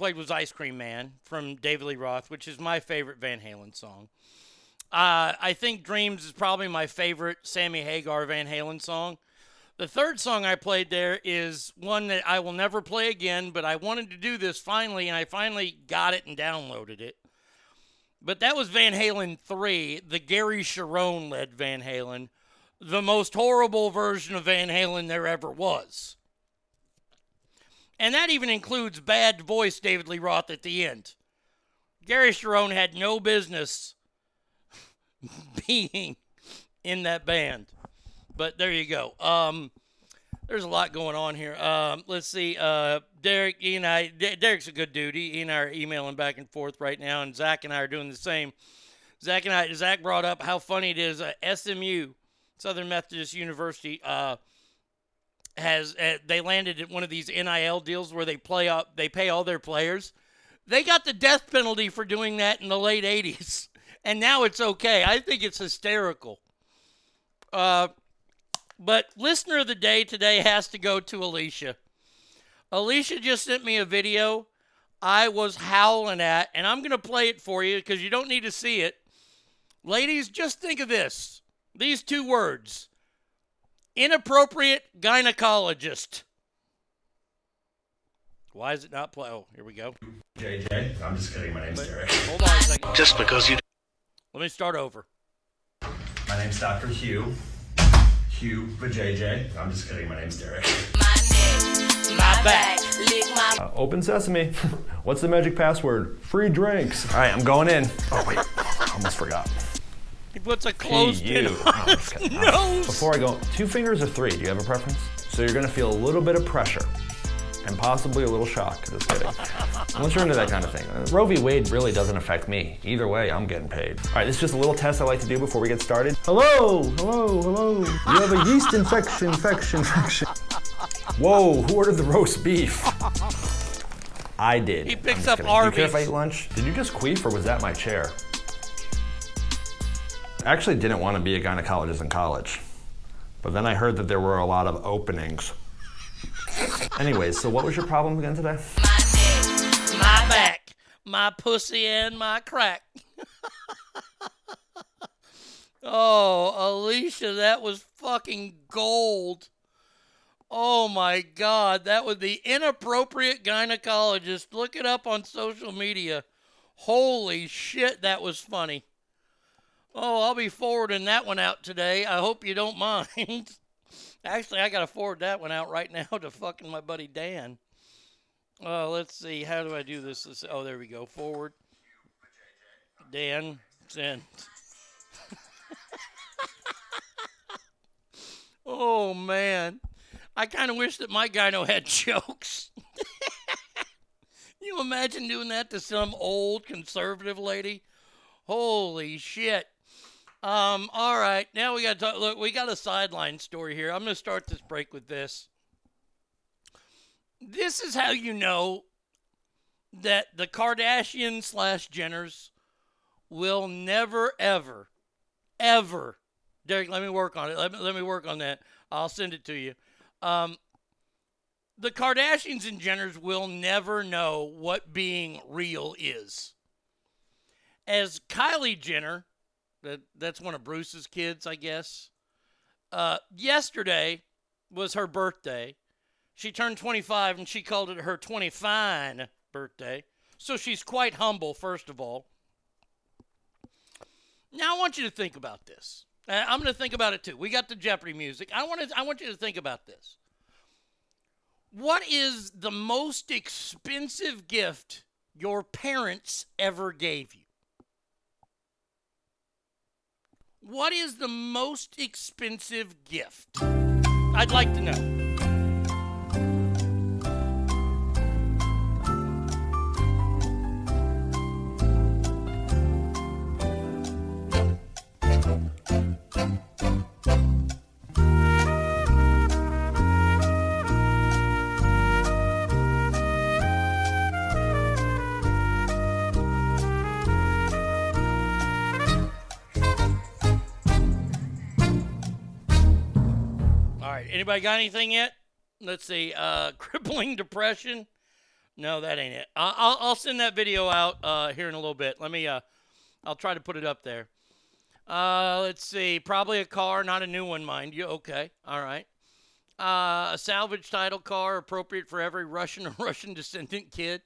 played was "Ice Cream Man" from David Lee Roth, which is my favorite Van Halen song. Uh, I think "Dreams" is probably my favorite Sammy Hagar Van Halen song. The third song I played there is one that I will never play again, but I wanted to do this finally, and I finally got it and downloaded it. But that was Van Halen 3, the Gary Cherone led Van Halen, the most horrible version of Van Halen there ever was. And that even includes bad voice David Lee Roth at the end. Gary Cherone had no business being in that band. But there you go. Um, there's a lot going on here. Um, let's see. Uh, Derek, he and I, D- Derek's a good dude. He, and I are emailing back and forth right now, and Zach and I are doing the same. Zach and I, Zach brought up how funny it is. Uh, SMU, Southern Methodist University, uh, has uh, they landed at one of these NIL deals where they play up, they pay all their players. They got the death penalty for doing that in the late '80s, and now it's okay. I think it's hysterical. Uh, but listener of the day today has to go to Alicia. Alicia just sent me a video I was howling at, and I'm going to play it for you because you don't need to see it. Ladies, just think of this these two words inappropriate gynecologist. Why is it not play? Oh, here we go. JJ. I'm just kidding. My name's Derek. Hold on a second. Just because you. Let me start over. My name's Dr. Hugh. Hugh but JJ. I'm just kidding. My name's Derek. My back. Uh, open sesame. What's the magic password? Free drinks. All right, I'm going in. Oh wait, almost forgot. He puts a closed Hey, pin you. on his nose. Before I go, two fingers or three? Do you have a preference? So you're gonna feel a little bit of pressure and possibly a little shock. Just kidding. Unless you're into that kind of thing. Uh, Roe v. Wade really doesn't affect me. Either way, I'm getting paid. All right, this is just a little test I like to do before we get started. Hello, hello, hello. You have a yeast infection, infection, infection. Whoa, who ordered the roast beef? I did. He picks up kidding. Do you care if I eat lunch? Did you just queef or was that my chair? Actually didn't want to be a gynecologist in college, but then I heard that there were a lot of openings. Anyways, so what was your problem again today? My neck, my back, my pussy, and my crack. oh, Alicia, that was fucking gold. Oh my God, that was the inappropriate gynecologist. Look it up on social media. Holy shit, that was funny. Oh, I'll be forwarding that one out today. I hope you don't mind. Actually, I got to forward that one out right now to fucking my buddy Dan. Uh, let's see. How do I do this? Let's- oh, there we go. Forward. Dan, send. oh, man. I kind of wish that my gyno had jokes. you imagine doing that to some old conservative lady? Holy shit. Um, all right, now we got to. Look, we got a sideline story here. I'm going to start this break with this. This is how you know that the Kardashian slash Jenners will never, ever, ever. Derek, let me work on it. Let me, let me work on that. I'll send it to you. Um, the Kardashians and Jenners will never know what being real is. As Kylie Jenner, that that's one of Bruce's kids, I guess. Uh, yesterday was her birthday. She turned 25 and she called it her 25 birthday. So she's quite humble, first of all. Now I want you to think about this. I'm going to think about it too. We got the Jeopardy music. I want to. I want you to think about this. What is the most expensive gift your parents ever gave you? What is the most expensive gift? I'd like to know. Anybody got anything yet? Let's see. Uh, crippling depression. No, that ain't it. I'll I'll send that video out uh, here in a little bit. Let me. Uh, I'll try to put it up there. Uh, let's see. Probably a car, not a new one, mind you. Okay. All right. Uh, a salvage title car appropriate for every Russian or Russian descendant kid.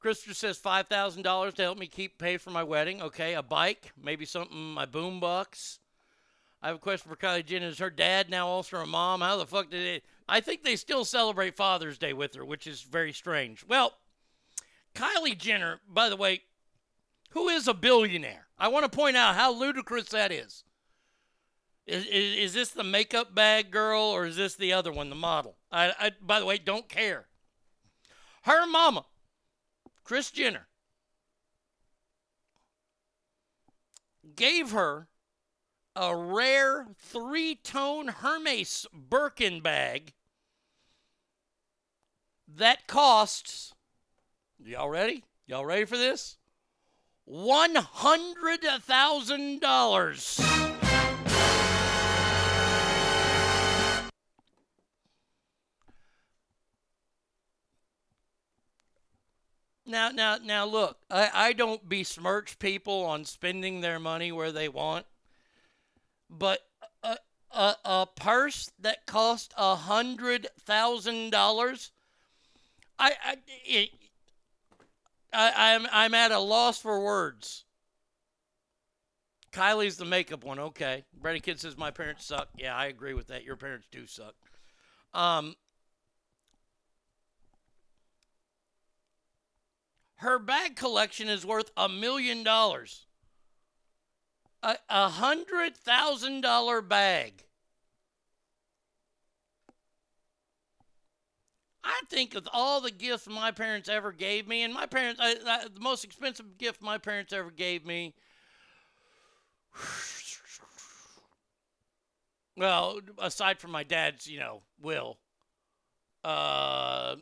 Christopher says five thousand dollars to help me keep pay for my wedding. Okay, a bike, maybe something my boom box. I have a question for Kylie Jenner. Is her dad now also a mom? How the fuck did it? I think they still celebrate Father's Day with her, which is very strange. Well, Kylie Jenner, by the way, who is a billionaire? I want to point out how ludicrous that is. Is, is, is this the makeup bag girl or is this the other one, the model? I, I, by the way, don't care. Her mama, Kris Jenner, gave her a rare three tone Hermes Birkin bag that costs, y'all ready? Y'all ready for this? $100,000. Now, now, now, look, I, I don't besmirch people on spending their money where they want, but a, a, a purse that cost a hundred thousand dollars, I, I, it, I, I'm, I'm at a loss for words. Kylie's the makeup one, okay. Brady Kid says my parents suck. Yeah, I agree with that. Your parents do suck. Um, her bag collection is worth a million dollars. A hundred thousand dollar bag. I think of all the gifts my parents ever gave me, and my parents, I, I, the most expensive gift my parents ever gave me. Well, aside from my dad's, you know, will, uh,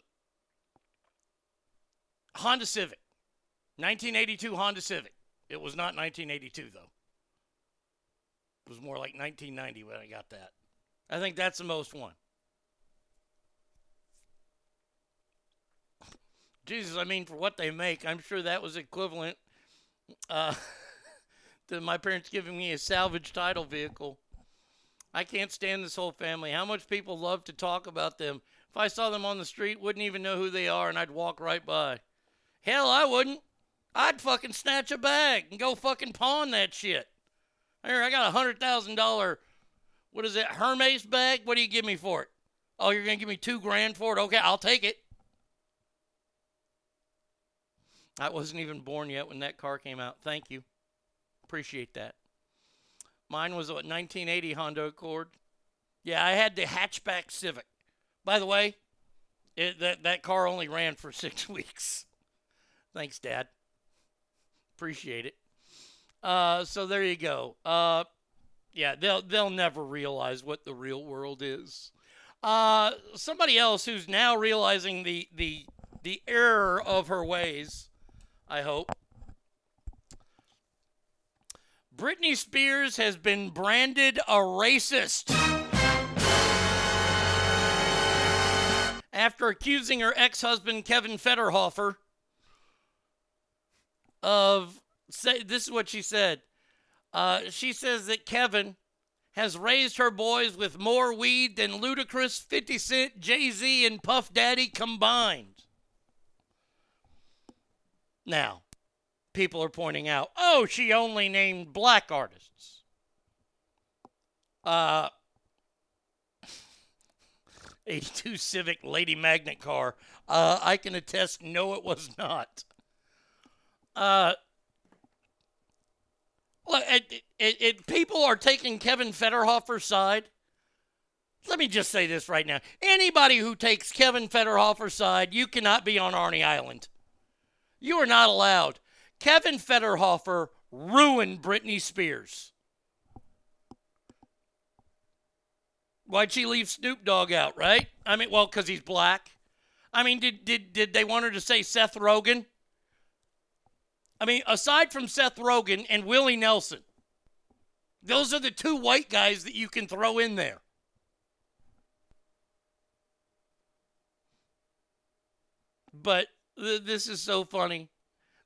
Honda Civic, 1982 Honda Civic. It was not 1982 though. Was more like 1990 when I got that. I think that's the most one. Jesus, I mean, for what they make, I'm sure that was equivalent uh, to my parents giving me a salvage title vehicle. I can't stand this whole family. How much people love to talk about them. If I saw them on the street, wouldn't even know who they are, and I'd walk right by. Hell, I wouldn't. I'd fucking snatch a bag and go fucking pawn that shit. Here, I got a hundred thousand dollar, what is it, Hermes bag? What do you give me for it? Oh, you're gonna give me two grand for it? Okay, I'll take it. I wasn't even born yet when that car came out. Thank you. Appreciate that. Mine was a 1980 Honda Accord. Yeah, I had the hatchback Civic. By the way, it, that that car only ran for six weeks. Thanks, Dad. Appreciate it. Uh, so there you go. Uh, yeah, they'll they'll never realize what the real world is. Uh, somebody else who's now realizing the the the error of her ways. I hope. Britney Spears has been branded a racist after accusing her ex-husband Kevin Federhofer of say this is what she said. Uh, she says that Kevin has raised her boys with more weed than Ludacris, 50 Cent, Jay Z, and Puff Daddy combined. Now, people are pointing out, oh, she only named black artists. Uh, 82 Civic Lady Magnet car. Uh, I can attest, no, it was not. Uh, look, it, it, it, people are taking Kevin Federhofer's side. Let me just say this right now. Anybody who takes Kevin Federhofer's side, you cannot be on Arnie Island. You are not allowed. Kevin Federhofer ruined Britney Spears. Why'd she leave Snoop Dogg out, right? I mean, well, because he's black. I mean, did, did, did they want her to say Seth Rogen? I mean, aside from Seth Rogen and Willie Nelson, those are the two white guys that you can throw in there. But th- this is so funny.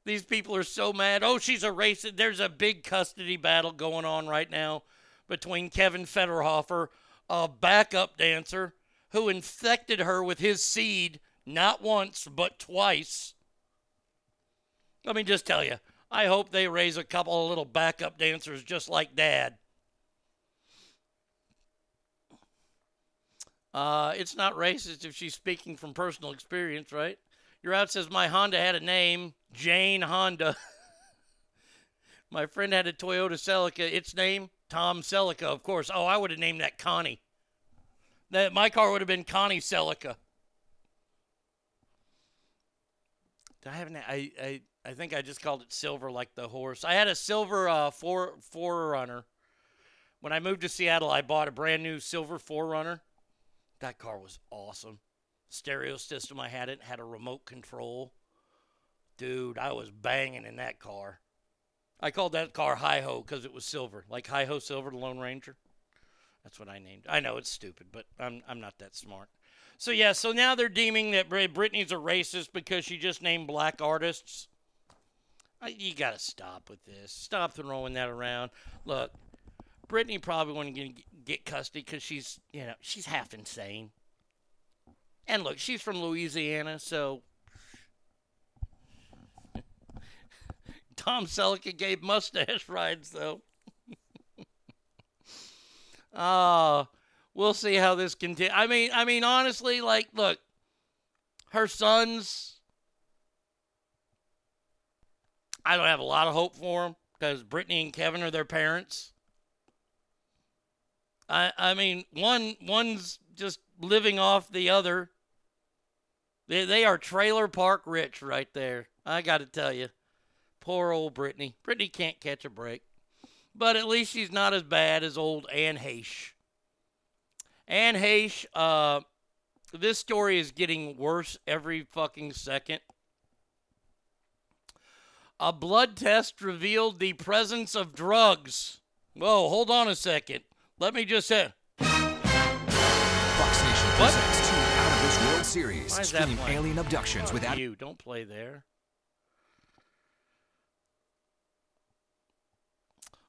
These people are so mad. Oh, she's a racist. There's a big custody battle going on right now between Kevin Federhofer, a backup dancer who infected her with his seed not once, but twice let me just tell you, I hope they raise a couple of little backup dancers just like Dad. Uh, it's not racist if she's speaking from personal experience, right? Your out says my Honda had a name, Jane Honda. my friend had a Toyota Celica. Its name, Tom Celica, of course. Oh, I would have named that Connie. That my car would have been Connie Celica. Did I have an, I, I I think I just called it silver like the horse. I had a silver uh, four 4Runner. When I moved to Seattle, I bought a brand new silver 4Runner. That car was awesome. Stereo system I had it had a remote control. Dude, I was banging in that car. I called that car Hi Ho because it was silver, like Hi Ho Silver, the Lone Ranger. That's what I named. I know it's stupid, but I'm I'm not that smart. So yeah, so now they're deeming that Brit- Britney's a racist because she just named black artists. You got to stop with this. Stop throwing that around. Look, Britney probably wasn't get, get custody because she's, you know, she's half insane. And look, she's from Louisiana, so Tom Selleck gave mustache rides though. uh we'll see how this continues. I mean, I mean, honestly, like, look, her sons. I don't have a lot of hope for them because Britney and Kevin are their parents. I I mean, one one's just living off the other. They they are trailer park rich right there. I got to tell you, poor old Britney. Britney can't catch a break, but at least she's not as bad as old Anne Heche. Anne Heche, uh, this story is getting worse every fucking second. A blood test revealed the presence of drugs. Whoa, hold on a second. Let me just say. Fox Nation presents two Out of This World Series. Stream alien abductions Fuck without you. Don't play there.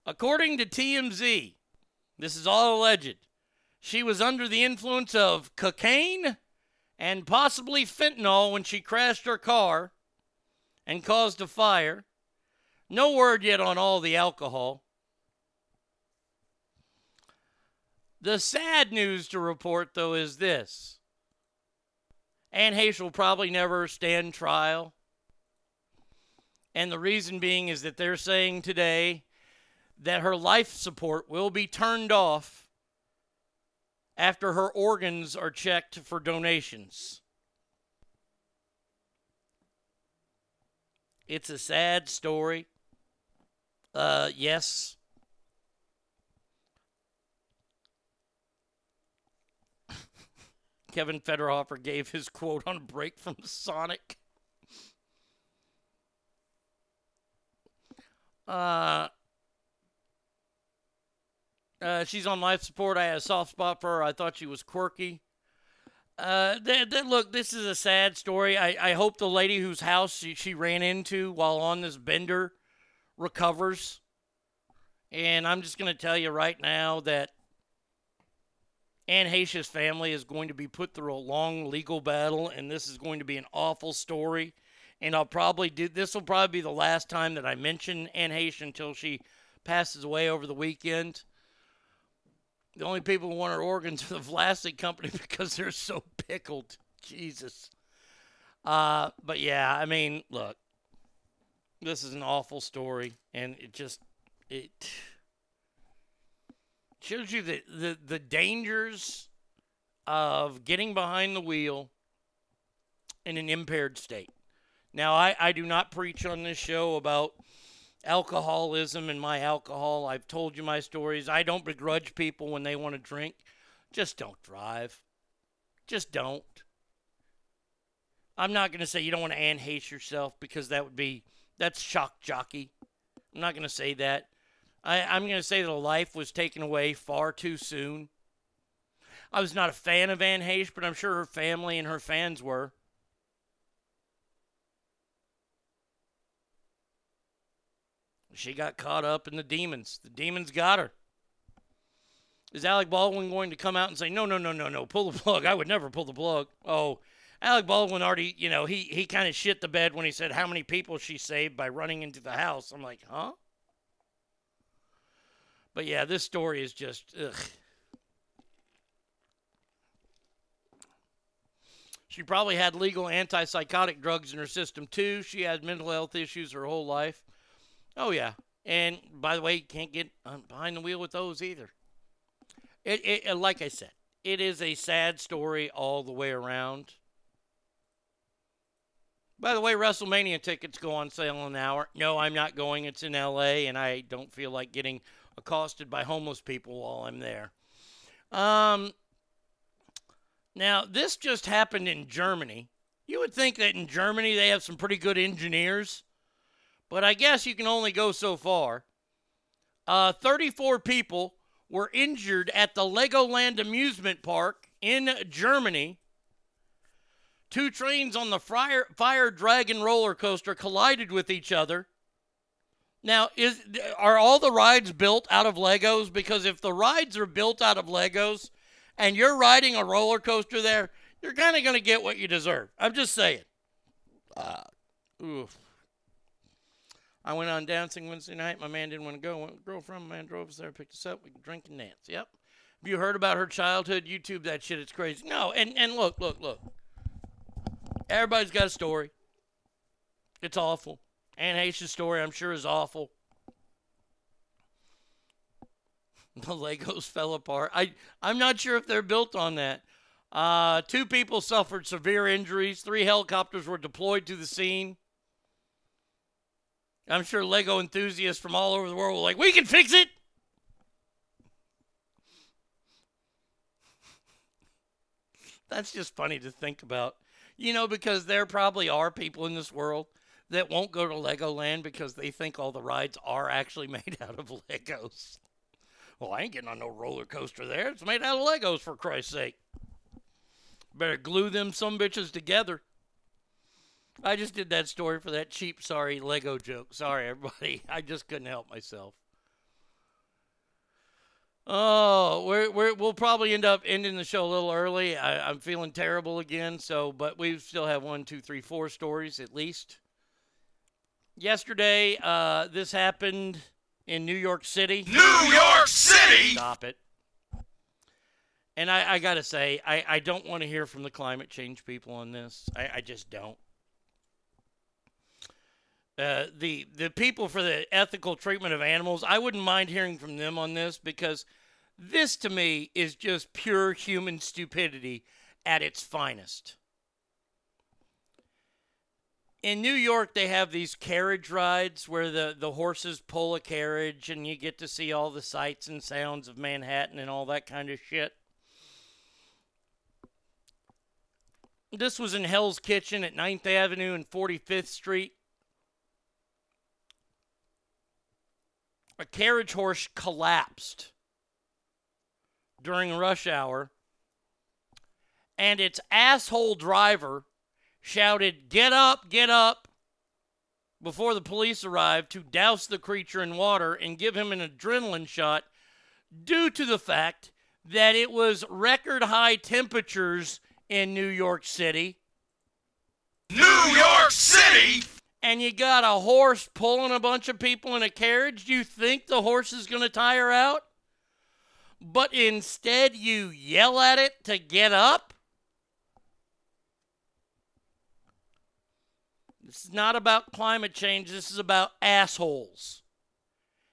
According to TMZ, this is all alleged. She was under the influence of cocaine and possibly fentanyl when she crashed her car and caused a fire. No word yet on all the alcohol. The sad news to report, though, is this Anne Heche will probably never stand trial. And the reason being is that they're saying today that her life support will be turned off after her organs are checked for donations. It's a sad story. Uh, yes. Kevin Federhofer gave his quote on break from Sonic. Uh, uh, she's on life support. I had a soft spot for her. I thought she was quirky. Uh, th- th- look, this is a sad story. I, I hope the lady whose house she, she ran into while on this bender recovers. And I'm just going to tell you right now that Anne Heche's family is going to be put through a long legal battle, and this is going to be an awful story. And I'll probably do this will probably be the last time that I mention Anne Heche until she passes away over the weekend. The only people who want our organs are the Vlasic company because they're so pickled. Jesus. Uh, but yeah, I mean, look, this is an awful story, and it just it shows you the the, the dangers of getting behind the wheel in an impaired state. Now, I, I do not preach on this show about alcoholism and my alcohol. I've told you my stories. I don't begrudge people when they want to drink. Just don't drive. Just don't. I'm not going to say you don't want to Anne yourself because that would be, that's shock jockey. I'm not going to say that. I, I'm going to say that a life was taken away far too soon. I was not a fan of Anne Heche, but I'm sure her family and her fans were. She got caught up in the demons. The demons got her. Is Alec Baldwin going to come out and say, no, no, no, no, no, pull the plug? I would never pull the plug. Oh, Alec Baldwin already, you know, he, he kind of shit the bed when he said how many people she saved by running into the house. I'm like, huh? But yeah, this story is just, ugh. She probably had legal antipsychotic drugs in her system too. She had mental health issues her whole life. Oh yeah, and by the way, you can't get behind the wheel with those either. It, it, like I said, it is a sad story all the way around. By the way, WrestleMania tickets go on sale an hour. No, I'm not going. It's in LA, and I don't feel like getting accosted by homeless people while I'm there. Um, now, this just happened in Germany. You would think that in Germany they have some pretty good engineers, but I guess you can only go so far. Uh, 34 people were injured at the Legoland amusement park in Germany. Two trains on the Fire, Fire Dragon roller coaster collided with each other. Now, is are all the rides built out of Legos? Because if the rides are built out of Legos and you're riding a roller coaster there, you're kind of going to get what you deserve. I'm just saying. Uh, oof. I went on dancing Wednesday night. My man didn't want to go. Went, girlfriend, my man drove us there, picked us up. We drink and dance. Yep. Have you heard about her childhood? YouTube that shit. It's crazy. No, and and look, look, look. Everybody's got a story. It's awful. Anne Heche's story, I'm sure, is awful. The Legos fell apart. I I'm not sure if they're built on that. Uh, two people suffered severe injuries. Three helicopters were deployed to the scene. I'm sure Lego enthusiasts from all over the world were like, "We can fix it." That's just funny to think about. You know, because there probably are people in this world that won't go to Legoland because they think all the rides are actually made out of Legos. Well, I ain't getting on no roller coaster there. It's made out of Legos, for Christ's sake. Better glue them some bitches together. I just did that story for that cheap, sorry Lego joke. Sorry, everybody. I just couldn't help myself. Oh, we're, we're, we'll probably end up ending the show a little early. I, I'm feeling terrible again. So, but we still have one, two, three, four stories at least. Yesterday, uh, this happened in New York City. New York City! Stop it. And I, I got to say, I, I don't want to hear from the climate change people on this. I, I just don't. Uh, the the people for the ethical treatment of animals, I wouldn't mind hearing from them on this because this to me is just pure human stupidity at its finest. In New York, they have these carriage rides where the, the horses pull a carriage and you get to see all the sights and sounds of Manhattan and all that kind of shit. This was in Hell's Kitchen at 9th Avenue and 45th Street. A carriage horse collapsed during rush hour, and its asshole driver shouted, Get up, get up, before the police arrived to douse the creature in water and give him an adrenaline shot due to the fact that it was record high temperatures in New York City. New York City! And you got a horse pulling a bunch of people in a carriage, you think the horse is going to tire out? But instead, you yell at it to get up? This is not about climate change. This is about assholes.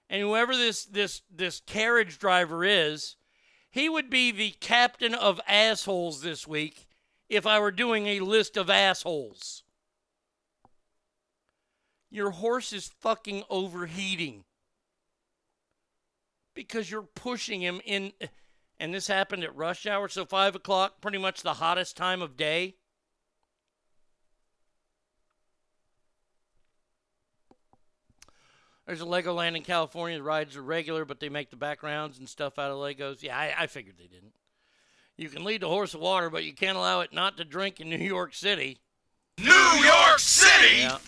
And whoever this this this carriage driver is, he would be the captain of assholes this week if I were doing a list of assholes. Your horse is fucking overheating because you're pushing him in. And this happened at rush hour, so five o'clock, pretty much the hottest time of day. There's a Legoland in California. The rides are regular, but they make the backgrounds and stuff out of Legos. Yeah, I, I figured they didn't. You can lead the horse to water, but you can't allow it not to drink in New York City. New York City! Yeah.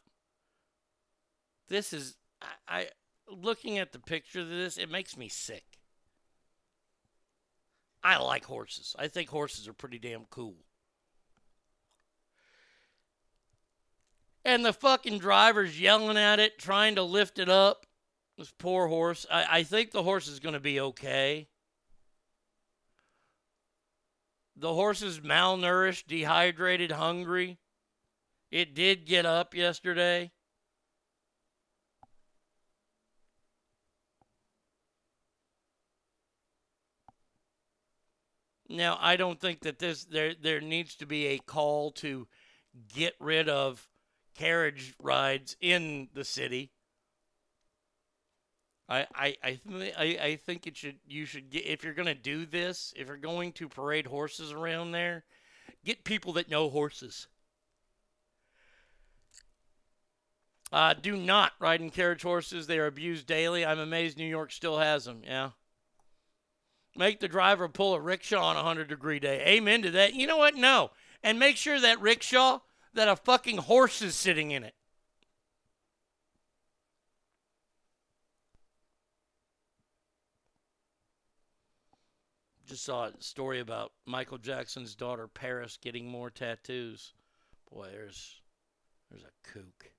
This is I, I looking at the picture of this, it makes me sick. I like horses. I think horses are pretty damn cool. And the fucking driver's yelling at it, trying to lift it up. This poor horse. I, I think the horse is going to be okay. The horse is malnourished, dehydrated, hungry. It did get up yesterday. Now, I don't think that this there there needs to be a call to get rid of carriage rides in the city. I I I, th- I, I think it should you should get if you're going to do this, if you're going to parade horses around there, get people that know horses. Uh, do not ride in carriage horses. They are abused daily. I'm amazed New York still has them. Yeah. Make the driver pull a rickshaw on a 100 degree day. Amen to that. You know what? No. And make sure that rickshaw, that a fucking horse is sitting in it. Just saw a story about Michael Jackson's daughter Paris getting more tattoos. Boy, there's there's a kook.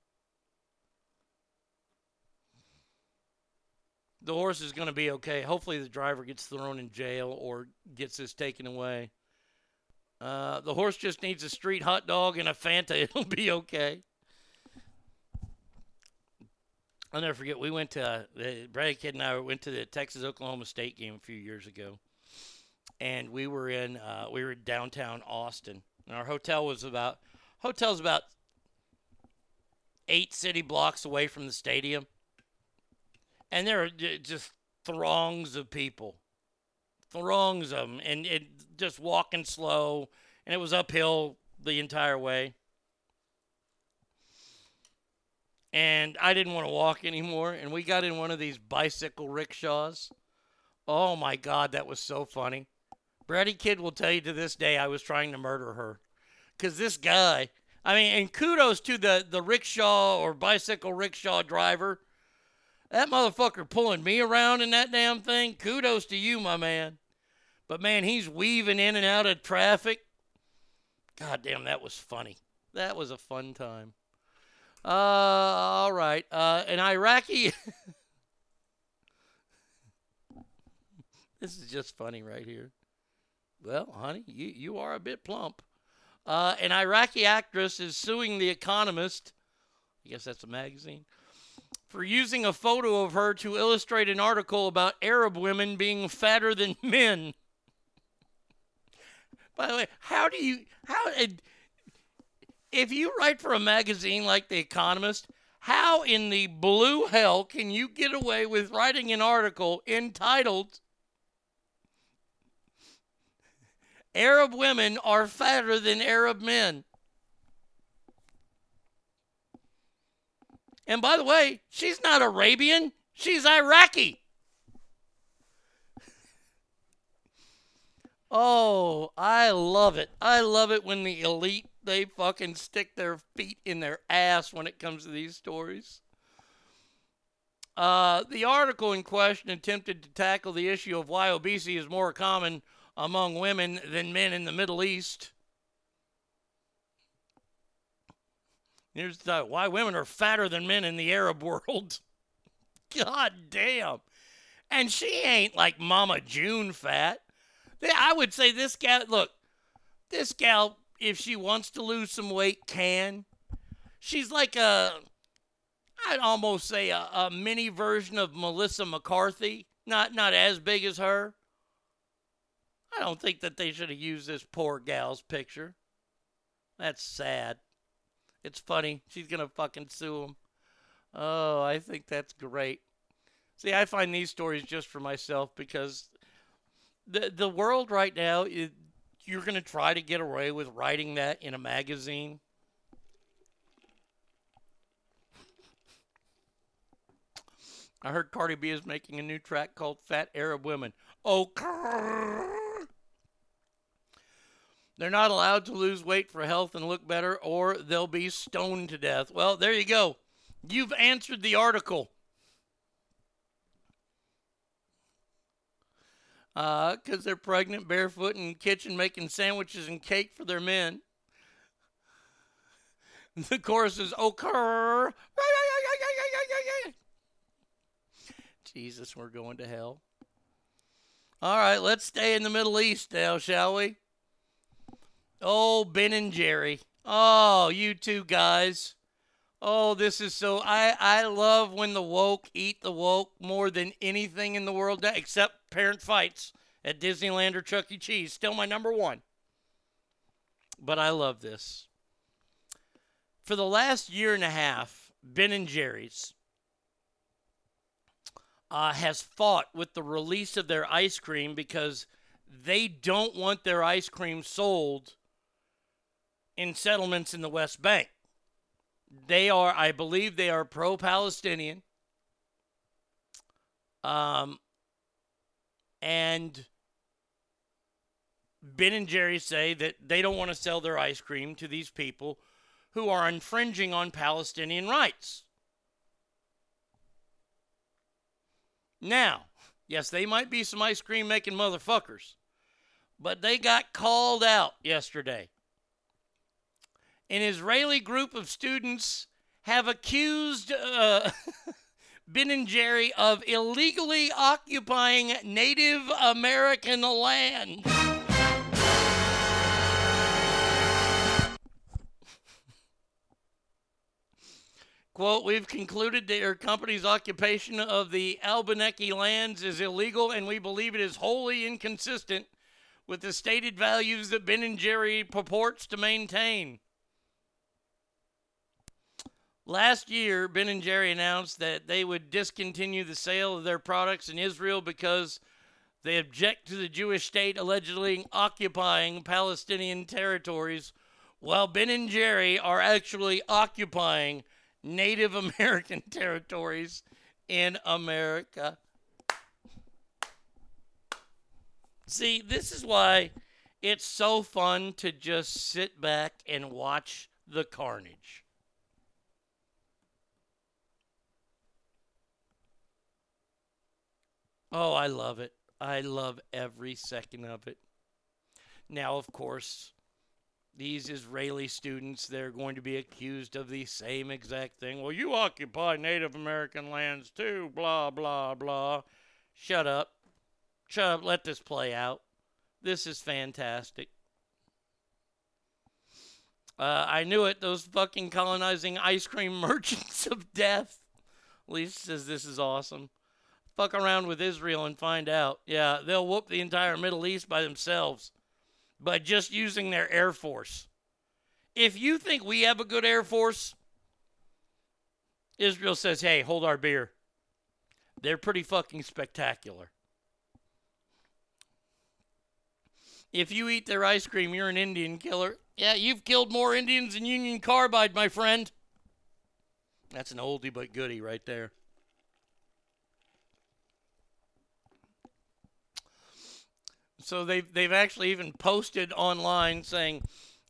The horse is going to be okay. Hopefully, the driver gets thrown in jail or gets this taken away. Uh, the horse just needs a street hot dog and a Fanta. It'll be okay. I'll never forget. We went to uh, Brad Kid and I went to the Texas Oklahoma State game a few years ago, and we were in uh, we were in downtown Austin. And our hotel was about hotel's about eight city blocks away from the stadium and there are just throngs of people, throngs of them, and it just walking slow, and it was uphill the entire way. And I didn't want to walk anymore, and we got in one of these bicycle rickshaws. Oh my God, that was so funny. Brady Kid will tell you to this day I was trying to murder her. Because this guy, I mean, and kudos to the, the rickshaw or bicycle rickshaw driver that motherfucker pulling me around in that damn thing, kudos to you, my man. But man, he's weaving in and out of traffic. God damn, that was funny. That was a fun time. Uh, all right. Uh, an Iraqi. this is just funny right here. Well, honey, you, you are a bit plump. Uh, an Iraqi actress is suing The Economist. I guess that's a magazine for using a photo of her to illustrate an article about Arab women being fatter than men. By the way, how do you how uh, if you write for a magazine like The Economist, how in the blue hell can you get away with writing an article entitled Arab women are fatter than Arab men? And by the way, she's not Arabian, she's Iraqi. Oh, I love it. I love it when the elite they fucking stick their feet in their ass when it comes to these stories. Uh, the article in question attempted to tackle the issue of why obesity is more common among women than men in the Middle East. Here's the, why women are fatter than men in the Arab world. God damn. And she ain't like Mama June fat. I would say this gal, look, this gal, if she wants to lose some weight, can. She's like a, I'd almost say a, a mini version of Melissa McCarthy. Not not as big as her. I don't think that they should have used this poor gal's picture. That's sad. It's funny. She's going to fucking sue him. Oh, I think that's great. See, I find these stories just for myself because the the world right now is you're going to try to get away with writing that in a magazine. I heard Cardi B is making a new track called Fat Arab Women. Oh, they're not allowed to lose weight for health and look better, or they'll be stoned to death. Well, there you go. You've answered the article. Because uh, they're pregnant, barefoot, in kitchen making sandwiches and cake for their men. The chorus is occur. Jesus, we're going to hell. All right, let's stay in the Middle East now, shall we? Oh, Ben and Jerry. Oh, you two guys. Oh, this is so. I I love when the woke eat the woke more than anything in the world, except parent fights at Disneyland or Chuck E. Cheese. Still my number one. But I love this. For the last year and a half, Ben and Jerry's uh, has fought with the release of their ice cream because they don't want their ice cream sold in settlements in the West Bank. They are, I believe, they are pro-Palestinian. Um, and Ben and Jerry say that they don't want to sell their ice cream to these people who are infringing on Palestinian rights. Now, yes, they might be some ice cream making motherfuckers, but they got called out yesterday. An Israeli group of students have accused uh, Ben and Jerry of illegally occupying Native American land. Quote, we've concluded that your company's occupation of the Abenaki lands is illegal and we believe it is wholly inconsistent with the stated values that Ben and Jerry purports to maintain. Last year, Ben and Jerry announced that they would discontinue the sale of their products in Israel because they object to the Jewish state allegedly occupying Palestinian territories, while Ben and Jerry are actually occupying Native American territories in America. See, this is why it's so fun to just sit back and watch the carnage. Oh, I love it. I love every second of it. Now, of course, these Israeli students, they're going to be accused of the same exact thing. Well, you occupy Native American lands too, blah, blah, blah. Shut up. Shut up. Let this play out. This is fantastic. Uh, I knew it. Those fucking colonizing ice cream merchants of death. Lisa says this is awesome. Fuck around with Israel and find out. Yeah, they'll whoop the entire Middle East by themselves by just using their Air Force. If you think we have a good Air Force, Israel says, hey, hold our beer. They're pretty fucking spectacular. If you eat their ice cream, you're an Indian killer. Yeah, you've killed more Indians than Union Carbide, my friend. That's an oldie but goodie right there. So they've they've actually even posted online saying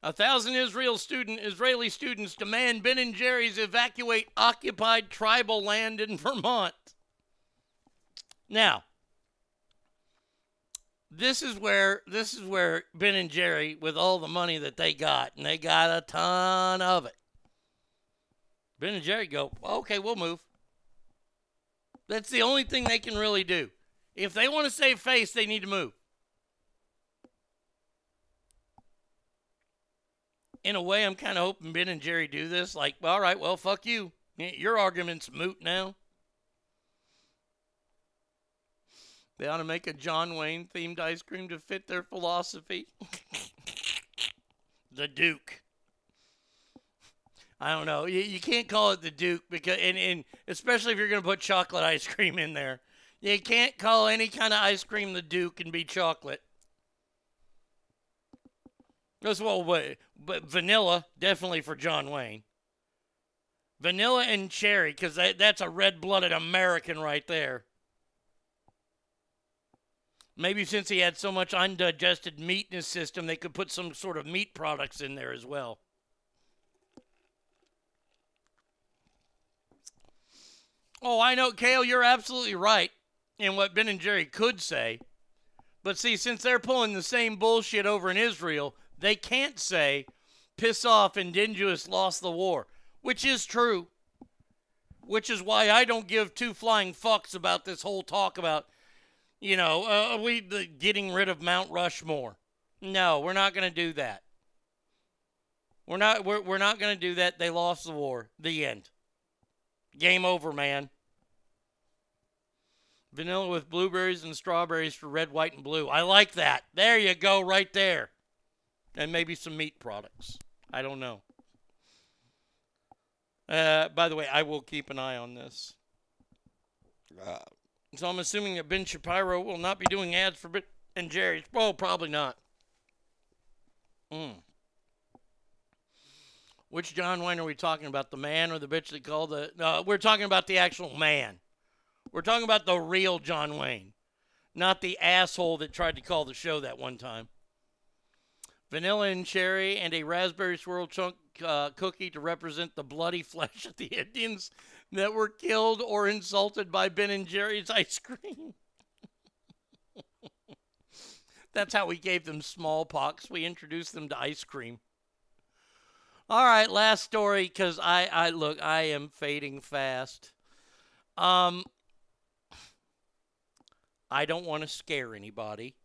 a thousand Israel student Israeli students demand Ben and Jerry's evacuate occupied tribal land in Vermont. Now, this is where this is where Ben and Jerry, with all the money that they got, and they got a ton of it. Ben and Jerry go, okay, we'll move. That's the only thing they can really do. If they want to save face, they need to move. In a way, I'm kind of hoping Ben and Jerry do this. Like, all right, well, fuck you. Your argument's moot now. They ought to make a John Wayne themed ice cream to fit their philosophy. the Duke. I don't know. You, you can't call it the Duke because, and, and especially if you're going to put chocolate ice cream in there, you can't call any kind of ice cream the Duke and be chocolate. As well, but, but vanilla definitely for John Wayne. Vanilla and cherry, because that, that's a red blooded American right there. Maybe since he had so much undigested meat in his system, they could put some sort of meat products in there as well. Oh, I know, Kale, you're absolutely right in what Ben and Jerry could say. But see, since they're pulling the same bullshit over in Israel, they can't say, piss off, and Indigenous lost the war, which is true. Which is why I don't give two flying fucks about this whole talk about, you know, uh, we the, getting rid of Mount Rushmore. No, we're not going to do that. We're not. We're, we're not going to do that. They lost the war. The end. Game over, man. Vanilla with blueberries and strawberries for red, white, and blue. I like that. There you go, right there. And maybe some meat products. I don't know. Uh, by the way, I will keep an eye on this. Uh, so I'm assuming that Ben Shapiro will not be doing ads for Ben and Jerry's. Well, probably not. Mm. Which John Wayne are we talking about? The man or the bitch they call the? No, we're talking about the actual man. We're talking about the real John Wayne, not the asshole that tried to call the show that one time. Vanilla and cherry and a raspberry swirl chunk uh, cookie to represent the bloody flesh of the Indians that were killed or insulted by Ben and Jerry's ice cream. That's how we gave them smallpox. We introduced them to ice cream. All right, last story because I, I look, I am fading fast. Um, I don't want to scare anybody,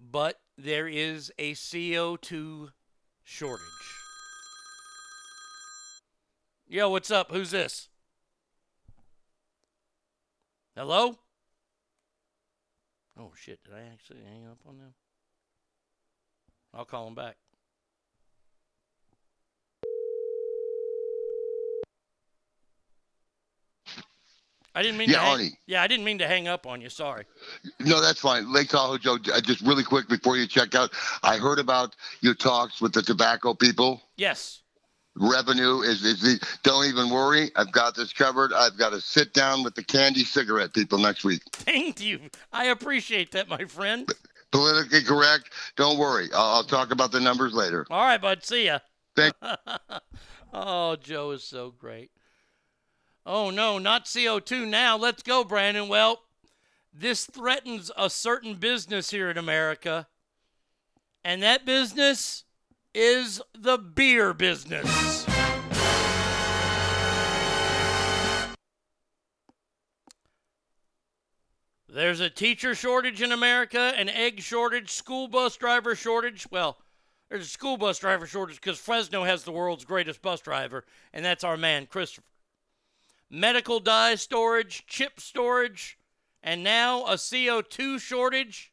but there is a CO2 shortage. Yo, what's up? Who's this? Hello? Oh shit, did I actually hang up on them? I'll call them back. I didn't mean Yeah, to hang, Arnie. Yeah, I didn't mean to hang up on you. Sorry. No, that's fine. Lake Tahoe Joe, uh, just really quick before you check out, I heard about your talks with the tobacco people. Yes. Revenue is, is the, don't even worry. I've got this covered. I've got to sit down with the candy cigarette people next week. Thank you. I appreciate that, my friend. Politically correct. Don't worry. I'll, I'll talk about the numbers later. All right, bud. See ya. Thank oh, Joe is so great. Oh, no, not CO2 now. Let's go, Brandon. Well, this threatens a certain business here in America, and that business is the beer business. There's a teacher shortage in America, an egg shortage, school bus driver shortage. Well, there's a school bus driver shortage because Fresno has the world's greatest bus driver, and that's our man, Christopher. Medical dye storage, chip storage, and now a CO2 shortage.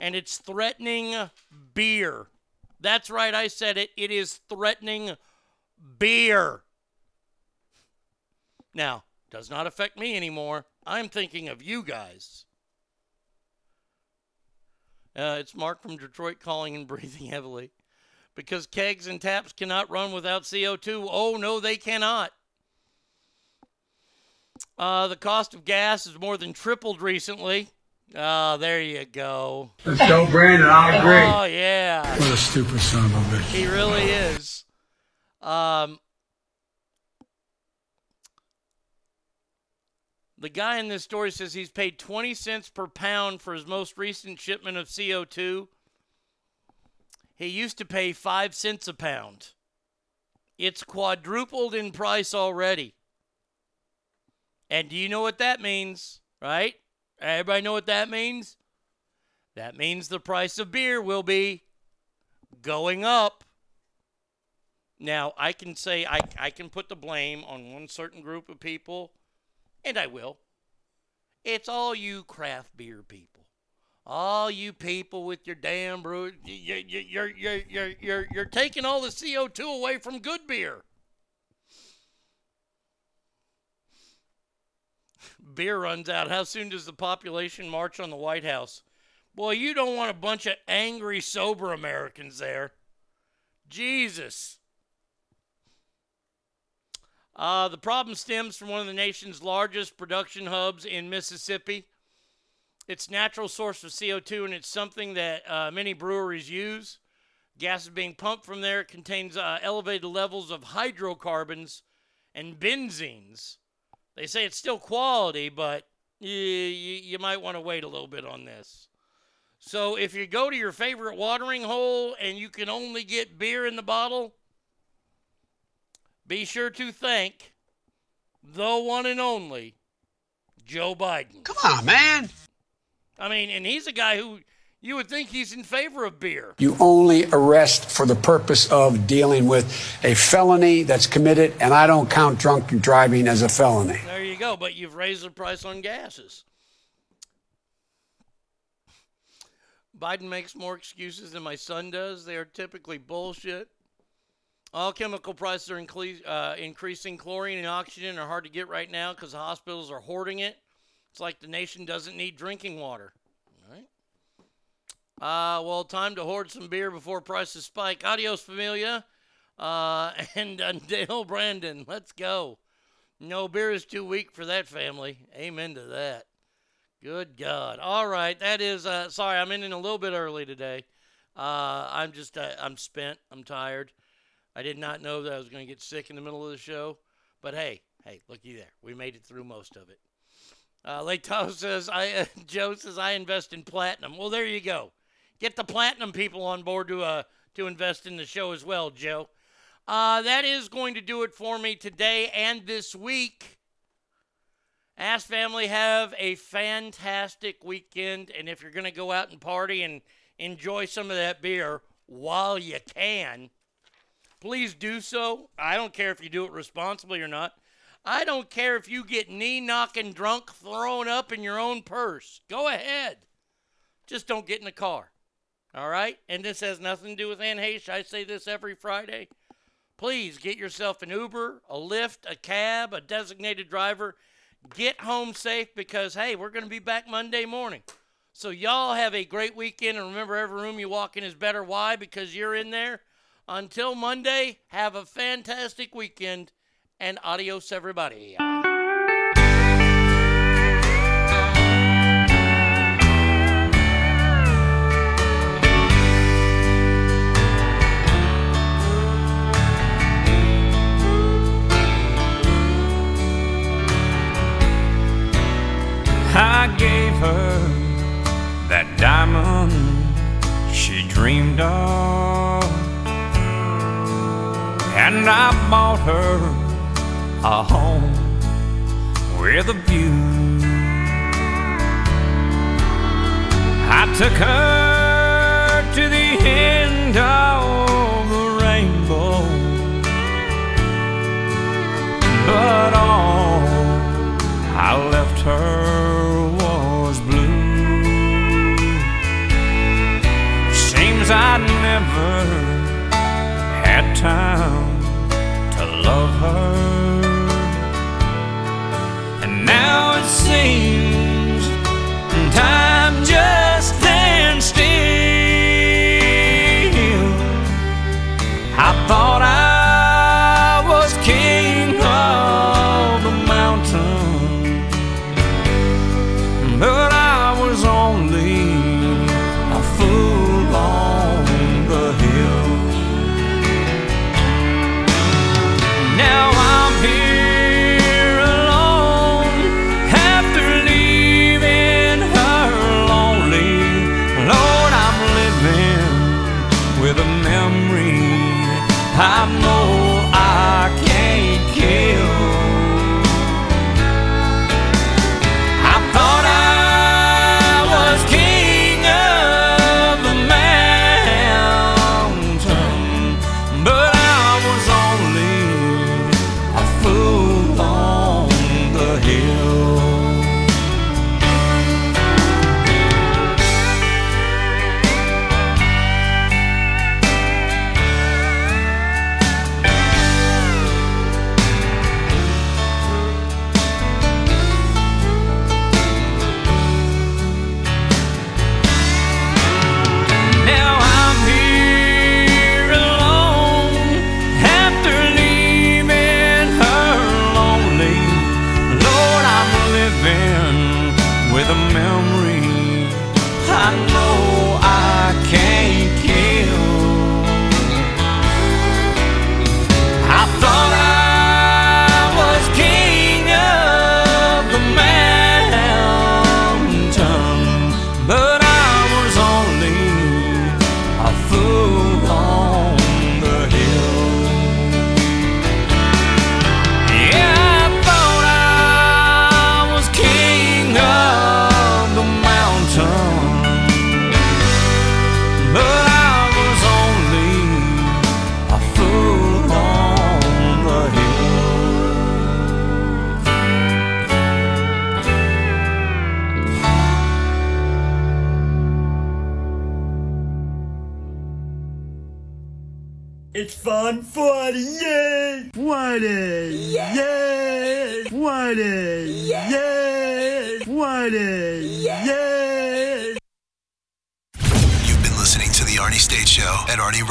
And it's threatening beer. That's right, I said it. It is threatening beer. Now, does not affect me anymore. I'm thinking of you guys. Uh, it's Mark from Detroit calling and breathing heavily. Because kegs and taps cannot run without CO2. Oh, no, they cannot. Uh, the cost of gas has more than tripled recently. Ah, there you go. Let's go, Brandon. I agree. Oh, yeah. What a stupid son of a bitch. He really is. Um, the guy in this story says he's paid 20 cents per pound for his most recent shipment of CO2. He used to pay 5 cents a pound. It's quadrupled in price already. And do you know what that means, right? Everybody know what that means? That means the price of beer will be going up. Now, I can say I, I can put the blame on one certain group of people, and I will. It's all you craft beer people. All you people with your damn brew, you're, you're, you're, you're, you're, you're taking all the CO2 away from good beer. Beer runs out. How soon does the population march on the White House? Boy, you don't want a bunch of angry, sober Americans there. Jesus. Uh, the problem stems from one of the nation's largest production hubs in Mississippi. It's natural source of CO2, and it's something that uh, many breweries use. Gas is being pumped from there. It contains uh, elevated levels of hydrocarbons and benzenes. They say it's still quality, but you, you, you might want to wait a little bit on this. So if you go to your favorite watering hole and you can only get beer in the bottle, be sure to thank the one and only Joe Biden. Come on, man. I mean, and he's a guy who you would think he's in favor of beer. You only arrest for the purpose of dealing with a felony that's committed, and I don't count drunk driving as a felony. There you go. But you've raised the price on gases. Biden makes more excuses than my son does. They are typically bullshit. All chemical prices are incre- uh, increasing. Chlorine and oxygen are hard to get right now because the hospitals are hoarding it. It's like the nation doesn't need drinking water. Uh, well, time to hoard some beer before prices spike. Adios, familia. Uh, and uh, Dale Brandon, let's go. No beer is too weak for that family. Amen to that. Good God. All right, that is. Uh, sorry, I'm in a little bit early today. Uh, I'm just. Uh, I'm spent. I'm tired. I did not know that I was going to get sick in the middle of the show. But hey, hey, looky there. We made it through most of it. Uh, Tahoe says, I, uh, Joe says, I invest in platinum. Well, there you go. Get the platinum people on board to, uh, to invest in the show as well, Joe. Uh, that is going to do it for me today and this week. Ask family, have a fantastic weekend. And if you're going to go out and party and enjoy some of that beer while you can, please do so. I don't care if you do it responsibly or not. I don't care if you get knee knocking drunk thrown up in your own purse. Go ahead. Just don't get in the car. All right? And this has nothing to do with Ann. I say this every Friday. Please get yourself an Uber, a Lyft, a cab, a designated driver. Get home safe because, hey, we're going to be back Monday morning. So, y'all have a great weekend. And remember, every room you walk in is better. Why? Because you're in there. Until Monday, have a fantastic weekend and adios, everybody. I gave her that diamond she dreamed of. And I bought her a home with a view. I took her to the end of the rainbow. But all I I never had time to love her. And now it seems